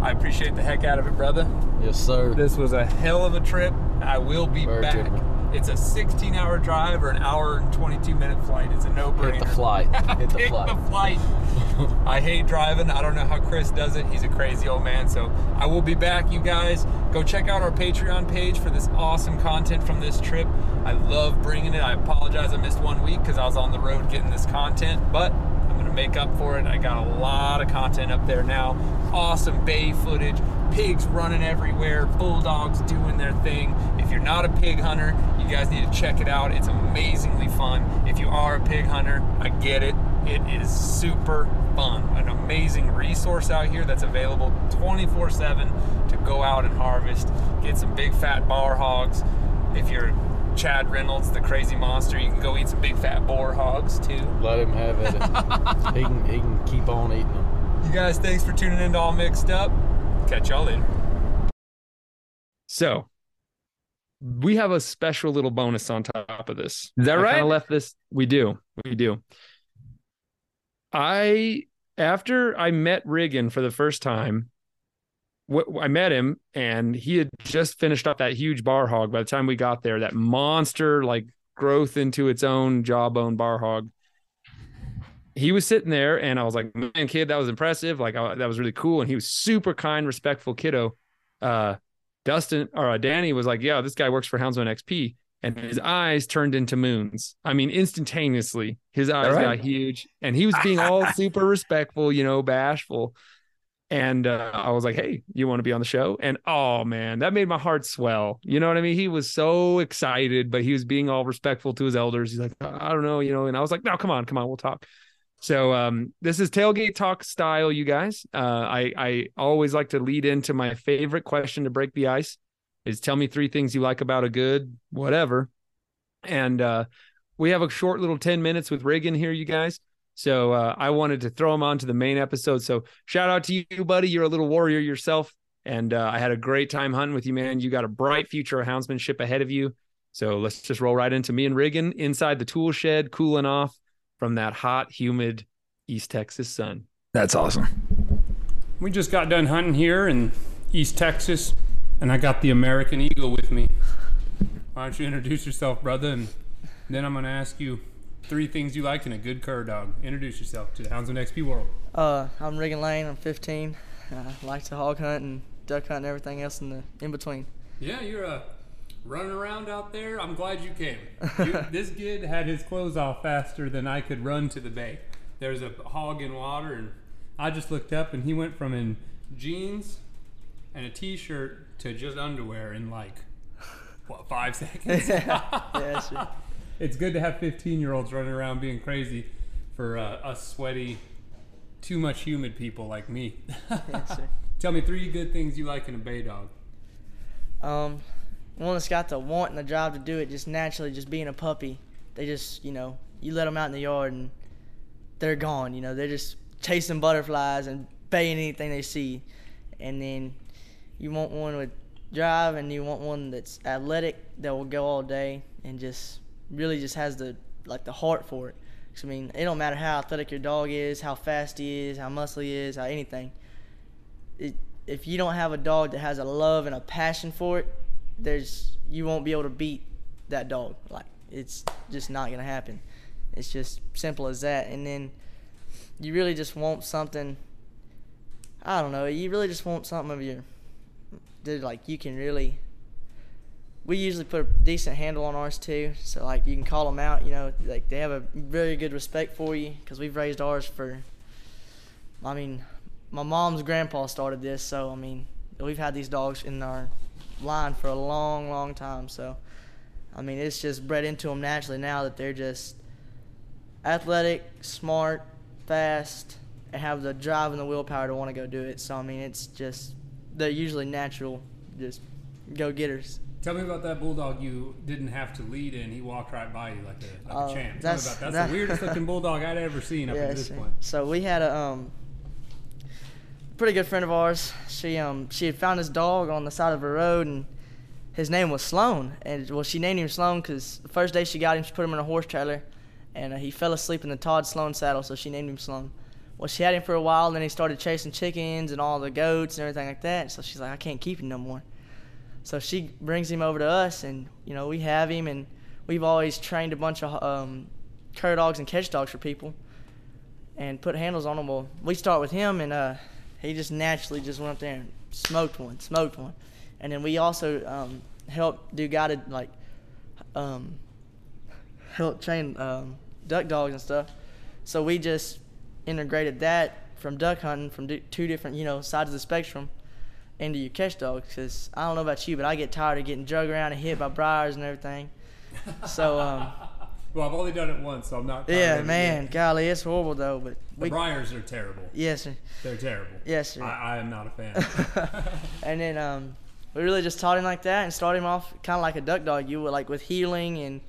S1: I appreciate the heck out of it, brother.
S3: Yes, sir.
S1: This was a hell of a trip. I will be
S3: Very
S1: back.
S3: good.
S1: It's a 16 hour drive or an hour and 22 minute flight. It's a no brainer.
S3: Hit the flight. (laughs) Hit the flight.
S1: the flight. I hate driving. I don't know how Chris does it. He's a crazy old man. So I will be back, you guys. Go check out our Patreon page for this awesome content from this trip. I love bringing it. I apologize I missed one week because I was on the road getting this content, but I'm to make up for it. I got a lot of content up there now. Awesome bay footage, pigs running everywhere, bulldogs doing their thing. If you're not a pig hunter, you guys need to check it out. It's amazingly fun. If you are a pig hunter, I get it. It is super fun. An amazing resource out here that's available 24 7 to go out and harvest, get some big fat bar hogs. If you're Chad Reynolds, the crazy monster, you can go eat some big fat boar hogs too.
S3: Let him have it. (laughs) he can he can keep on eating them.
S1: You guys, thanks for tuning in to All Mixed Up. Catch y'all later.
S5: So we have a special little bonus on top of this.
S2: Is that
S5: I
S2: right?
S5: kinda left this. We do. We do. I after I met Riggin for the first time, wh- I met him and he had just finished up that huge bar hog. By the time we got there, that monster like growth into its own jawbone bar hog. He was sitting there, and I was like, "Man, kid, that was impressive. Like, I, that was really cool." And he was super kind, respectful kiddo. Uh, Dustin or uh, Danny was like, "Yeah, this guy works for Houndsman XP," and his eyes turned into moons. I mean, instantaneously, his eyes
S2: right?
S5: got huge, and he was being all super respectful, you know, bashful. And uh, I was like, "Hey, you want to be on the show?" And oh man, that made my heart swell. You know what I mean? He was so excited, but he was being all respectful to his elders. He's like, "I don't know," you know. And I was like, "No, come on, come on, we'll talk."
S6: So um, this is tailgate talk style, you guys. Uh, I I always like to lead into my favorite question to break the ice is tell me three things you like about a good whatever. And uh, we have a short little 10 minutes with Riggin here, you guys. So uh, I wanted to throw him on to the main episode. So shout out to you, buddy. You're a little warrior yourself. And uh, I had a great time hunting with you, man. You got a bright future of houndsmanship ahead of you. So let's just roll right into me and Riggin inside the tool shed, cooling off from that hot, humid East Texas sun.
S2: That's awesome.
S1: We just got done hunting here in East Texas, and I got the American Eagle with me. Why don't you introduce yourself, brother? And then I'm going to ask you three things you like in a good cur dog. Introduce yourself to the Houndsman XP world.
S7: Uh, I'm Riggin Lane. I'm 15. I like to hog hunt and duck hunt and everything else in the in between.
S1: Yeah, you're uh, running around out there. I'm glad you came. (laughs) You, this kid had his clothes off faster than I could run to the bay. There's a hog in water, and I just looked up, and he went from in jeans and a t-shirt to just underwear in like what five (laughs) seconds.
S7: Yeah, sure.
S1: It's good to have 15 year olds running around being crazy for uh, us sweaty, too much humid people like me. (laughs) Tell me three good things you like in a bay dog.
S7: Um, one that's got the want and the drive to do it just naturally, just being a puppy. They just, you know, you let them out in the yard and they're gone. You know, they're just chasing butterflies and baying anything they see. And then you want one with drive and you want one that's athletic that will go all day and just really just has the like the heart for it. 'Cause, I mean, it don't matter how athletic your dog is, how fast he is, how muscly he is, how anything. It, if you don't have a dog that has a love and a passion for it, there's you won't be able to beat that dog. Like it's just not gonna happen. It's just simple as that. And then you really just want something. I don't know. You really just want something of your that like you can really. We usually put a decent handle on ours too, so like you can call them out. You know, like they have a very good respect for you because we've raised ours for. I mean, my mom's grandpa started this, so I mean, we've had these dogs in our line for a long, long time. So, I mean, it's just bred into them naturally now that they're just athletic, smart, fast, and have the drive and the willpower to want to go do it. So, I mean, it's just they're usually natural, just go getters.
S1: Tell me about that bulldog you didn't have to lead in. He walked right by you like a, like
S7: Oh,
S1: a champ. Tell me
S7: that's-
S1: that's the weirdest looking (laughs) bulldog I'd ever seen up
S7: Yeah,
S1: to this point.
S7: so we had a um pretty good friend of ours. She um she had found this dog on the side of a road and his name was Sloan. And well, she named him Sloan because the first day she got him, she put him in a horse trailer, and uh, he fell asleep in the Todd Sloan saddle, so she named him Sloan. Well, she had him for a while, and then he started chasing chickens and all the goats and everything like that. So she's like, I can't keep him no more. So she brings him over to us, and you know we have him, and we've always trained a bunch of um, cur dogs and catch dogs for people, and put handles on them. Well, we start with him, and uh, he just naturally just went up there and smoked one, smoked one, and then we also um, help do guided like um, help train um, duck dogs and stuff. So we just integrated that from duck hunting from two different you know sides of the spectrum into your catch dogs. Because I don't know about you, but I get tired of getting drug around and hit by briars and everything. So (laughs) um,
S1: Well, I've only done it once, so I'm not.
S7: yeah,
S1: it
S7: man, golly, it's horrible though. But
S1: The
S7: we,
S1: briars are terrible.
S7: yes, sir,
S1: They're terrible.
S7: yes, sir.
S1: I, I am not a fan. (laughs)
S7: and then um, we really just taught him like that and started him off kind of like a duck dog. You would like with heeling and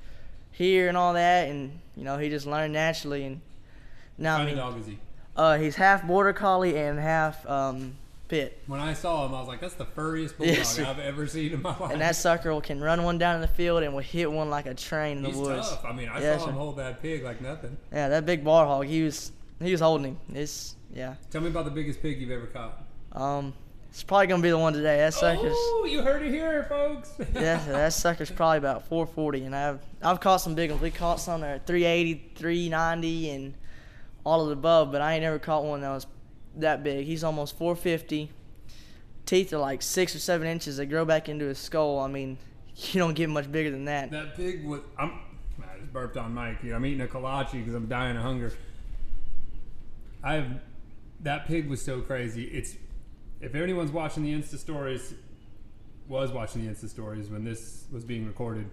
S7: here and all that, and you know he just learned naturally. And now
S1: what
S7: I
S1: kind
S7: mean,
S1: of dog is he?
S7: uh, he's half border collie and half um, pit.
S1: When I saw him, I was like, "That's the furriest (laughs) bulldog
S7: Yes.
S1: I've ever seen in my life."
S7: And that sucker can run one down in the field and will hit one like a train in the
S1: He's
S7: woods.
S1: tough. I mean, I
S7: Yeah,
S1: saw
S7: sir.
S1: him hold that pig like nothing.
S7: Yeah, that big bar hog, he was he was holding him. It's yeah.
S1: Tell me about the biggest pig you've ever caught.
S7: Um, it's probably gonna be the one today. That sucker's
S1: Oh, you heard it here, folks. (laughs)
S7: yeah, that sucker's probably about 440, and I've I've caught some big ones. We caught some that are 380, 390, and all of the above, but I ain't never caught one that was that big. He's almost 450. Teeth are like six or seven inches. They grow back into his skull. I mean, (laughs) you don't get much bigger than that.
S1: That pig was. I'm. I just burped on mic here. I'm eating a kolache because I'm dying of hunger. I've. That pig was so crazy. It's. If anyone's watching the Insta stories, was watching the Insta stories when this was being recorded,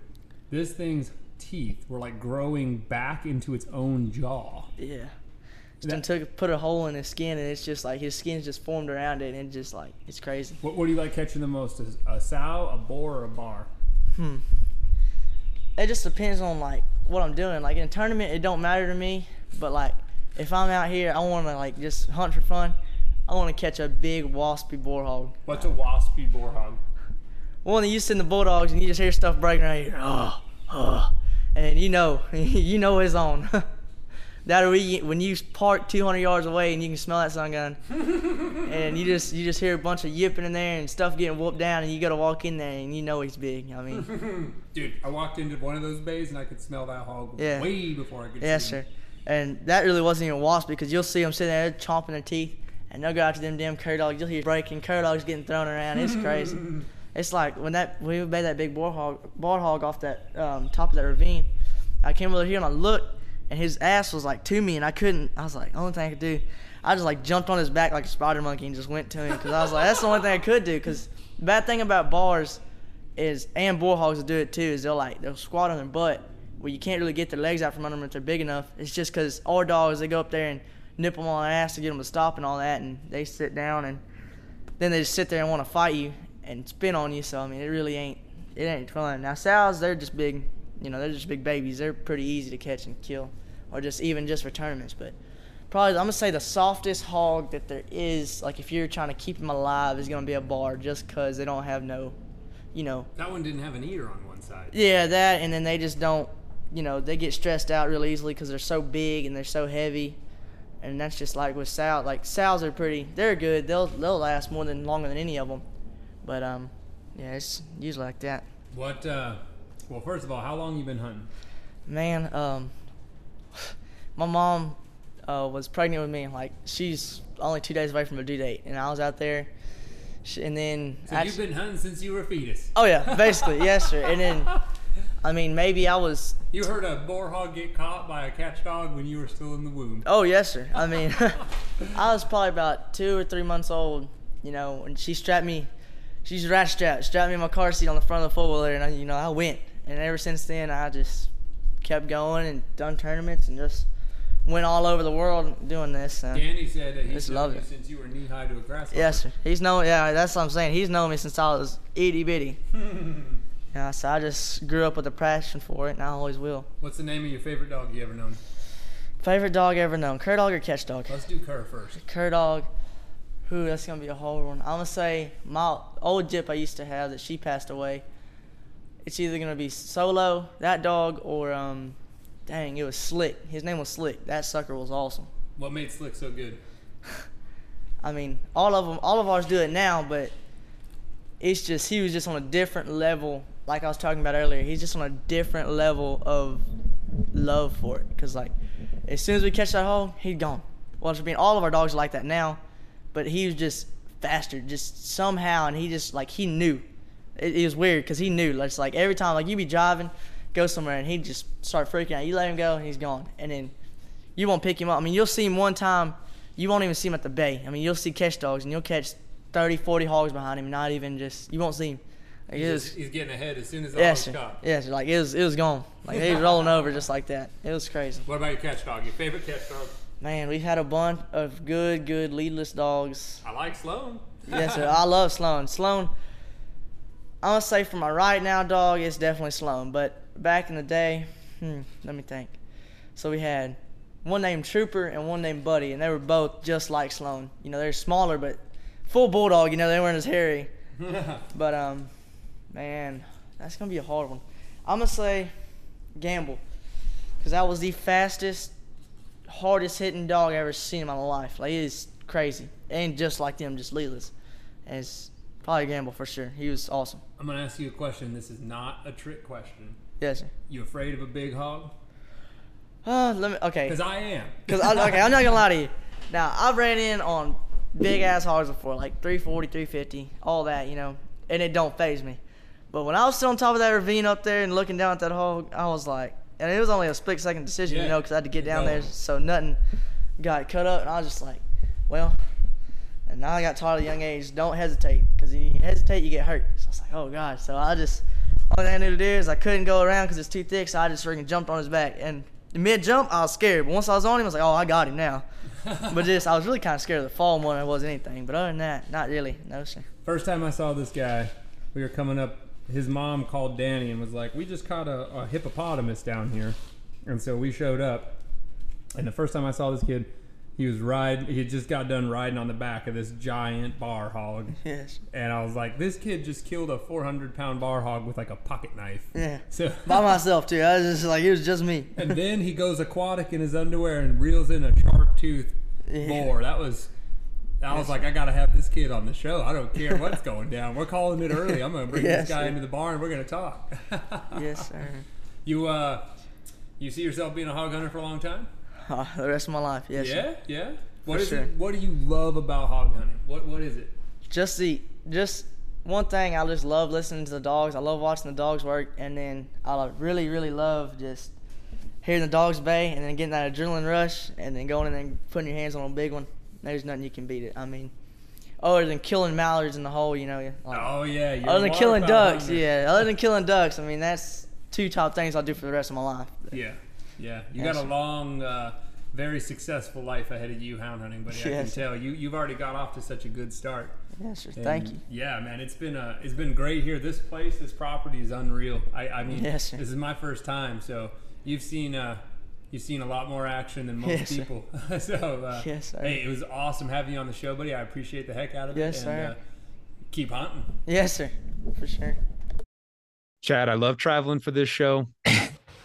S1: this thing's teeth were like growing back into its own jaw.
S7: Yeah. Then took put a hole in his skin, and it's just like his skin's just formed around it, and it's just like it's crazy.
S8: What, what do you like catching the most? A, a sow, a boar, or a bar? Hmm.
S7: It just depends on like what I'm doing. Like in a tournament, it don't matter to me, but like if I'm out here, I want to like just hunt for fun. I want to catch a big waspy boar hog.
S8: What's a waspy boar hog?
S7: One that you in the bulldogs and you just hear stuff breaking right here. Oh, oh. And you know, (laughs) you know it's on. (laughs) that or we, when you park 200 yards away and you can smell that sun gun, (laughs) and you just you just hear a bunch of yipping in there and stuff getting whooped down, and you got to walk in there and you know he's big. I mean, (laughs)
S8: Dude, I walked into one of those bays and I could smell that hog
S7: Yeah.
S8: way before I could
S7: yes,
S8: see him.
S7: Yes, sir. And that really wasn't even wasp because you'll see them sitting there chomping their teeth, and they'll go after them damn cur dogs. You'll hear breaking cur dogs getting thrown around. It's crazy. (laughs) it's like when that we made that big boar hog, boar hog off that um, top of that ravine. I came over here and I looked, and his ass was like to me, and I couldn't. I was like, only thing I could do, I just like jumped on his back like a spider monkey and just went to him because I was like, that's the only thing I could do. Because the bad thing about bars is, and bullhogs will do it too, is they'll like they'll squat on their butt where you can't really get their legs out from under them if they're big enough. It's just because our dogs they go up there and nip them on the ass to get them to stop and all that, and they sit down and then they just sit there and want to fight you and spin on you. So I mean, it really ain't it ain't fun. Now sows, they're just big, you know, they're just big babies. They're pretty easy to catch and kill, or just even just for tournaments. But probably I'm gonna say the softest hog that there is, like if you're trying to keep them alive, is gonna be a bar, just 'cause they don't have no, you know,
S8: That one didn't have an ear on one side.
S7: yeah, that, and then they just don't, you know, they get stressed out real easily because they're so big and they're so heavy, and that's just like with sow. Like sows are pretty, they're good. They'll they'll last more than longer than any of them, but um, yeah, it's usually like that.
S8: What, uh, well, first of all, how long you been hunting?
S7: Man, um, my mom uh, was pregnant with me. Like she's only two days away from a due date, and I was out there, and then
S8: So
S7: actu-
S8: you've been hunting since you were a fetus.
S7: oh yeah, basically yes sir, and then. I mean, maybe I was
S8: You heard a boar hog get caught by a catch dog when you were still in the womb.
S7: Oh yes, sir. I mean, (laughs) I was probably about two or three months old, you know, and she strapped me. She's rat strapped, strapped me in my car seat on the front of the four wheeler, and I, you know, I went. And ever since then, I just kept going and done tournaments and just went all over the world doing this. So.
S8: Danny said that he's known you
S7: it.
S8: since you were knee high to a grasshopper.
S7: Yes, sir. He's known. Yeah, that's what I'm saying. He's known me since I was itty bitty. (laughs) yeah, so I just grew up with a passion for it, and I always will.
S8: What's the name of your favorite dog you ever known?
S7: Favorite dog ever known? Cur dog or catch dog?
S8: Let's do cur first.
S7: Cur dog. Who that's gonna be a hard one. I'm gonna say my old Jip I used to have that she passed away. It's either gonna be Solo, that dog, or um, dang, it was Slick. His name was Slick. That sucker was awesome.
S8: What made Slick so good? (laughs)
S7: I mean, all of them, all of ours do it now, but it's just he was just on a different level. Like I was talking about earlier, he's just on a different level of love for it. Cause like, as soon as we catch that hole, he'd gone. Well, I mean, all of our dogs are like that now, but he was just faster, just somehow, and he just like he knew. It, it was weird because he knew. Like, It's like every time, like you be driving, go somewhere, and he'd just start freaking out. You let him go, and he's gone. And then you won't pick him up. I mean, you'll see him one time, you won't even see him at the bay. I mean, you'll see catch dogs, and you'll catch 30, 40 hogs behind him, not even just, you won't see him. Like,
S8: He's,
S7: was,
S8: just- he's getting ahead as soon as the
S7: yes,
S8: hog's caught.
S7: Yes, like it was, it was gone. Like he was rolling over just like that. It was crazy.
S8: What about your catch dog? Your favorite catch dog?
S7: Man, we've had a bunch of good, good leadless dogs.
S8: I like Sloan.
S7: Yes, sir. I love Sloan. Sloan, I'm gonna say for my right now dog, it's definitely Sloan. But back in the day, hmm, let me think. So we had one named Trooper and one named Buddy, and they were both just like Sloan. You know, they're smaller, but full bulldog. You know, they weren't as hairy. (laughs) But um, man, that's gonna be a hard one. I'm gonna say Gamble, because that was the fastest, hardest hitting dog I ever seen in my life. Like it is crazy, and just like them, just leadless. And it's probably Gamble for sure. He was awesome.
S8: I'm gonna ask you a question. This is not a trick question.
S7: Yes, sir.
S8: You afraid of a big hog?
S7: Uh, let me. Okay.
S8: Because I am.
S7: Because okay, I'm not gonna lie to you. Now I've ran in on big ass hogs before, like 340, 350, all that, you know, and it don't phase me. But when I was still on top of that ravine up there and looking down at that hog, I was like, and it was only a split second decision, you know, because I had to get down there, so nothing got cut up, and I was just like, well. And now I got taught at a young age, don't hesitate, because if you hesitate, you get hurt. So I was like, oh gosh. So I just, all I knew to do is I couldn't go around because it's too thick, so I just freaking jumped on his back, and mid jump, I was scared. But once I was on him, I was like, oh, I got him now. (laughs) but just, I was really kind of scared of the fall more than I was anything. But other than that, not really. No, sir.
S1: First time I saw this guy, we were coming up. His mom called Danny and was like, "We just caught a, a hippopotamus down here," and so we showed up. And the first time I saw this kid, he was riding. He had just got done riding on the back of this giant bar hog, (laughs)
S7: Yes.
S1: and I was like, "This kid just killed a 400 pound bar hog with like a pocket knife."
S7: Yeah.
S1: So (laughs)
S7: By myself, too. I was just like, it was just me.
S1: and then he goes aquatic in his underwear and reels in a sharp tooth
S7: Yeah.
S1: boar. That was. I was like, I gotta have this kid on the show. I don't care what's going down. We're calling it early. I'm gonna bring
S7: Yes,
S1: this guy
S7: sir.
S1: into the barn. We're gonna talk. (laughs)
S7: Yes, sir.
S1: You uh, you see yourself being a hog hunter for a long time?
S7: Uh, (laughs) the rest of my life, yes, sir.
S1: yeah, yeah. What
S7: For
S1: is
S7: sure.
S1: it? What do you love about hog hunting? What What is it?
S7: just the just one thing I just love listening to the dogs. I love watching the dogs work, and then I really really love just hearing the dogs bay, and then getting that adrenaline rush, and then going in and putting your hands on a big one. There's nothing you can beat it. I mean, other than killing mallards in the hole, you know. Like,
S1: Oh yeah, you're
S7: other than killing ducks,
S1: hunter.
S7: yeah. Other than killing ducks, I mean that's two top things I'll do for the rest of my life.
S1: Yeah, yeah. You
S7: Yes,
S1: got a long, uh, very successful life ahead of you hound hunting, but yeah, I can tell you you've already got off to such a good start.
S7: Yes, sir.
S1: And,
S7: Thank you.
S1: Yeah, man, it's been uh, it's been great here. This place, this property is unreal. I, I mean,
S7: Yes,
S1: this is my first time, so you've seen uh, you've seen a lot more action than most
S7: Yes, sir.
S1: people. (laughs) so uh,
S7: Yes, sir.
S1: hey, it was awesome having you on the show, buddy. I appreciate the heck out of
S7: Yes,
S1: it.
S7: sir.
S1: And, uh, keep hunting.
S7: Yes, sir. For sure.
S9: Chad, I love traveling for this show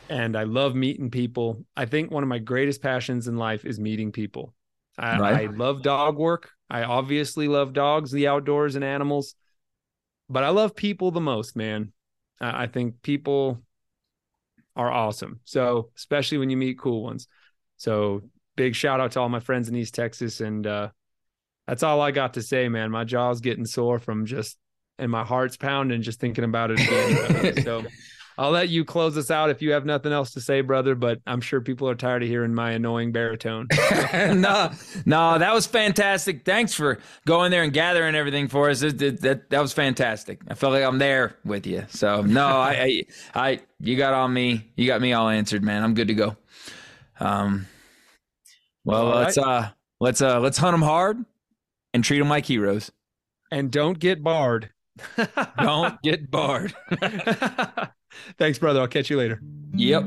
S9: and I love meeting people. I think one of my greatest passions in life is meeting people. I,
S2: Right.
S9: I love dog work. I obviously love dogs, the outdoors, and animals, but I love people the most, man. I I think people are awesome. So, especially when you meet cool ones. So, big shout out to all my friends in East Texas. And uh, that's all I got to say, man. My jaw's getting sore from just, and my heart's pounding just thinking about it again. (laughs) so, I'll let you close us out if you have nothing else to say, brother. But I'm sure people are tired of hearing my annoying baritone. (laughs)
S2: no, no, that was fantastic. Thanks for going there and gathering everything for us. That, that, that, that was fantastic. I felt like I'm there with you. So no, (laughs) I, I, I, you got on me. You got me all answered, man. I'm good to go. Um, well,
S9: All
S2: let's uh, let's uh, let's hunt them hard and treat them like heroes.
S9: and don't get barred.
S2: Don't get barred. (laughs)
S9: Thanks, brother. I'll catch you later.
S2: Yep.